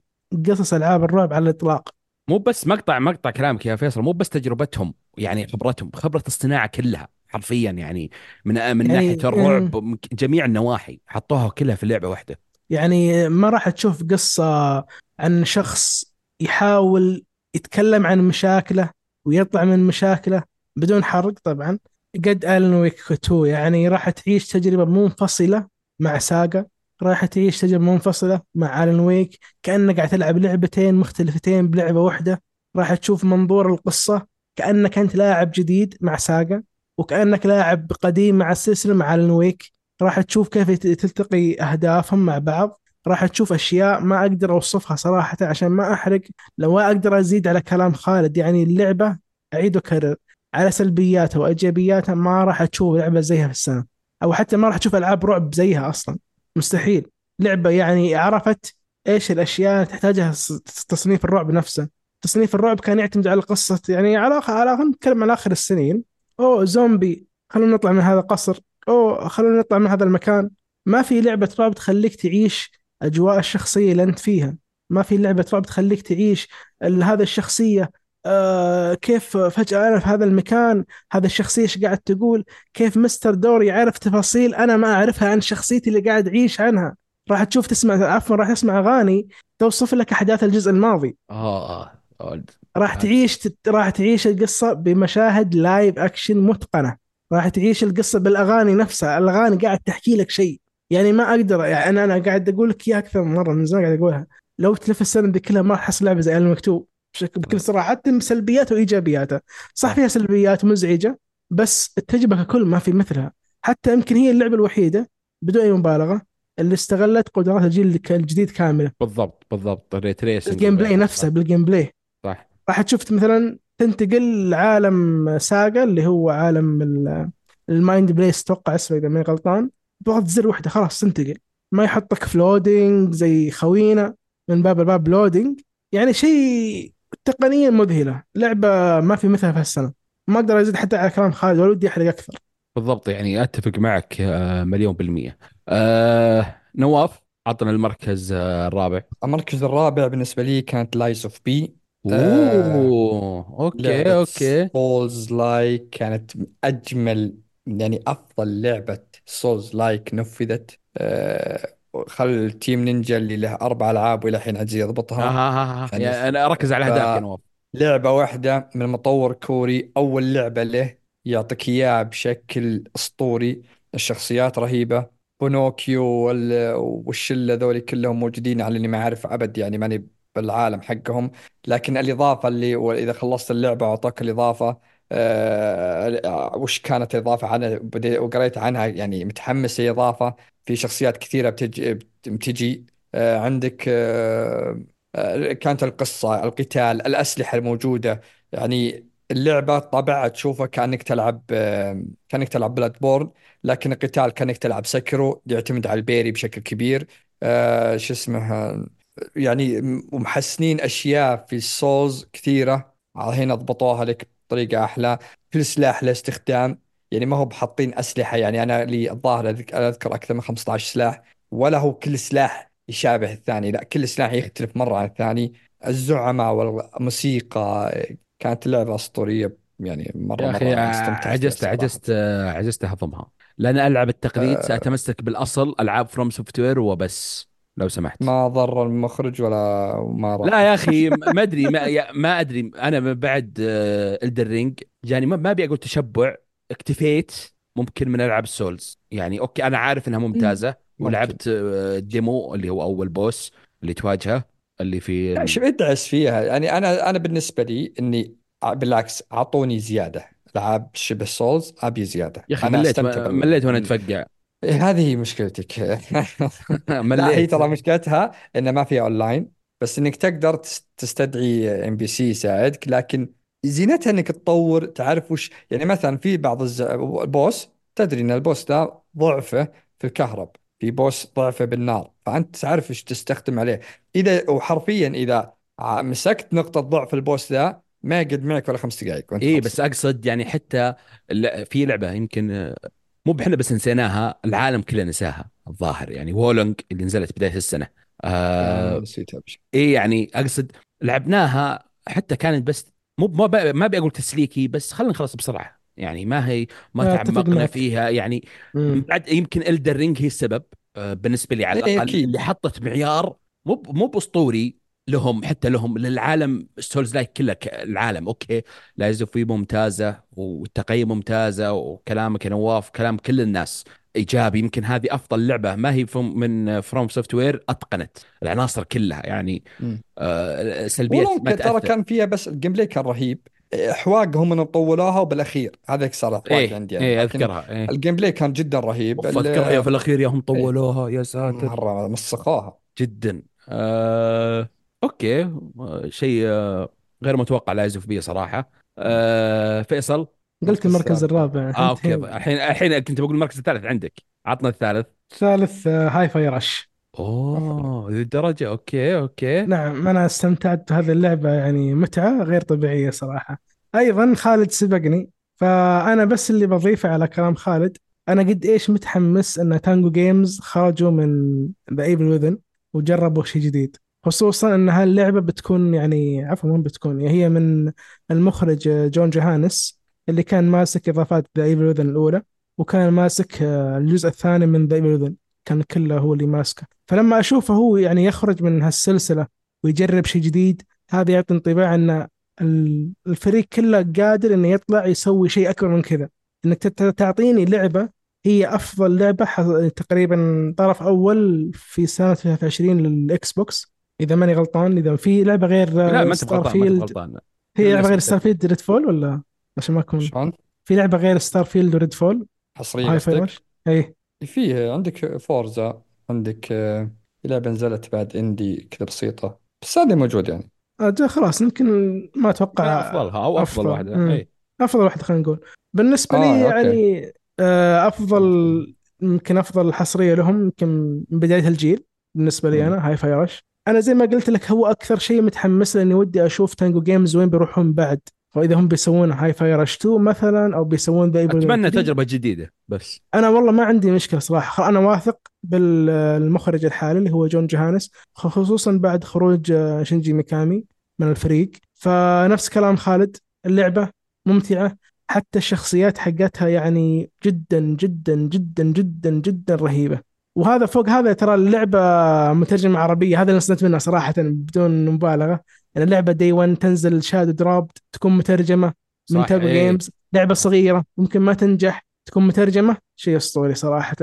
قصص ألعاب الرعب على الإطلاق. مو بس مقطع مقطع كلامك يا فيصل مو بس تجربتهم يعني خبرتهم خبرة الصناعة كلها. حرفيا يعني من من يعني ناحية الرعب من جميع النواحي حطوها كلها في لعبة واحدة. يعني ما راح تشوف قصة عن شخص يحاول يتكلم عن مشاكله ويطلع من مشاكله بدون حرق طبعا. قد ألان ويك 2 يعني راح تعيش تجربة منفصلة مع ساجا راح تعيش تجربة منفصلة مع ألان ويك كأنك قاعد تلعب لعبتين مختلفتين بلعبة واحدة. راح تشوف منظور القصة كأنك أنت لاعب جديد مع ساجا وكأنك لاعب قديم مع السلسلة مع ألان ويك. راح تشوف كيف تلتقي أهدافهم مع بعض. راح تشوف أشياء ما أقدر أوصفها صراحة عشان ما أحرق. لو أقدر أزيد على كلام خالد يعني اللعبة أعيد وأكرر على سلبياتها وإيجابياتها ما راح تشوف لعبة زيها في السنة. أو حتى ما راح تشوف ألعاب رعب زيها أصلا. مستحيل. لعبة يعني عرفت إيش الأشياء اللي تحتاجها تصنيف الرعب نفسه. تصنيف الرعب كان يعتمد على قصة يعني على على نتكلم عن آخر السنين. أوه زومبي خلونا نطلع من هذا القصر. أوه خلونا نطلع من هذا المكان. ما في لعبة رعب تخليك تعيش أجواء الشخصية اللي أنت فيها. ما في لعبة رعب تخليك تعيش هذا الشخصية. آه كيف فجأة أنا في هذا المكان؟ هذا الشخصية إيش قاعد تقول؟ كيف مستر دور يعرف تفاصيل أنا ما أعرفها عن شخصيتي اللي قاعد أعيش عنها؟ راح تشوف تسمع عفوا راح تسمع أغاني توصف لك أحداث الجزء الماضي. آه, آه. راح تعيش راح تعيش القصة بمشاهد live action متقنة. راح تعيش القصة بالأغاني نفسها. الأغاني قاعد تحكي لك شيء. يعني ما أقدر يعني أنا أنا قاعد أقول لك إياها أكثر من مرة من زمان قاعد أقولها. لو تلف السنة دي كلها ما راح احصل لعبه زي المكتوب بكل صراحة حتى سلبياته وإيجابياته. صح فيها سلبيات مزعجة بس التجربه ككل ما في مثلها. حتى يمكن هي اللعبة الوحيدة بدون أي مبالغة اللي استغلت قدرات الجيل الجديد كاملة. بالضبط بالضبط. ال ray tracing ال gameplay نفسه بال gameplay صح. راح تشوف مثلا تنتقل لعالم Saga اللي هو عالم ال Mind Place أتوقع اسمه إذا ماني غلطان. ضغط زر واحدة خلاص تنتقل. ما يحطك في loading زي خوينا من باب الباب loading يعني شيء تقنيا مذهلة. لعبة ما في مثلها في هالسنة. ما أقدر أزيد حتى على كلام خالد ولا ودي احرق أكثر. بالضبط يعني أتفق معك آه، مليون بالمية. آه نواف عطنا المركز آه، الرابع. المركز الرابع بالنسبة لي كانت Lies of P أوه okay okay. souls-like كانت أجمل يعني أفضل لعبة souls-like نفذت. آه خل ال Team Ninja اللي له أربع ألعاب والى الحين عجز يضبطها آه آه آه. يعني أنا أركز على الاهداف يا نواف لعبه واحدة من مطور كوري أول لعبة له يعطيك اياها بشكل أسطوري. الشخصيات رهيبة. بونوكيو والشلة ذولي كلهم موجودين على إني ما أعرف أبد يعني ماني بالعالم حقهم. لكن الإضافة اللي واذا خلصت اللعبة اعطاك الإضافة آه وش كانت الإضافة عنها؟ وقريت عنها يعني متحمس اضافه في شخصيات كثيرة بتجي بتجي. آه عندك آه آه كانت القصة القتال الأسلحة الموجودة. يعني اللعبة طابعها تشوفها كأنك تلعب آه كأنك تلعب Bloodborne لكن القتال كأنك تلعب Sekiro يعتمد على ال parry بشكل كبير. آه شو اسمه يعني ومحسنين أشياء في ال souls كثيرة. هنا ضبطوها لك بطريقة أحلى. كل سلاح له استخدام. يعني ما هو بحاطين أسلحة. يعني أنا لي الظاهر أذكر أكثر من 15 سلاح. ولا هو كل سلاح يشابه الثاني. لا كل سلاح يختلف مرة عن الثاني. الزعماء والموسيقى كانت لعبة أسطورية يعني مره يا أخي مرة عجزت عجزت عجزت اهضمها لن ألعب التقليد أه. سأتمسك بالأصل. ألعاب FromSoftware وبس. لو سمحت. ما ضر المخرج ولا ما لا يا أخي ما أدري ما, ما أدري. أنا بعد Elden Ring جاني ما أبي أقول تشبع اكتفيت ممكن من ألعاب ال Souls يعني okay أنا عارف إنها ممتازة. ولعبت ال demo اللي هو أول boss اللي تواجهه اللي في شوف ادعس فيها؟ يعني أنا أنا بالنسبة لي إني بالعكس أعطوني زيادة. العاب شبه Souls أبي زيادة. يا أخي مليت مليت وأنا أتفقع. إيه، هذه هي مشكلتك. لا هي ترى مشكلتها إنه ما فيها اونلاين بس إنك تقدر تستدعي NPC يساعدك لكن زينتها إنك تطور تعرف وش يعني مثلا في بعض الز... ال boss تدري إن ال boss ده ضعفه في الكهرب في boss ضعفه بالنار فأنت تعرف إيش تستخدم عليه. إذا وحرفيا إذا مسكت نقطة ضعف ال boss ذا ما يقعد معك ولا خمس دقائق اي بس أقصد يعني حتى في لعبة يمكن مو بحنا بس نسيناها العالم كله نساها الظاهر. يعني Wo Long اللي نزلت بداية السنة. آه نسيتها إي يعني أقصد لعبناها حتى كانت بس مو ما ب- ما أبي أقول تسليكي بس خلينا نخلص بسرعة. يعني ما هي ما تعمقنا فيها. يعني مم. بعد يمكن Elden Ring هي السبب آه، بالنسبة لي على إيه الأقل. اللي حطت معيار مو ب- مو بأسطوري لهم حتى لهم للعالم Souls-like كله العالم. okay Lies of ممتازة والتقييم ممتازة وكلامك يا نواف كلام كل الناس. إيجابي يمكن هذه أفضل لعبة. ما هي من FromSoftware أتقنت. العناصر كلها يعني. آه سلبيات ما ترى كان فيها بس ال gameplay كان رهيب. حواق هم طولوها وبالأخير. هذاك صار حواق إيه عندي يعني لكن أذكرها إيه. ال gameplay كان جدا رهيب. أذكرها في ال- الأخير يا هم طولوها يا ساتر. مرة مسخوها جدا. آه okay. شيء غير متوقع Lies of P صراحة. آه فيصل قلت المركز الرابع. آه okay. الحين الحين كنت بقول المركز الثالث عندك. عطنا الثالث. الثالث Hi-Fi Rush أوه ذي الدرجه okay okay. نعم أنا استمتعت بهذه اللعبة يعني متعة غير طبيعية صراحة. أيضا خالد سبقني فأنا بس اللي بضيفه على كلام خالد. أنا قد إيش متحمس أن Tango Games خرجوا من The Evil Within وجربوا شيء جديد. خصوصا أن هاللعبة بتكون يعني عفوا وين بتكون؟ هي من المخرج جون جوهانس اللي كان ماسك إضافات The Evil Within الأولى وكان ماسك آه، الجزء الثاني من The Evil Within كان كله هو اللي ماسكه. فلما أشوفه هو يعني يخرج من هالسلسلة ويجرب شيء جديد هذا يعطي انطباع إن ال- الفريق كله قادر إنه يطلع يسوي شيء أكبر من كذا. إنك تعطيني لعبة هي أفضل لعبة تقريبا طرف أول في سنة 23 لل Xbox. إذا ماني غلطان إذا في لعبة غير لا ما أنت غلطان ما أنت غلطان هي لعبة غير للأسف. Starfield Redfall ولا؟ عشان ما اكون شلون؟ في لعبة غير Starfield و Redfall حصريه قصدك؟ اي فيه عندك Forza عندك آه، لعبه نزلت بعد indie كذا بسيطة. بس هذه موجود يعني. أجل خلاص يمكن ما أتوقع أفضلها أو أفضل أفضل. واحدة. اي أفضل واحدة خلينا نقول. بالنسبة آه، لي okay. يعني آه، أفضل يمكن أفضل حصرية لهم يمكن من بداية الجيل بالنسبة لي. أنا Hi-Fi Rush أنا زي ما قلت لك هو أكثر شيء متحمس لاني ودي أشوف Tango Games وين بيروحون بعد. وإذا هم بيسوون Hi-Fi Rush 2 مثلا أو بيسوون ذا أتمنى تجربة جديدة بس. أنا والله ما عندي مشكلة صراحة. أنا واثق بالمخرج الحالي اللي هو جون جوهانس خصوصا بعد خروج شينجي ميكامي من الفريق. فنفس كلام خالد اللعبة ممتعة حتى الشخصيات حقتها يعني جدا جدا جدا جدا جدا رهيبة. وهذا فوق هذا ترى اللعبة مترجمة عربية. هذا اللي استفدت منها صراحة بدون مبالغة. يعني اللعبة day 1 تنزل shadow drop تكون مترجمة من تابو إيه. Games لعبة صغيرة ممكن ما تنجح تكون مترجمة. شيء أسطوري صراحة.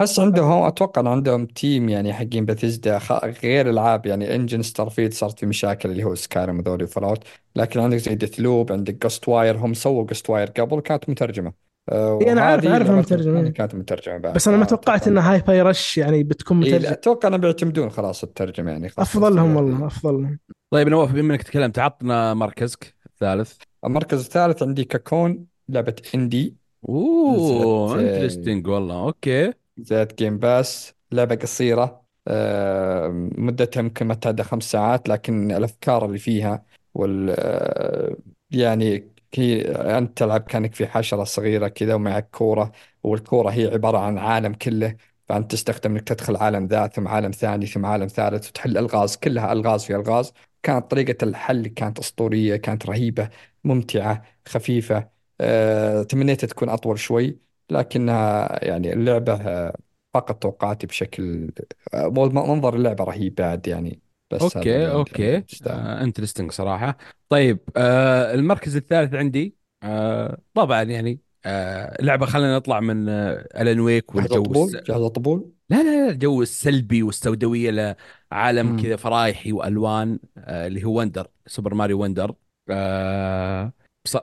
أحس عندهم أتوقع عندهم team يعني حقين بثيسدا خ... غير العاب. يعني engine Starfield صارت في مشاكل اللي هو Skyrim وذولي Fallout لكن عندك زي Deathloop عندك Ghostwire هم سووا Ghostwire قبل كانت مترجمة. إيه، أنا عارف- وهذه عارف مترجمة. الثانية كانت مترجمة بعد. بس أنا ما آه، توقعت إن Hi-Fi Rush يعني بتكون إيه مترجمة. أتوقع إنهم بيعتمدون خلاص الترجمة يعني خلاص أفضلهم والله أفضلهم. طيب نواف بما إنك تكلمت عطنا مركزك الثالث. المركز الثالث عندي Cocoon لعبة indie. أوه نزلت، آه، interesting والله. okay. زائد Game Pass لعبة قصيرة آه، مدتها يمكن ما تعدى خمس ساعات لكن الأفكار اللي فيها وال آه، يعني هي أنت تلعب كأنك في حشرة صغيرة كذا ومعك كورة والكورة هي عبارة عن عالم كله. فأنت تستخدم إنك تدخل عالم ذا ثم عالم ثاني ثم عالم ثالث وتحل ألغاز كلها ألغاز في ألغاز. كانت طريقة الحل كانت أسطورية كانت رهيبة ممتعة خفيفة. آه، تمنيت تكون أطول شوي لكنها يعني اللعبة آه، فاقت توقعاتي بشكل آه، منظر اللعبة رهيب بعد يعني. بس أوكي أوكي تستاهل. آه interesting صراحة طيب آه المركز الثالث عندي آه طبعا يعني آه لعبة خلينا نطلع من آه Alan Wake والجو طبول. جاهز طبول لا لا لا الجو السلبي والسوداوية لعالم. كذا فرايحي وألوان آه اللي هو Wonder سوبر ماريو Wonder آه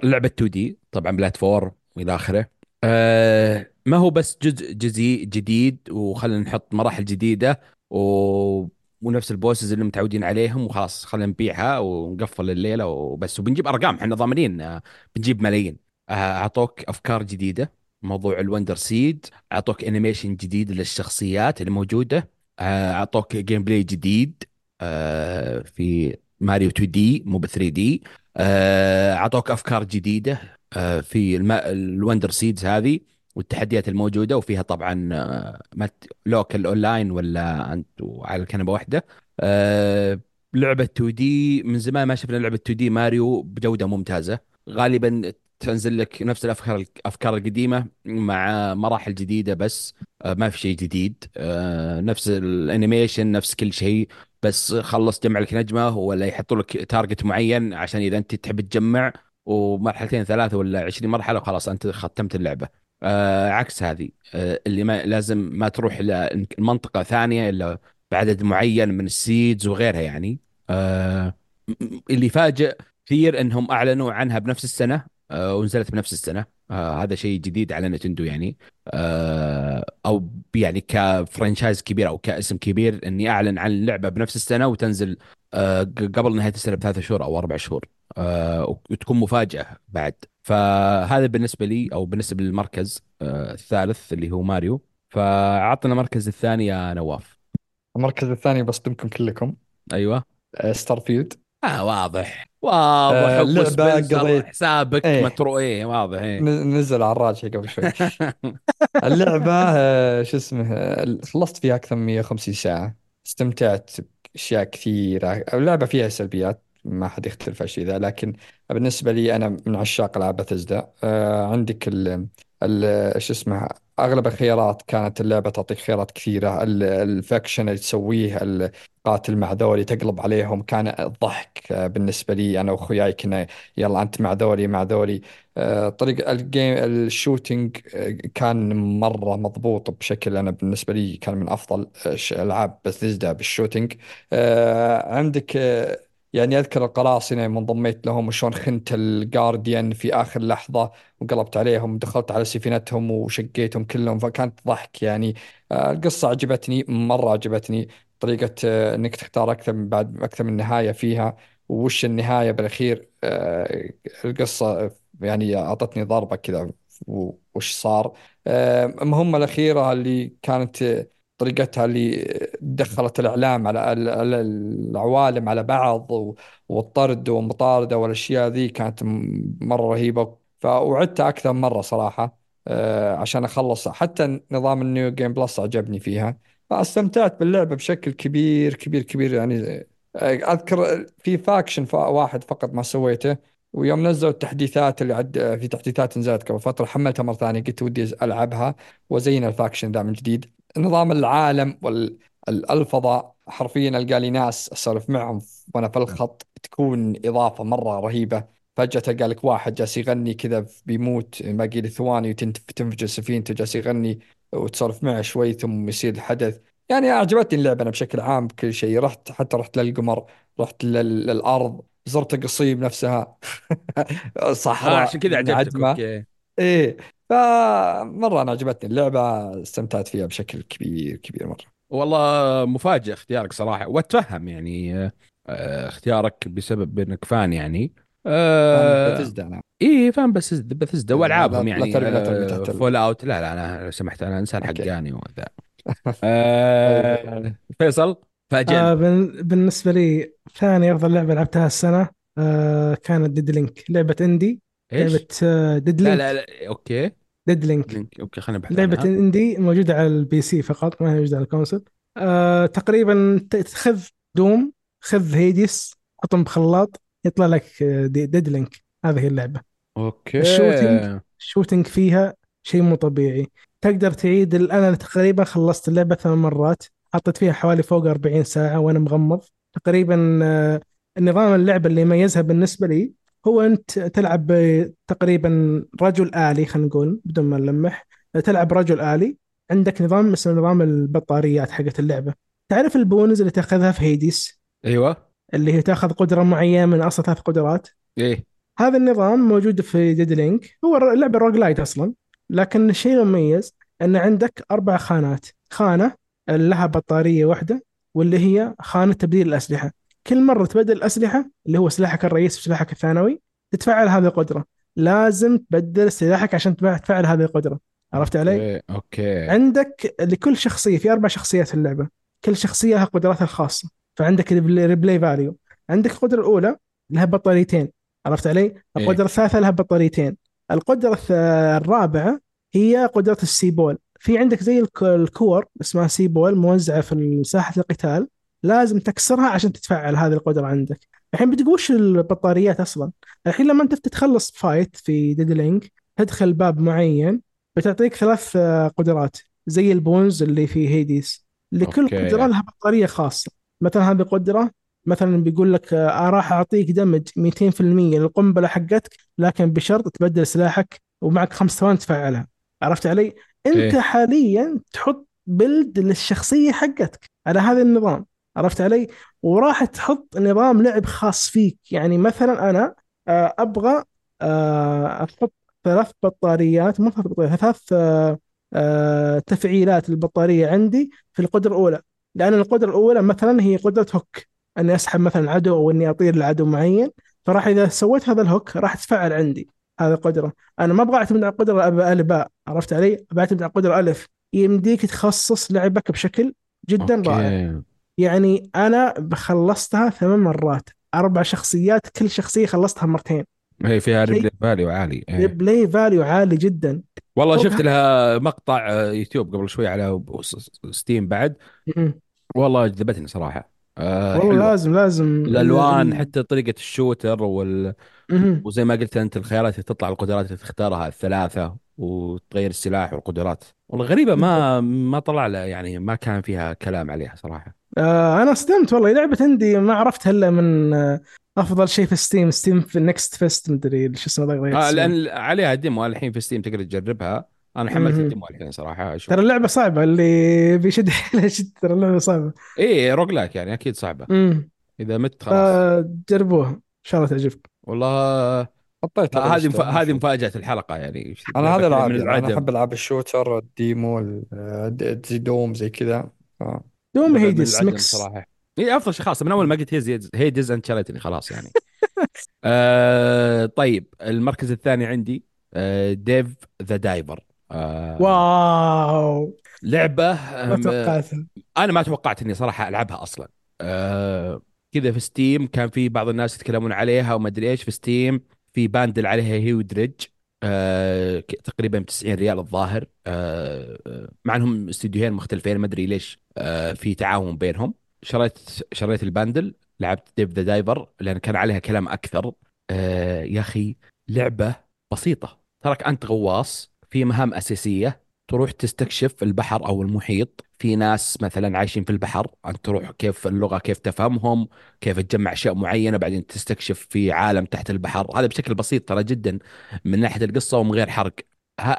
لعبة 2D طبعا platform وإلى آخره آه ما هو بس جزء جزء جديد وخلينا نحط مراحل جديدة و... ونفس ال bosses اللي متعودين عليهم وخلاص خلينا نبيعها ونقفل الليلة وبس. وبنجيب أرقام إحنا ضامنين آه، بنجيب ملايين. آه، أعطوك أفكار جديدة موضوع ال Wonder Seed أعطوك animation جديد للشخصيات اللي موجودة آه، أعطوك gameplay جديد في ماريو 2D مو ب 3D أعطوك أفكار جديدة في. ال Wonder Seeds هذه. والتحديات الموجودة وفيها طبعا آه، مت... local online ولا أنت على الكنبة واحدة. آه، لعبة 2D من زمان ما شفنا لعبة 2D ماريو بجودة ممتازة. غالبا تنزل لك نفس الأفكار الافكار القديمة مع مراحل جديدة بس. آه، ما في شيء جديد. نفس ال animation نفس كل شيء. بس خلص جمع لك نجمة ولا يحطوا لك target معين عشان إذا أنت تحب تجمع ومرحلتين ثلاثة ولا 20 مرحلة وخلاص أنت ختمت اللعبة. آه عكس هذه. آه اللي ما لازم ما تروح إلى المنطقة ثانية إلا بعدد معين من السيدز وغيرها يعني. آه اللي فاجئ كثير إنهم أعلنوا عنها بنفس السنة آه ونزلت بنفس السنة. آه هذا شيء جديد على نتندو يعني. آه أو يعني كفرنشايز كبير أو كاسم كبير إني أعلن عن اللعبة بنفس السنة وتنزل آه قبل نهاية السنة بثلاث شهور أو أربع شهور. آه وتكون مفاجأة بعد. فهذا بالنسبة لي أو بالنسبة للمركز آه الثالث اللي هو ماريو. فعطنا المركز الثاني يا نواف. المركز الثاني بصدمكم كلكم. أيوه. Starfield آه واضح. واضح. آه، لعبة قضيت- حسابك إيه. مترو إيه واضح إيه. نزل على الراجحي قبل شوي. اللعبة آه، شو اسمه آه، خلصت فيها أكثر من 150 ساعة. استمتعت بأشياء كثيرة. اللعبة فيها سلبيات. ما حد يختلف على الشيء ذا لكن بالنسبة لي أنا من عشاق ألعاب بثزدا آه عندك ال شو اسمه أغلب الخيارات كانت اللعبة تعطيك خيارات كثيرة. ال- faction اللي تسويه اتقاتل مع ذولي تقلب عليهم. كان الضحك آه، بالنسبة لي أنا وأخوياي. كنا يلا أنت مع ذولي مع ذولي. آه، طريق ال game ال shooting آه، كان مرة مضبوط بشكل أنا بالنسبة لي كان من أفضل ش- ألعاب Bethesda بال shooting عندك يعني أذكر القراصنة يوم انضميت لهم وشون خنت ال guardian في آخر لحظة وقلبت عليهم دخلت على سفينتهم وشقيتهم كلهم. فكانت ضحك يعني. آه، القصة عجبتني مرة عجبتني. طريقة آه، إنك تختار أكثر من بعد أكثر من نهاية فيها. وش النهاية بالأخير؟ آه، القصة يعني أعطتني ضربة كذا. وش صار؟ المهمة الأخيرة اللي كانت طريقتها اللي دخلت الإعلام على ال- ال- العوالم على بعض والطرد والمطاردة والأشياء ذي كانت م- مرة رهيبة. فعدتها أكثر مرة صراحة آه، عشان أخلص. حتى نظام ال New Game Plus عجبني فيها. فاستمتعت باللعبة بشكل كبير كبير كبير. يعني آه، أذكر في faction واحد فقط ما سويته. ويوم نزلوا التحديثات اللي عاد في تحديثات نزلت قبل فترة حملتها مرة ثانية قلت ودي ألعبها. وزين ال faction ذا من جديد. نظام العالم والفضاء حرفيا ألقى لي ناس أسولف معهم وأنا في الخط تكون إضافة مرة رهيبة. فجأة تلقى لك واحد جالس يغني كذا بيموت باقي له ثواني وتنفجر سفينته جالس يغني وتسولف معه شوي ثم يصير الحدث. يعني أعجبتني اللعبة أنا بشكل عام بكل شيء. رحت حتى رحت للقمر رحت لل- للأرض زرت القصيم نفسها. آه صحراء عشان كذا عجبتك أوكي. إيه. فمرة أنا عجبتني اللعبة استمتعت فيها بشكل كبير كبير مرة. والله مفاجئ اختيارك صراحة واتفهم يعني آه، آه، اختيارك بسبب إنك fan يعني. آه بتزدى أنا إيه فاهم بس بثزدا والعابهم لا- لا يعني ترمي- لا ترمي تحت ال- Fallout لا لا أنا لو سمحت أنا إنسان. حقاني وذا. آه فيصل فاجئنا آه بن- بالنسبة لي ثاني أفضل لعبة لعبتها السنة آه كانت Deadlink لعبة indie إيش؟ لعبة آه Dead لا link لا لا okay. Deadlink link okay خلينا نبحث لعبة عنها. indie موجودة على ال PC فقط ما هي موجودة على ال console. آه تقريبا خذ Doom خذ Hades حطهم بخلاط يطلع لك آه، دي- Deadlink هذه هي اللعبة. okay. ال shooting ال shooting فيها شيء مو طبيعي. تقدر تعيد أنا تقريبا خلصت اللعبة ثمان مرات حطيت فيها حوالي فوق 40 ساعة وأنا مغمض. تقريبا آه، نظام اللعبة اللي يميزها بالنسبة لي هو أنت تلعب تقريبا رجل آلي خلينا نقول بدون ما نلمح. تلعب رجل آلي. عندك نظام اسمه نظام البطاريات حقت اللعبة. تعرف ال boons اللي تأخذها في Hades؟ أيوه. اللي هي تأخذ قدرة معينة من أصل ثلاث قدرات. إيه. هذا النظام موجود في Deadlink هو اللعبة roguelite أصلا. لكن الشيء المميز أن عندك أربع خانات. خانة لها بطارية واحدة واللي هي خانة تبديل الأسلحة. كل مرة تبدل الأسلحة اللي هو سلاحك الرئيسي وسلاحك الثانوي تتفعل هذه القدرة. لازم تبدل سلاحك عشان تفعل هذه القدرة. عرفت علي؟ okay okay. عندك لكل شخصية في أربع شخصيات في اللعبة. كل شخصية لها قدراتها الخاصة. فعندك replay value عندك القدرة الأولى لها بطاريتين. عرفت علي؟ القدرة الثالثة لها بطاريتين. القدرة الث- الرابعة هي قدرة السيبول. في عندك زي الك- الكور اسمها سيبول موزعة في ساحة القتال. لازم تكسرها عشان تتفعل هذه القدرة عندك. الحين بتقول وش البطاريات أصلا. الحين لما أنت تخلص fight في Deadlink تدخل باب معين بتعطيك ثلاث آه، قدرات. زي ال boons اللي في Hades لكل okay. قدرة لها بطارية خاصة. مثلا هذه قدره مثلا بيقول لك آه راح أعطيك damage 200% للقنبلة حقتك لكن بشرط تبدل سلاحك ومعك خمس ثواني تفعلها. عرفت علي؟ أنت إيه. حاليا تحط بلد للشخصية حقتك على هذا النظام. عرفت علي؟ وراح تحط نظام لعب خاص فيك. يعني مثلا أنا آه أبغى آه أحط ثلاث بطاريات مو ثلاث بطاريات ثلاث آه تفعيلات البطاريه عندي في القدرة الأولى. لأن القدرة الأولى مثلا هي قدرة هوك. أني أسحب مثلا عدو أو أني أطير لعدو معين. فراح إذا سويت هذا الهوك راح تتفعل عندي هذه القدرة. أنا ما أبغى أعتمد على القدرة أب- الف باء عرفت علي؟ أبغى أعتمد على القدرة ألف. يمديك تخصص لعبك بشكل جدا رائع. يعني أنا خلصتها ثمان مرات. أربع شخصيات كل شخصية خلصتها مرتين. هي فيها replay value عالي. إيه. play value عالي جدا. والله شفت لها مقطع يوتيوب قبل شوي على Steam بعد. والله جذبتني صراحة. آه والله حلوة. لازم لازم. الألوان ال- حتى طريقة ال shooter وال... وزي ما قلت أنت الخيارات اللي تطلع القدرات اللي تختارها الثلاثة. وتغير السلاح والقدرات. والله غريبة ما ما طلع له يعني ما كان فيها كلام عليها صراحة. آه أنا صدمت والله. لعبة عندي ما عرفتها إلا من آه أفضل شيء في Steam Steam في Next Fest مدري شو اسمه ذا آه لأن عليها demo الحين في Steam تقدر تجربها. أنا حملت. ال demo الحين صراحة أشوف. ترى اللعبة صعبة اللي بيشد حيله شد ترى اللعبة صعبة؟ إيه roguelike يعني أكيد صعبة. امم إذا مت خلاص. آه جربوها إن شاء الله تعجبكم والله حطيت آه، هذه مف... هذه. مفاجأة الحلقة يعني. أنا هذا العاب أنا العدم أحب ألعاب ال shooter ال demo زي Doom زي كذا. آه. Doom Hades العدم mix صراحة. اي أفضل شيء خلاص من أول ما قلت Hades Hades أنت شريتني خلاص يعني. آه طيب المركز الثاني عندي آه Dave the Diver آه واو. لعبة ما توقعتها أنا ما توقعت إني صراحة ألعبها أصلا. آه كذا في Steam كان في بعض الناس يتكلمون عليها وما أدري إيش في Steam في bundle عليها هي و Dredge آه تقريبا ب 90 ريال الظاهر آه، مع إنهم استديوهين مختلفين ما أدري ليش آه في تعاون بينهم. شريت شريت ال bundle لعبت Dave the Diver لأن كان عليها كلام أكثر. آه يا أخي لعبة بسيطة. تراك أنت غواص في مهام أساسية. تروح تستكشف البحر أو المحيط. في ناس مثلا عايشين في البحر أنت تروح كيف اللغة كيف تفهمهم كيف تجمع أشياء معينة بعدين تستكشف في عالم تحت البحر. هذا بشكل بسيط ترى جدا من ناحية القصة ومن غير حرق.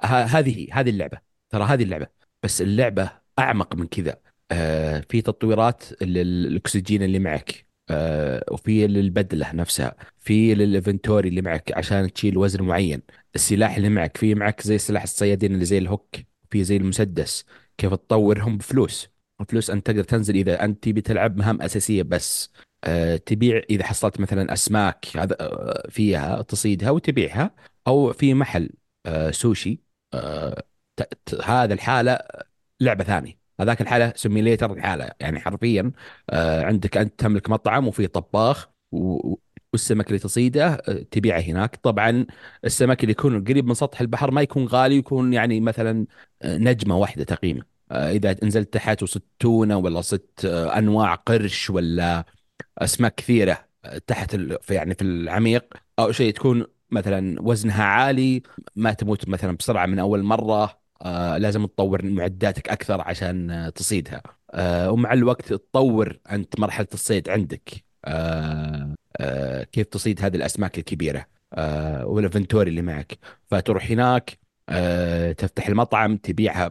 هذه هذه اللعبة ترى هذه اللعبة بس اللعبة أعمق من كذا. آه في تطويرات للأكسجين اللي معك آه وفي للبدلة نفسها في للإنفنتوري اللي معك عشان تشيل وزن معين السلاح اللي معك في معك زي سلاح الصيادين اللي زي ال hook. في زي المسدس. كيف تطورهم بفلوس. الفلوس أنت تقدر تنزل إذا أنت تبي تلعب مهام أساسية بس. أه تبيع إذا حصلت مثلا أسماك هذا آه، فيها تصيدها وتبيعها أو في محل أه سوشي أه هذا الحالة لعبة ثانية. هذاك الحالة simulator الحاله يعني حرفيا آه عندك أنت تملك مطعم وفي طباخ و- والسمك اللي تصيده آه، تبيعه هناك. طبعا السمك اللي يكون قريب من سطح البحر ما يكون غالي يكون يعني مثلا آه، نجمة واحدة تقييمه آه، إذا نزلت تحت وصدت تونة ولا آه، أنواع قرش ولا أسماك كثيرة تحت. في يعني في العميق أو شيء تكون مثلا وزنها عالي ما تموت مثلا بسرعة من أول مرة آه لازم تطور معداتك أكثر عشان تصيدها. آه ومع الوقت تطور أنت مرحلة الصيد عندك. آه كيف تصيد هذه الأسماك الكبيرة آه والإنفنتوري اللي معك. فتروح هناك آه تفتح المطعم تبيعها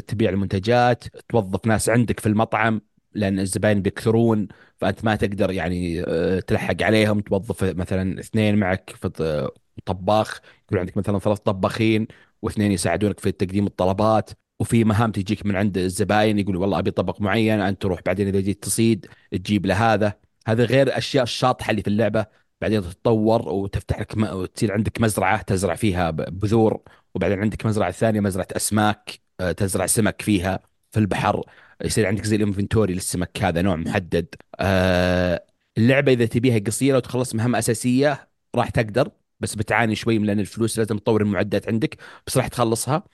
تبيع المنتجات توظف ناس عندك في المطعم لأن الزباين بيكثرون فأنت ما تقدر يعني آه، تلحق عليهم. توظف مثلا اثنين معك في طباخ يكون عندك مثلا ثلاث طباخين واثنين يساعدونك في تقديم الطلبات. وفي مهام تجيك من عند الزباين يقول والله أبي طبق معين أنت تروح بعدين إذا جيت تصيد تجيب له هذا. هذا غير الاشياء الشاطحة اللي في اللعبة. بعدين تتطور وتفتح لك. وتصير عندك مزرعة تزرع فيها بذور. وبعدين عندك مزرعة ثانية مزرعة أسماك آه، تزرع سمك فيها في البحر. يصير عندك زي الإنفنتوري للسمك هذا نوع محدد. آه اللعبة إذا تبيها قصيرة وتخلص مهام أساسية راح تقدر بس بتعاني شوي من لأن الفلوس لازم تطور المعدات عندك بس راح تخلصها.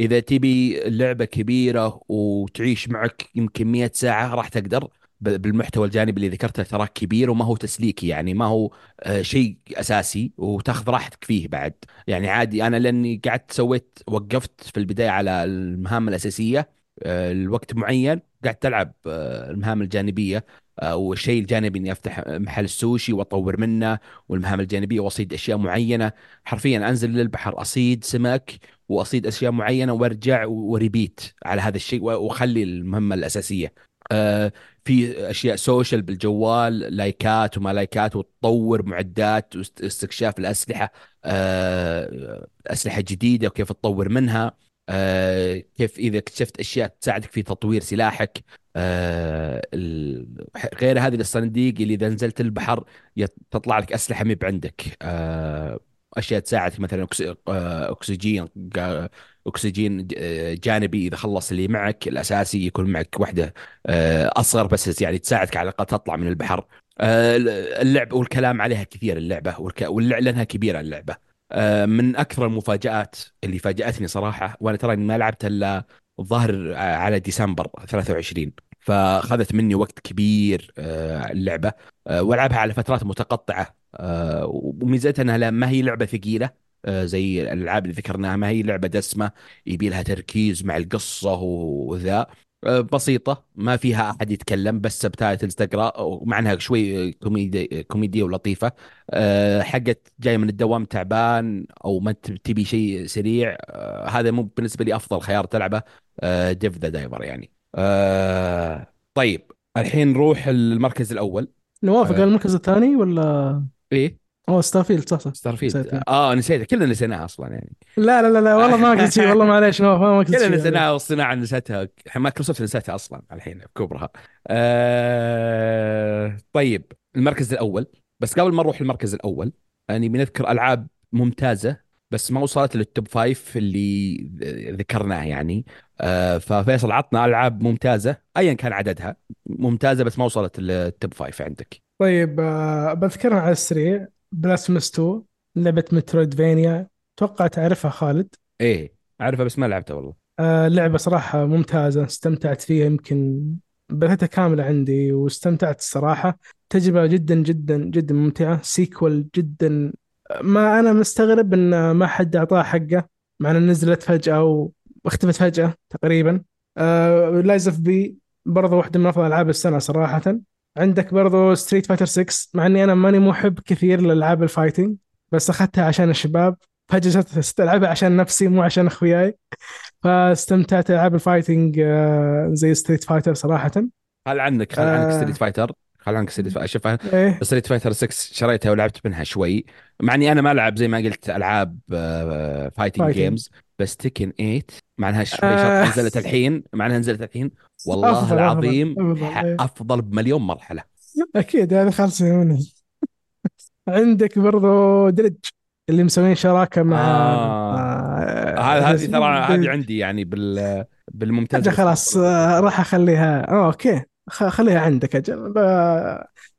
إذا تبي لعبة كبيرة وتعيش معك يمكن 100 ساعة راح تقدر. بالمحتوى الجانبي اللي ذكرته تراه كبير وما هو تسليكي يعني ما هو آه، شيء أساسي وتاخذ راحتك فيه بعد. يعني عادي أنا لأني قعدت سويت وقفت في البداية على المهام الأساسية آه، لوقت معين قعدت ألعب آه، المهام الجانبية والشيء الجانبي إني أفتح محل السوشي وأطور منه والمهام الجانبية وأصيد أشياء معينة. حرفيا أنزل للبحر أصيد سمك وأصيد أشياء معينة وأرجع وريبيت على هذا الشيء وأخلي المهمة الأساسية. في أشياء social بالجوال لايكات وما لايكات وتطور معدات واستكشاف الأسلحة آه، أسلحة جديدة وكيف تطور منها آه، كيف إذا اكتشفت أشياء تساعدك في تطوير سلاحك غير هذه الصناديق اللي إذا نزلت البحر تطلع لك أسلحة مب عندك أشياء تساعدك مثلا أكسجين أكسجين آه، جانبي إذا خلص اللي معك الأساسي يكون معك وحدة آه، أصغر بس يعني تساعدك على الأقل تطلع من البحر. آه، اللعب والكلام عليها كثير اللعبة لأنها كبيرة اللعبة. من أكثر المفاجآت اللي فاجأتني صراحة وأنا ترى ما لعبت إلا الظاهر على ديسمبر 23 فأخذت مني وقت كبير اللعبة. وألعبها على فترات متقطعة. وميزتها إنها ما هي لعبة ثقيلة آه، زي الألعاب اللي ذكرناها ما هي لعبة دسمة يبي لها تركيز مع القصة وذا آه، بسيطة ما فيها أحد يتكلم بس subtitles تقرأ ومع أنها شوي كوميدي كوميدية ولطيفة. أه حقت جاي من الدوام تعبان أو ما تبي شيء سريع أه هذا مو بالنسبة لي أفضل خيار تلعبه أه Dave the Diver يعني. طيب الحين نروح المركز الأول. نوافق على المركز الثاني ولا؟ إيه؟ أوه Starfield صح صح. Starfield آه نسيتها كلنا نسيناها أصلا يعني. لا لا لا, لا والله ما قلت شيء والله معليش ما قلت شيء كلنا نسيناها والصناعة نسيتها. مايكروسوفت نسيتها أصلا الحين بكبرها. آه طيب المركز الأول. بس قبل ما نروح المركز الأول يعني بنذكر ألعاب ممتازة بس ما وصلت لل top five اللي ذكرناه يعني. آه ففيصل عطنا ألعاب ممتازة ايا كان عددها ممتازة بس ما وصلت لل top five عندك. طيب آه بذكرها على السريع. Blasphemous 2 لعبة metroidvania أتوقع تعرفها خالد؟ إيه أعرفها بس ما لعبتها والله. آه لعبة صراحة ممتازة استمتعت فيها يمكن بدأتها كاملة عندي واستمتعت الصراحة. تجربة جدا جدا جدا ممتعة. sequel جدا ما أنا مستغرب إن ما حد أعطاها حقه مع أنها نزلت فجأة واختفت فجأة تقريبا. آه Lies of P برضه واحدة من أفضل ألعاب السنة صراحة. عندك برضو Street Fighter 6 مع إني أنا ماني محب كثير لألعاب ال fighting بس أخذتها عشان الشباب صرت ألعبها عشان نفسي مو عشان أخوياي. فاستمتعت ألعاب ال fighting آه، زي Street Fighter صراحة. هل عنك خل عنك Street Fighter خل عنك Street Fighter شوف إيه؟ Street Fighter 6 شريتها ولعبت منها شوي. مع إني أنا ما ألعب زي ما قلت ألعاب fighting games بس Tekken 8 مع إنها شوي آه. نزلت الحين مع إنها نزلت الحين. والله العظيم أفضل بمليون مرحلة. أكيد هذا خالص منه عندك برضو Dredge اللي مسوين شراكة مع آه. آه. هذه ترى هذه عندي يعني بال بالممتاز. خلاص آه راح أخليها. آه أوكي. خليها عندك أجل.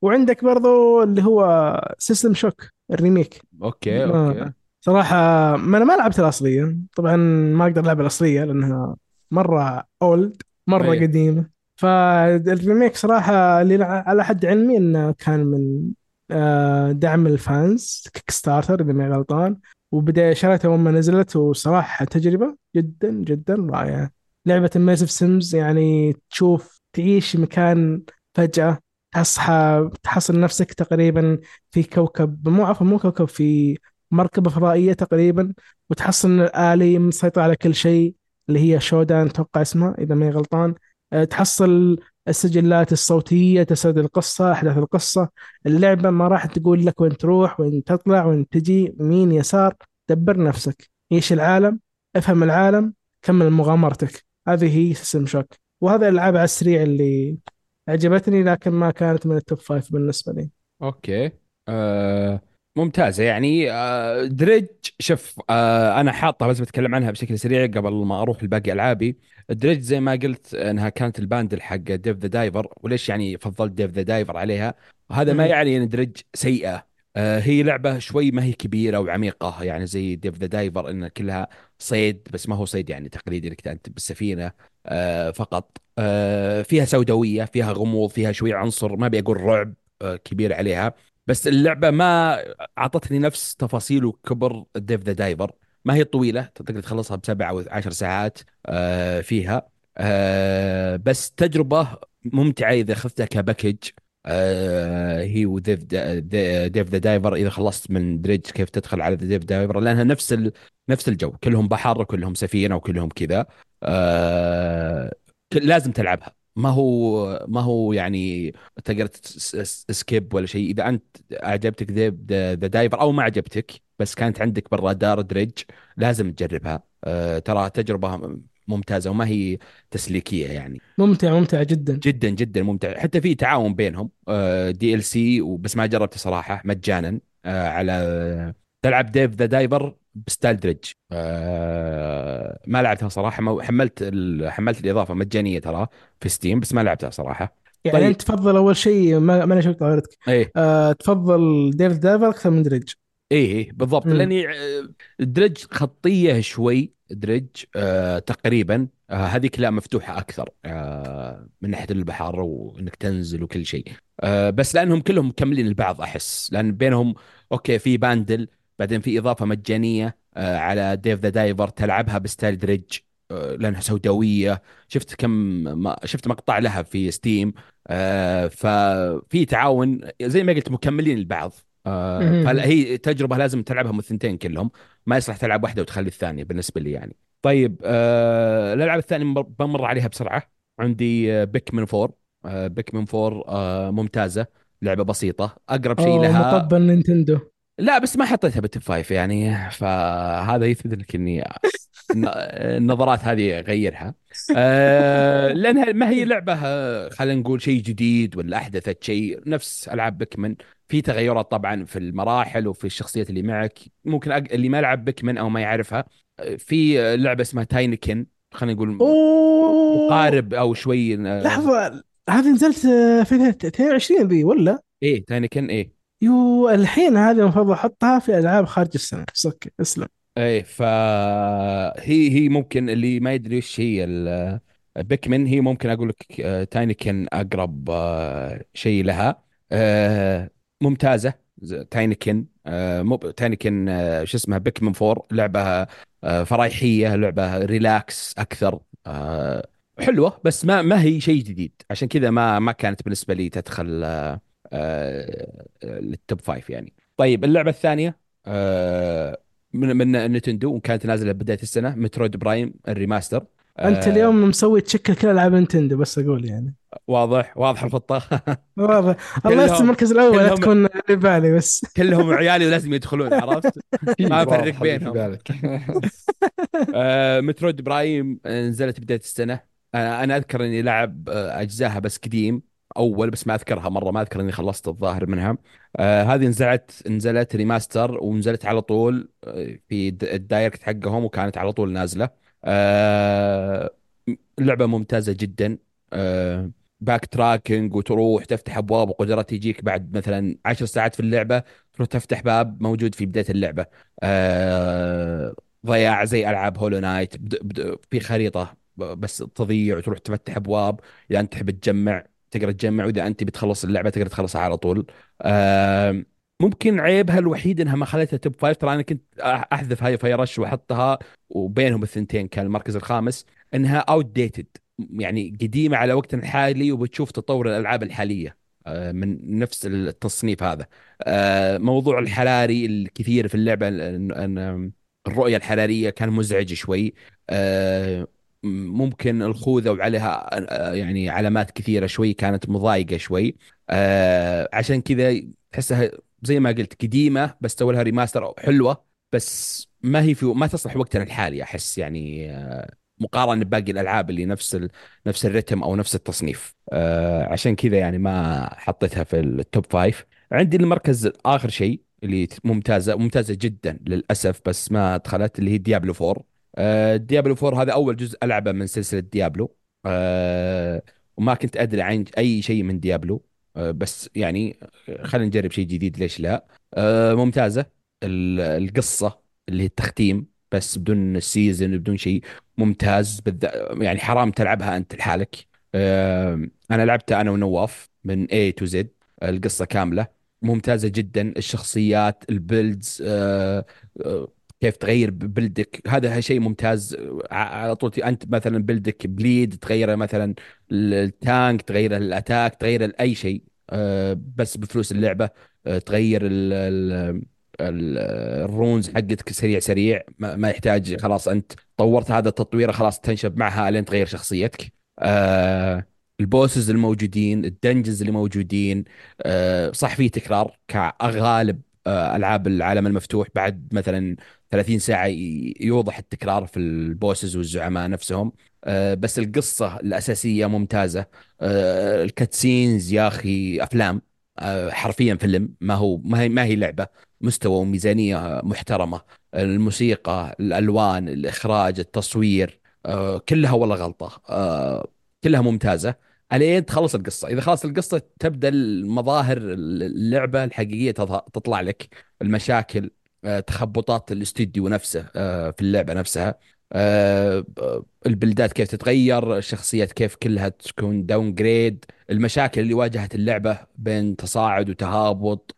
وعندك برضو اللي هو System Shock ال remake أوكي أوكي. صراحة ما أنا ما لعبت الأصلية. طبعا ما أقدر ألعب الأصلية لأنها مرة old مرة أيه. قديمة. فال remake صراحة اللي على حد علمي إنه كان من آه، دعم ال fans Kickstarter إذا ما غلطان. وبدأ شريتها اول ما نزلت وصراحة تجربة جدا جدا رائعة. لعبة immersive sims يعني تشوف تعيش مكان فجأة تصحى تحصل نفسك تقريبا في كوكب مو عفوا مو كوكب في مركبة فضائية تقريبا وتحصل إن الآلي مسيطر على كل شيء. اللي هي SHODAN أتوقع اسمها إذا ما غلطان. آه، تحصل السجلات الصوتية تسرد القصة أحداث القصة. اللعبة ما راح تقول لك وين تروح وين تطلع وين تجي يمين يسار. دبر نفسك. عيش العالم افهم العالم كمل مغامرتك. هذه هي System Shock. وهذا الألعاب على السريع اللي عجبتني لكن ما كانت من ال top five بالنسبة لي. okay. أه ممتازة. يعني آه، Dredge شوف آه، أنا حاطها بس بتكلم عنها بشكل سريع قبل ما أروح لباقي ألعابي. Dredge زي ما قلت أنها كانت ال bundle حق Dave the Diver وليش يعني فضلت Dave the Diver عليها؟ وهذا ما يعني أن Dredge سيئة. آه، هي لعبة شوي ما هي كبيرة وعميقة يعني زي Dave the Diver إن كلها صيد بس ما هو صيد يعني تقليدي إنك أنت بالسفينة آه، فقط. آه، فيها سوداوية فيها غموض فيها شوي عنصر ما بيقول رعب كبير عليها. بس اللعبة ما أعطتني نفس تفاصيل وكبر Dave the Diver ما هي طويلة تقدر تخلصها بسبع أو عشر ساعات فيها. بس تجربة ممتعة إذا أخذتها ك package. آه هي و Dave Dave the Diver إذا خلصت من Dredge كيف تدخل على Dave Diver لأنها نفس. نفس الجو. كلهم بحر وكلهم سفينة وكلهم كذا. آه لازم تلعبها. ما هو ما هو يعني تقدر skip ولا شيء. إذا أنت أعجبتك the Diver أو ما عجبتك بس كانت عندك بالرادار Dredge لازم تجربها. آه ترى تجربة ممتازة وما هي تسليكية يعني. ممتع ممتعه جدا. جدا جدا ممتع. حتى في تعاون بينهم. DLC بس ما جربته صراحة مجانا. آه، على تلعب Dave the Diver ب style Dredge آه، ما لعبتها صراحة. حملت حملت الإضافة مجانية ترى في Steam بس ما لعبتها صراحة. يعني طيب. انت تفضل أول شيء ما, ما أنا شفت طاولتك إيه. أه تفضل Dave Diver أكثر من Dredge إيه إيه بالضبط. مم. لأني آه، Dredge خطية شوي Dredge آه تقريبا. آه هذيك لا مفتوحة أكثر. آه من ناحية البحر وإنك تنزل وكل شيء. آه بس لأنهم كلهم مكملين البعض أحس. لأن بينهم okay في bundle. بعدين في إضافة مجانية آه على Dave the Diver تلعبها ب style Dredge آه لأنها سوداوية. شفت كم شفت مقطع لها في Steam آه ففي تعاون زي ما قلت مكملين البعض. آه فهي تجربة لازم تلعبها من الثنتين كلهم. ما يصلح تلعب واحدة وتخلي الثانية بالنسبة لي يعني. طيب الألعاب الثانية بمر عليها بسرعة. عندي بيك من فور بيك من فور ممتازة. لعبة بسيطة. أقرب شيء لها مطبل نينتندو. لا بس ما حطيتها بالتوب فايف يعني فهذا يثبت لك اني النظرات هذه غيرها آه لأنها ما هي لعبة آه، خلينا نقول شيء جديد ولا أحدثت شيء نفس ألعاب بيكمن في تغيرات طبعا في المراحل وفي الشخصيات اللي معك. ممكن أق... اللي ما لعب بيكمن أو ما يعرفها في لعبة اسمها Tinykin خلينا نقول مقارب أو شوي آه، لحظة هذه نزلت في 22 ذي ولا؟ إيه Tinykin إيه. يو الحين هذه المفروض أحطها في ألعاب خارج السنة. بس okay أسلم. إيه فهي هي ممكن اللي ما يدري إيش هي Pikmin هي ممكن أقول لك آه، Tinykin أقرب آه، شيء لها. ممتازة. Tinykin مو Tinykin شو اسمها Pikmin four. لعبة فرايحيه لعبة relax أكثر حلوة بس ما ما هي شيء جديد. عشان كذا ما ما كانت بالنسبة لي تدخل لل top five يعني. طيب اللعبة الثانية من من Nintendo وكانت نازلة بداية السنة Metroid Prime ال remaster. أنت اليوم مسوي تشكل كل ألعاب Nintendo بس أقول يعني. واضح واضح الخطة. واضح. الله يستر المركز الأول لا تكون اللي بالي بس. كلهم عيالي ولازم يدخلون عرفت؟ ما أفرق بينهم. آه Metroid Prime نزلت بداية السنة. آه أنا أذكر إني لعب آه أجزاها بس قديم. أول بس ما أذكرها مرة ما أذكر إني خلصت الظاهر منها. آه هذه نزلت نزلت remaster ونزلت على طول آه، في ال Direct حقهم وكانت على طول نازلة. آه لعبة ممتازة جدا. آه backtracking وتروح تفتح أبواب وقدرات تجيك بعد مثلا عشر ساعات في اللعبة تروح تفتح باب موجود في بداية اللعبة. آه ضياع زي ألعاب Hollow Knight في خريطة بس تضيع وتروح تفتح أبواب. اذا انت تحب تجمع تقدر تجمع واذا أنت بتخلص اللعبة تقدر تخلصها على طول. آه ممكن عيبها الوحيد إنها ما خليتها top five ترى أنا كنت أحذف Hi-Fi Rush وأحطها وبينهم الثنتين كان المركز الخامس إنها outdated يعني قديمة على وقتنا الحالي وبتشوف تطور الألعاب الحالية آه، من نفس التصنيف هذا. آه، موضوع الحراري الكثير في اللعبة الرؤية الحرارية كان مزعج شوي. آه، ممكن الخوذه وعليها يعني علامات كثيرة شوي كانت مضايقة شوي. عشان كذا تحسها زي ما قلت قديمة بس سووا لها remaster حلوة. بس ما هي في ما تصلح وقتنا الحالي أحس يعني آه، مقارنة بباقي الألعاب اللي نفس ال... نفس ال rhythm أو نفس التصنيف. آه عشان كذا يعني ما حطيتها في ال top five عندي المركز اخر شيء اللي ممتازة ممتازة جدا للأسف بس ما دخلت اللي هي Diablo 4 آه Diablo 4 هذا أول جزء ألعبه من سلسلة Diablo. آه وما كنت أدري عن أي شيء من Diablo. آه، بس يعني آه، خلينا نجرب شيء جديد ليش لا؟ آه، ممتازة. ال- القصة اللي هي التختيم بس بدون ال season بدون شيء ممتاز. بالذات يعني حرام تلعبها أنت لحالك. آه، أنا لعبتها أنا ونواف من A to Z. القصة كاملة. ممتازة جدا. الشخصيات ال builds آه، آه، كيف تغير build ك. هذا شيء ممتاز. على طول أنت مثلا build ك build تغيره مثلا ال tank تغيره ال attack تغيره اي شيء آه، بس بفلوس اللعبة آه، تغير ال ال ال- ال runes حقتك سريع سريع. ما, يحتاج خلاص أنت طورت هذا التطوير خلاص تنشب معها لين تغير شخصيتك. آه ال bosses الموجودين ال dungeons اللي موجودين صح في تكرار كغالب ألعاب العالم المفتوح بعد مثلا 30 ساعة ي- يوضح التكرار في ال bosses والزعماء نفسهم. آه بس القصة الأساسية ممتازة. آه الكاتسينز يا أخي أفلام. آه حرفيا فيلم. ما هو ما هي ما هي لعبة. مستوى وميزانية محترمة. الموسيقى الألوان الإخراج التصوير آه كلها والله غلطة. آه كلها ممتازة. علين تخلص القصة. إذا خلصت القصة تبدأ المظاهر اللعبة الحقيقية تظهر تطلع لك. المشاكل تخبطات الاستديو نفسه آه في اللعبة نفسها. آه ال build ات كيف تتغير الشخصيات كيف كلها تكون downgrade المشاكل اللي واجهت اللعبة بين تصاعد وتهابط.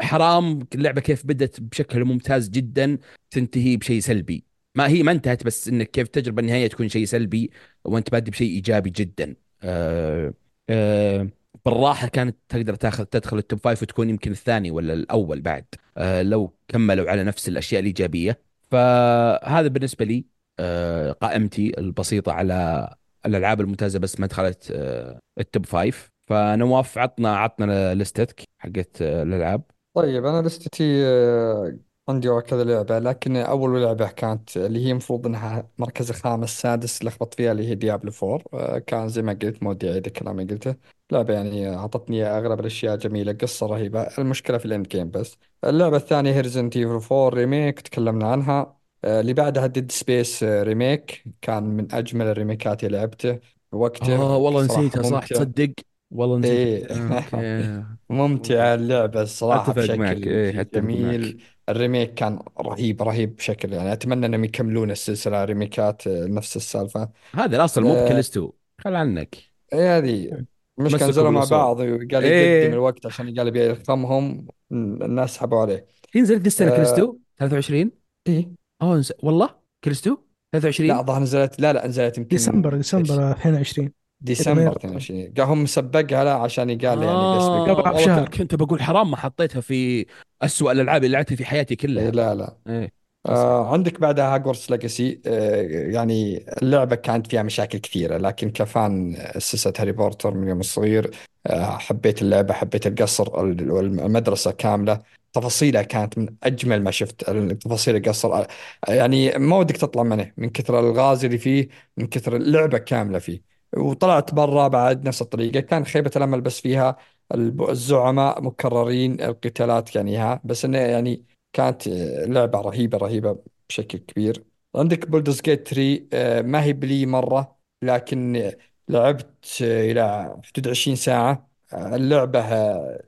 حرام اللعبة كيف بدت بشكل ممتاز جدا تنتهي بشيء سلبي. ما هي ما انتهت بس إنك كيف التجربة النهائية تكون شيء سلبي وانت بادي بشيء إيجابي جدا. أه أه بالراحة كانت تقدر تاخذ تدخل ال top five وتكون يمكن الثاني ولا الأول بعد. أه لو كملوا على نفس الأشياء الإيجابية. فهذا بالنسبة لي أه قائمتي البسيطة على الألعاب الممتازة بس ما دخلت أه ال top five فنواف عطنا عطنا list ك حقت أه الألعاب. طيب أنا list ي آه، عندي كذا لعبة لكن أول لعبة كانت اللي هي المفروض أنها مركز خامس سادس لخبط فيها اللي هي Diablo 4 آه، كان زي ما قلت مودي أعيد الكلام اللي قلته. لعبة يعني أعطتني أغلب الأشياء جميلة قصة رهيبة. المشكلة في ال end game بس. اللعبة الثانية هي Resident Evil 4 Remake تكلمنا عنها. آه، اللي بعدها Dead Space Remake كان من أجمل ال remake ات اللي لعبته. آه وقته والله صراحة نسيتها صح ممتع. تصدق؟ والله نسيت. إيه. آه، okay. ممتعة اللعبة الصراحة اتفق معك. بشكل إيه أتفق معك. جميل ال remake كان رهيب رهيب بشكل يعني أتمنى أنهم يكملون السلسلة remake ات آه، نفس السالفة. هذا الاصل مو آه بكلستو خل عنك. إيه هذه مش كان مسكوا نزلوا مع بعض وقال يقدم إيه. الوقت عشان قال يبي يرقمهم الناس سحبوا عليه. ينزل ذي السنة آه كلستو 23 إيه. أوه. والله كلستو لا 23 ظهر نزلت لا لا نزلت يمكن ديسمبر ديسمبر 22 إذا ما ديسمبر يغلط 22 قال هم مسبقها لا عشان قال يعني آه. قبل ك- كنت بقول حرام ما حطيتها في أسوأ الألعاب اللي لعبتها في حياتي إيه كلها لا لا. إيه. تصح آه عندك بعدها Hogwarts Legacy آه يعني اللعبة كانت فيها مشاكل كثيرة لكن ك fan سلسلة هاري بوتر من يوم الصغير. آه حبيت اللعبة حبيت القصر ال- والمدرسة كاملة. تفاصيلها كانت من أجمل ما شفت. تفاصيل القصر آه يعني ما ودك تطلع منه من كثر الغاز اللي فيه من كثر اللعبة كاملة فيه. وطلعت برا بعد نفس الطريقة. كان خيبة الأمل بس فيها الزعماء مكررين القتالات يعني ها. بس إنه يعني كانت لعبة رهيبة رهيبة بشكل كبير. عندك بولدرز جيت 3 آه، ما هي بلي مرة لكن لعبت آه، إلى حدود 20 ساعة. آه، اللعبة آه،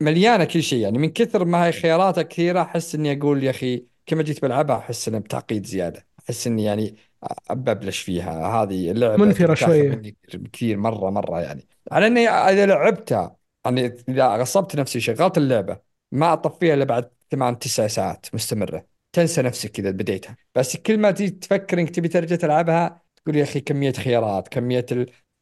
مليانة كل شيء يعني. من كثر ما هي خياراتها كثيرة أحس إني أقول يا أخي كما جيت بلعبها أحس إنها بتعقيد زيادة. أحس إني يعني أببلش فيها. هذه تبي تاخذ شوية. مني كثير مرة مرة يعني. على إني إذا لعبتها يعني إذا غصبت نفسي شغلت اللعبة ما أطفيها إلا بعد ثمان تسع ساعات مستمرة. تنسى نفسك إذا بديتها. بس كل ما تيجي تفكر إنك تبي ترجع تلعبها تقول يا أخي كمية خيارات كمية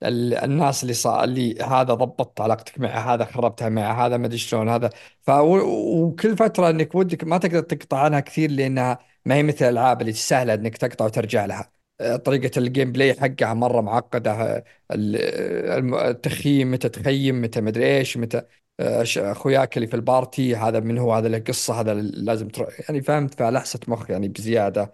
ال... ال... الناس اللي صار اللي هذا ضبطت علاقتك معه هذا خربتها معه هذا ما أدري شلون هذا. ف. وكل فترة إنك ودك ما تقدر تقطع عنها كثير لأنها ما هي مثل الألعاب اللي سهلة إنك تقطع وترجع لها. آه، طريقة ال gameplay حقها مرة معقدة آه، التخييم متى تخيم متى مدري إيش متى آه، أخوياك اللي في ال party هذا من هو هذا له قصة هذا لازم تروح يعني فهمت؟ فلحسه مخ يعني بزيادة.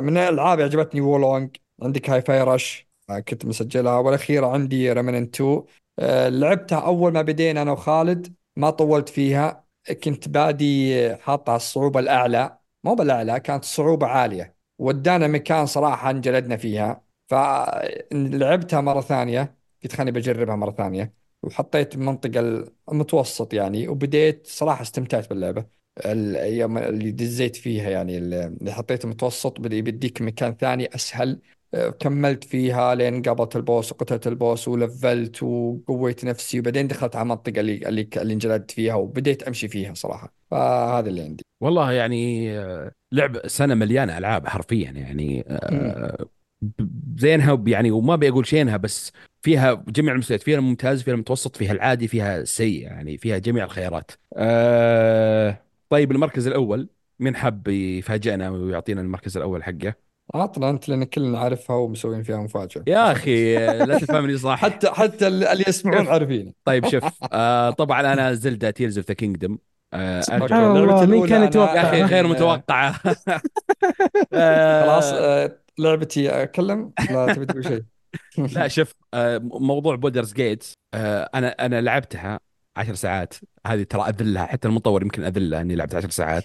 من الألعاب عجبتني Wo Long عندك Hi-Fi Rush كنت مسجلها. والأخيرة عندي Remnant 2 آه، لعبتها أول ما بدينا أنا وخالد ما طولت فيها. كنت بادي حاطها الصعوبة الأعلى. مو بالأعلى كانت الصعوبه عالية. ودانا مكان صراحة انجلدنا فيها. فلعبتها مرة ثانية. قلت خليني بجربها مرة ثانية. وحطيت المنطقة المتوسط يعني وبديت صراحة استمتعت باللعبة. الأيام اللي دزيت فيها يعني اللي حطيت المتوسط بدي يديك مكان ثاني أسهل. كملت فيها لين قابلت البوس وقتلت البوس ولفلت وقويت نفسي وبعدين دخلت على المنطقة اللي اللي اللي انجلدت فيها وبديت أمشي فيها صراحة. فهذا اللي عندي. والله يعني آه، لعب سنة مليانة ألعاب حرفيا يعني آه، زينها يعني وما بقول شينها بس فيها جميع المستويات فيها الممتاز فيها المتوسط فيها العادي فيها السيء يعني فيها جميع الخيارات. أه طيب المركز الأول مين حاب يفاجئنا ويعطينا المركز الأول حقه؟ عطنا أنت لأن كلنا عارفها ومسوين فيها مفاجأة. يا أخي آه، لا تفهمني صح. حتى حتى اللي يسمعون عارفين طيب شوف آه طبعا أنا Zelda Tears of the Kingdom مين كان يتوقع؟ يا أخي غير متوقعة. خلاص آه آه، لعبتي اكلم لا تبي تقول شيء؟ لا شوف آه موضوع بودرز جيت آه أنا أنا لعبتها عشر ساعات. هذه ترى أذلها حتى المطور يمكن أذلها إني لعبت عشر ساعات.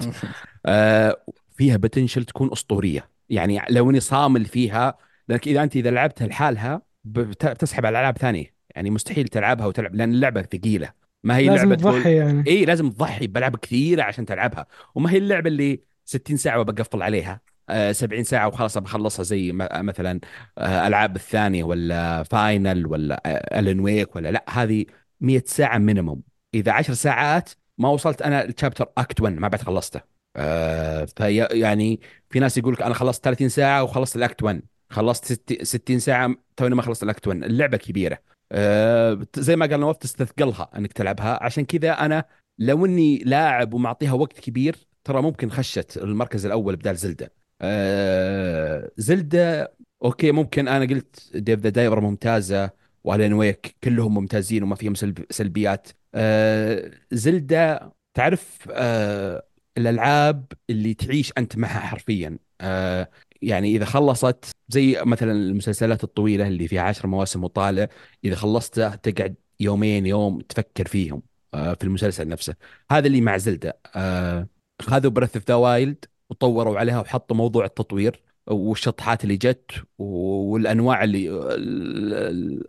آه فيها بتنشل تكون أسطورية. يعني لو اني صامل فيها لأنك إذا أنت إذا لعبتها لحالها بت- بتسحب على ألعاب ثانية. يعني مستحيل تلعبها وتلعب لأن اللعبة ثقيلة. ما هي لازم لعبه تقول تضحي يعني. إي لازم تضحي بلعب كثيرة عشان تلعبها. وما هي اللعبة اللي 60 ساعة وبقفل عليها. آه 70 ساعة وخلاص بخلصها زي مثلا آه ألعاب الثانية ولا Final ولا Alan Wake ولا لا هذه 100 ساعة minimum إذا 10 ساعات ما وصلت أنا ال chapter act 1 ما بعد خلصته. آه في يعني في ناس يقول لك أنا خلصت 30 ساعة وخلصت ال act 1 خلصت ست- 60 ساعة توني ما خلصت ال act 1 اللعبة كبيرة. آه زي ما قال نواف تستثقلها إنك تلعبها. عشان كذا أنا لو إني لاعب ومعطيها وقت كبير ترى ممكن خشت المركز الأول بدال Zelda. آه Zelda okay ممكن. أنا قلت Dave the Diver ممتازة و Alan Wake كلهم ممتازين وما فيهم سلب سلبيات. آه Zelda تعرف آه الألعاب اللي تعيش أنت معها حرفيا. آه يعني إذا خلصت زي مثلا المسلسلات الطويلة اللي فيها عشر مواسم وطالع إذا خلصتها تقعد يومين يوم تفكر فيهم آه في المسلسل نفسه. هذا اللي مع Zelda. آه خذوا Breath of the Wild وطوروا عليها وحطوا موضوع التطوير والشطحات اللي جت والأنواع اللي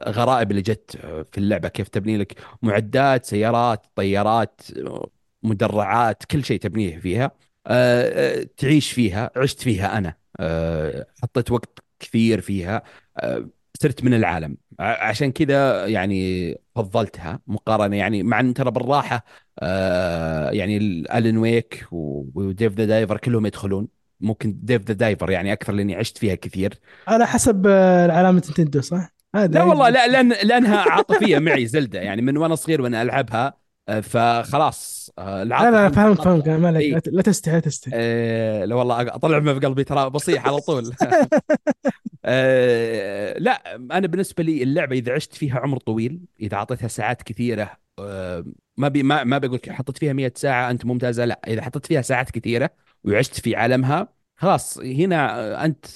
الغرائب اللي جت في اللعبة. كيف تبني لك معدات سيارات طيارات مدرعات كل شيء تبنيه فيها. أه تعيش فيها عشت فيها أنا. أه حطيت وقت كثير فيها. أه صرت من العالم. عشان كذا يعني فضلتها مقارنة. يعني مع إن ترى بالراحة آه يعني الين ويك وديف ذا دايفر كلهم يدخلون. ممكن ديف ذا دايفر يعني أكثر لأني عشت فيها كثير. على حسب آه، علامة نينتندو صح؟ لا والله لا لأن لأنها عاطفية معي زلدة. يعني من وأنا صغير وأنا ألعبها آه، فخلاص لا لا فهمت فهمت. ما عليك لا تستحي لا تستحي. آه لا والله أطلع ما في قلبي ترى بصيح على طول. آه لا أنا بالنسبة لي اللعبة إذا عشت فيها عمر طويل إذا أعطيتها ساعات كثيرة آه ما بي ما ما بقول حطيت فيها 100 ساعة أنت ممتازة لا. إذا حطيت فيها ساعات كثيرة وعشت في عالمها خلاص هنا أنت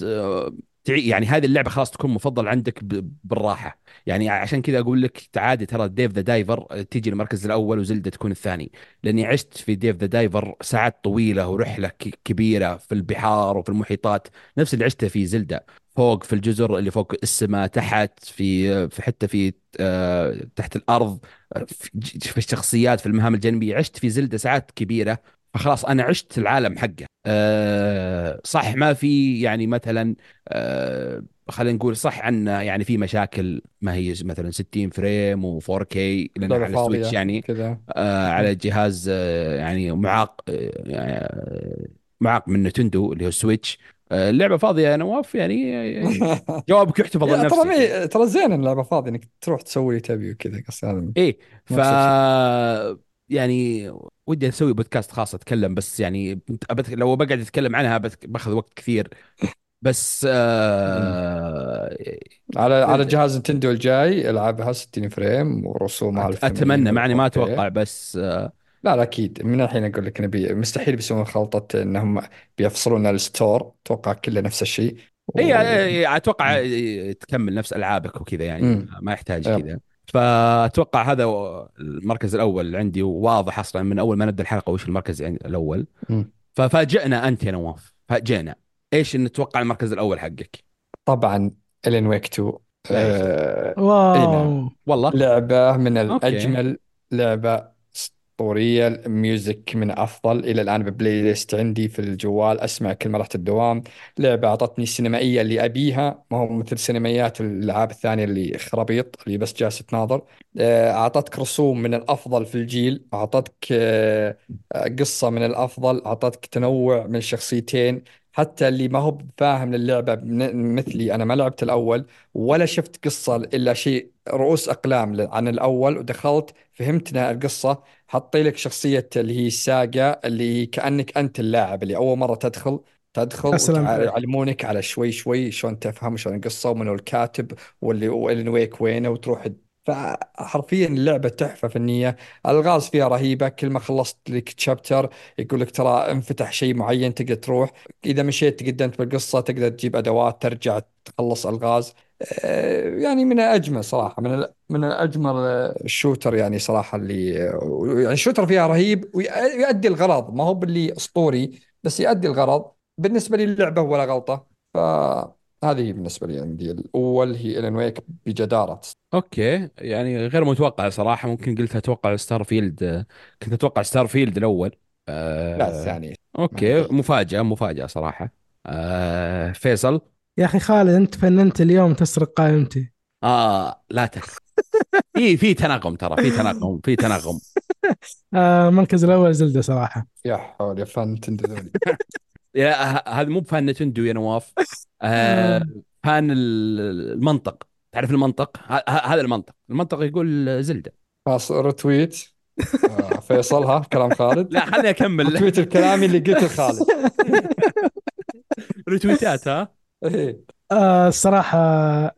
يعني هذه اللعبة خلاص تكون مفضل عندك بالراحة. يعني عشان كذا أقول لك تعادي ترى ديف ذا دايفر تيجي المركز الأول وزلدة تكون الثاني. لأني عشت في ديف ذا دايفر ساعات طويلة ورحلة كبيرة في البحار وفي المحيطات. نفس اللي عشته في زلدة. فوق في الجزر اللي فوق السماء تحت في في حتى في آه تحت الأرض. في الشخصيات في المهام الجانبية. عشت في زلدة ساعات كبيرة. فخلاص أنا عشت العالم حقه. أه صح ما في يعني مثلا أه خلينا نقول صح عنا يعني في مشاكل ما هي مثلا 60 frame و4K لأن على السويتش يعني كذا. آه على جهاز آه يعني معاق آه معاق من نينتندو اللي هو السويتش. آه اللعبة فاضية يا نواف؟ يعني جوابك يحتفظ لنفسك ترى ترى زين اللعبة فاضية إنك تروح تسوي اللي تبي وكذا قصدي إيه ف يعني ودي أسوي بودكاست خاص اتكلم بس يعني لو بقعد أتكلم عنها باخذ وقت كثير. بس آه على على جهاز نتندو الجاي العبها 60 فريم ورسومها أتمنى معني ما أتوقع بس آه لا لا أكيد. من الحين أقول لك نبي مستحيل بيسوون خلطة إنهم بيفصلون ال store أتوقع كله نفس الشيء. و... اي أتوقع تكمل نفس ألعابك وكذا يعني مم. ما يحتاج كذا. فأتوقع هذا المركز الأول عندي وواضح أصلا من أول ما نبدأ الحلقة وش المركز الأول. م. ففاجئنا أنت يا نواف فاجئنا. إيش نتوقع المركز الأول حقك؟ طبعا الين ويك 2 لا يا شيخ. آه، اي نعم. واو والله؟ لعبة من أوكي. الأجمل لعبة أسطورية. ال music من أفضل إلى الآن ب playlist عندي في الجوال. أسمع كل ما رحت الدوام لعبة أعطتني السينمائية اللي أبيها. ما هو مثل سينمائيات الألعاب الثانية اللي خرابيط اللي بس جالسة تناظر. آه، أعطتك رسوم من الأفضل في الجيل. أعطتك آه، قصة من الأفضل. أعطتك تنوع من الشخصيتين حتى اللي ما هو فاهم للعبة مثلي أنا ما لعبت الأول ولا شفت قصة إلا شيء رؤوس أقلام عن الأول ودخلت فهمت القصة. حطي لك شخصية اللي هي الساقة اللي كأنك أنت اللاعب اللي أول مرة تدخل تدخل سلام عليك. ويعلمونك على شوي شوي شلون تفهم شلون القصة ومن هو الكاتب واللي والين ويك وينه وتروح فحرفيا اللعبة تحفة فنية. الغاز فيها رهيبة كل ما خلصت لك تشابتر يقول لك ترى انفتح شيء معين تقدر تروح. إذا مشيت تقدمت بالقصة تقدر تجيب أدوات ترجع تخلص ألغاز. يعني من اجمل صراحة من من اجمل آه، ال shooter يعني صراحة اللي آه، يعني ال shooter فيها رهيب ويؤدي الغرض ما هو باللي أسطوري بس يؤدي الغرض. بالنسبة لي اللعبة ولا غلطة فهذه بالنسبة لي عندي الأول هي الين ويك بجدارة. okay يعني غير متوقع صراحة ممكن قلت أتوقع ستار فيلد كنت أتوقع ستار فيلد الأول. لا آه... الثانية okay ما أدري. مفاجأة مفاجأة صراحة. آه... فيصل؟ يا أخي خالد أنت فننت اليوم تسرق قائمتي. آه لا تخ. في في تناغم ترى في تناغم في تناغم. آه المركز الأول زلدة صراحة. يا حول يا فن تندذوني يا ه- هذا مو بفان نتندو يا نواف. آه فان ال- المنطق. تعرف المنطق؟ ه- ه- هذا المنطق. المنطق يقول زلدة. خلاص رتويت آه، فيصل ها كلام خالد. لا خليني أكمل. رتويت الكلام اللي قلته لخالد ريتويتات ها. آه الصراحة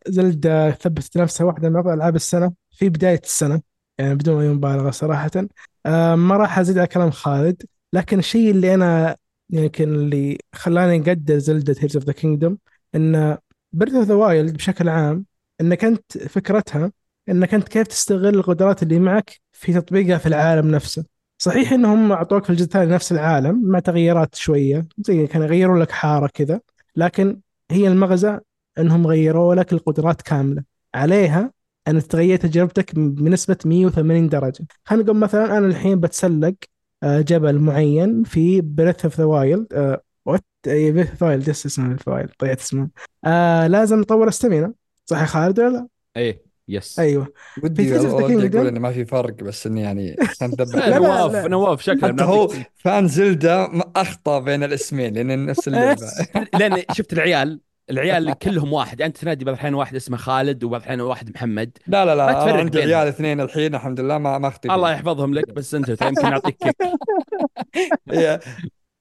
زلدة ثبتت نفسها واحدة من أفضل ألعاب السنة في بداية السنة يعني بدون أي مبالغة صراحة. آه ما راح أزيد على كلام خالد لكن الشيء اللي أنا يمكن اللي خلاني أقدر زلدة تيرز اوف ذا كينجدوم إن بريث اوف ذا وايلد بشكل عام انك انت فكرتها انك انت كيف تستغل القدرات اللي معك في تطبيقها في العالم نفسه. صحيح إنهم أعطوك في الجزء الثاني نفس العالم مع تغييرات شوية زي كانوا يغيروا لك حارة كذا لكن هي المغزى انهم غيروا لك القدرات كاملة. عليها أن تغير تجربتك بنسبة 180 درجة. خلينا نقول مثلا أنا الحين بتسلق آه، جبل معين في بريث اوف ذا وايلد وات ذا وايلد اسمه وايلد طيعت اسمه. آه لازم أطور استمينة صح يا خالد ولا لا؟ إيه. يس أيوه ودي في ودي. أقول انه ما في فرق بس إني يعني عشان لا، لا، نواف لا. نواف شكله حتى هو منافق. فان زلدا ما أخطأ بين الاسمين لأن نفس اللعبة لأن شفت العيال العيال كلهم واحد أنت تنادي بعض الأحيان واحد اسمه خالد وبعض الأحيان واحد محمد لا لا ما لا تفرق أنا عندي بينهم. عيال اثنين الحين الحمد لله ما ما اخطي الله. يحفظهم لك بس أنت يمكن نعطيك كيك هي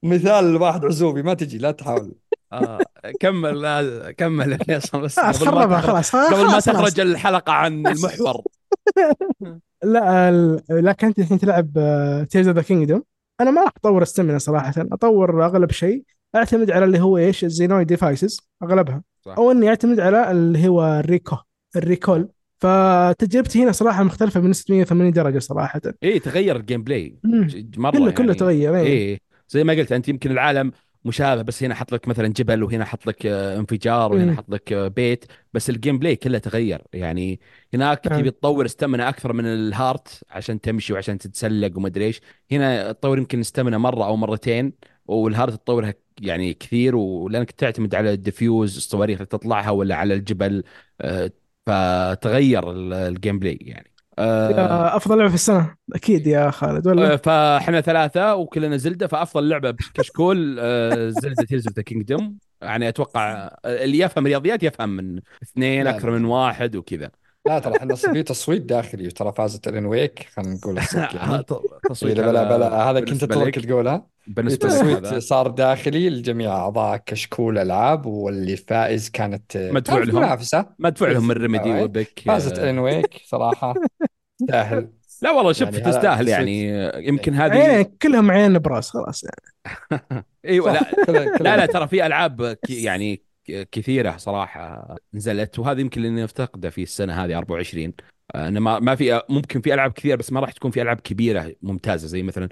مثال واحد عزوبي ما تجي لا تحاول آه كمل كمل يا فيصل بس ما خربها تخرج خلاص قبل ما. تخرج الحلقة عن المحور. لا لكن انت الحين تلعب تيرز اوف ذا كينجدوم أنا ما راح أطور stamina صراحة أطور أغلب شيء. أعتمد على اللي هو إيش؟ الزوناي devices أغلبها. صح. أو إني أعتمد على اللي هو الريكو ال recall فتجربتي هنا صراحة مختلفة بنسبة 180 درجة صراحة. إيه تغير الجيم بلاي مرة كله كله يعني. تغير إيه. إيه زي ما قلت أنت يمكن العالم مشابه بس هنا حط لك مثلا جبل وهنا حط لك آه، انفجار وهنا. حط لك آه، بيت بس ال gameplay كله تغير يعني هناك نعم. تبي تطور stamina أكثر من ال heart عشان تمشي وعشان تتسلق وما أدري إيش هنا تطور يمكن stamina مرة أو مرتين وال heart تطورها يعني كثير ولأنك تعتمد على ال devices الصواريخ اللي تطلعها ولا على الجبل آه، فتغير ال- ال gameplay يعني آه، أفضل لعبة في السنة. أكيد يا خالد ولا؟ آه، فاحنا ثلاثة وكلنا زلدة فأفضل لعبة بكشكول آه، زلدة تيرز اوف ذا كينجدوم يعني أتوقع آه، اللي يفهم رياضيات يفهم من اثنين لا. من واحد وكذا. لا ترى إحنا في تصويت داخلي ترى فازت إلين ويك خلينا نقول يعني. تصويت إيه، بلا بلا هذا. كنت اترك تقولها في بالنسبة لك تصويت هذا؟ صار داخلي لجميع أعضاء كشكول ألعاب واللي فائز كانت مدفوع كانت لهم. منافسة. مدفوع لهم من ريميدي. وبك فازت آه، إلين ويك صراحة. تستاهل. لا والله شوف يعني تستاهل. يعني آه، يمكن عين هذه كلهم عين براس خلاص يعني. إيوه لا. لا لا ترى في ألعاب يعني كثيرة صراحة نزلت وهذا يمكن اللي نفتقده في السنة هذه 24 آه، انه ما ما في ممكن في ألعاب كثير بس ما راح تكون في ألعاب كبيرة ممتازة زي مثلا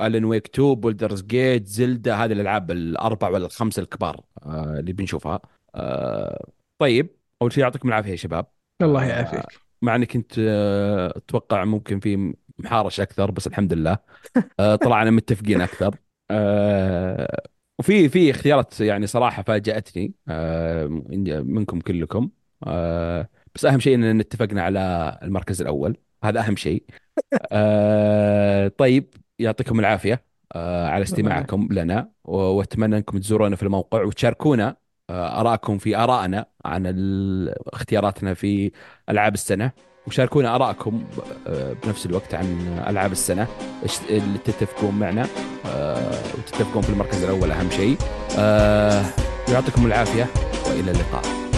الن ويك 2 بولدرز جيت زلدا هذه الألعاب الأربع ولا الخمسه الكبار آه، اللي بنشوفها. آه، طيب أول شيء يعطيكم العافية يا شباب. الله آه، يعافيك. مع إني كنت أتوقع ممكن في محارش أكثر بس الحمد لله. طلعنا متفقين أكثر. وفي في اختيارات يعني صراحة فاجأتني آه، منكم كلكم آه، بس أهم شيء إننا اتفقنا على المركز الأول هذا أهم شيء. آه، طيب يعطيكم العافية على استماعكم لنا وأتمنى أنكم تزورونا في الموقع وتشاركونا ارائكم في آرائنا عن اختياراتنا في ألعاب السنة. وشاركونا ارائكم آه، بنفس الوقت عن ألعاب السنة. إيش اللي تتفقون معنا؟ آه، وتتفقون في المركز الأول أهم شيء. آه، يعطيكم العافية وإلى اللقاء.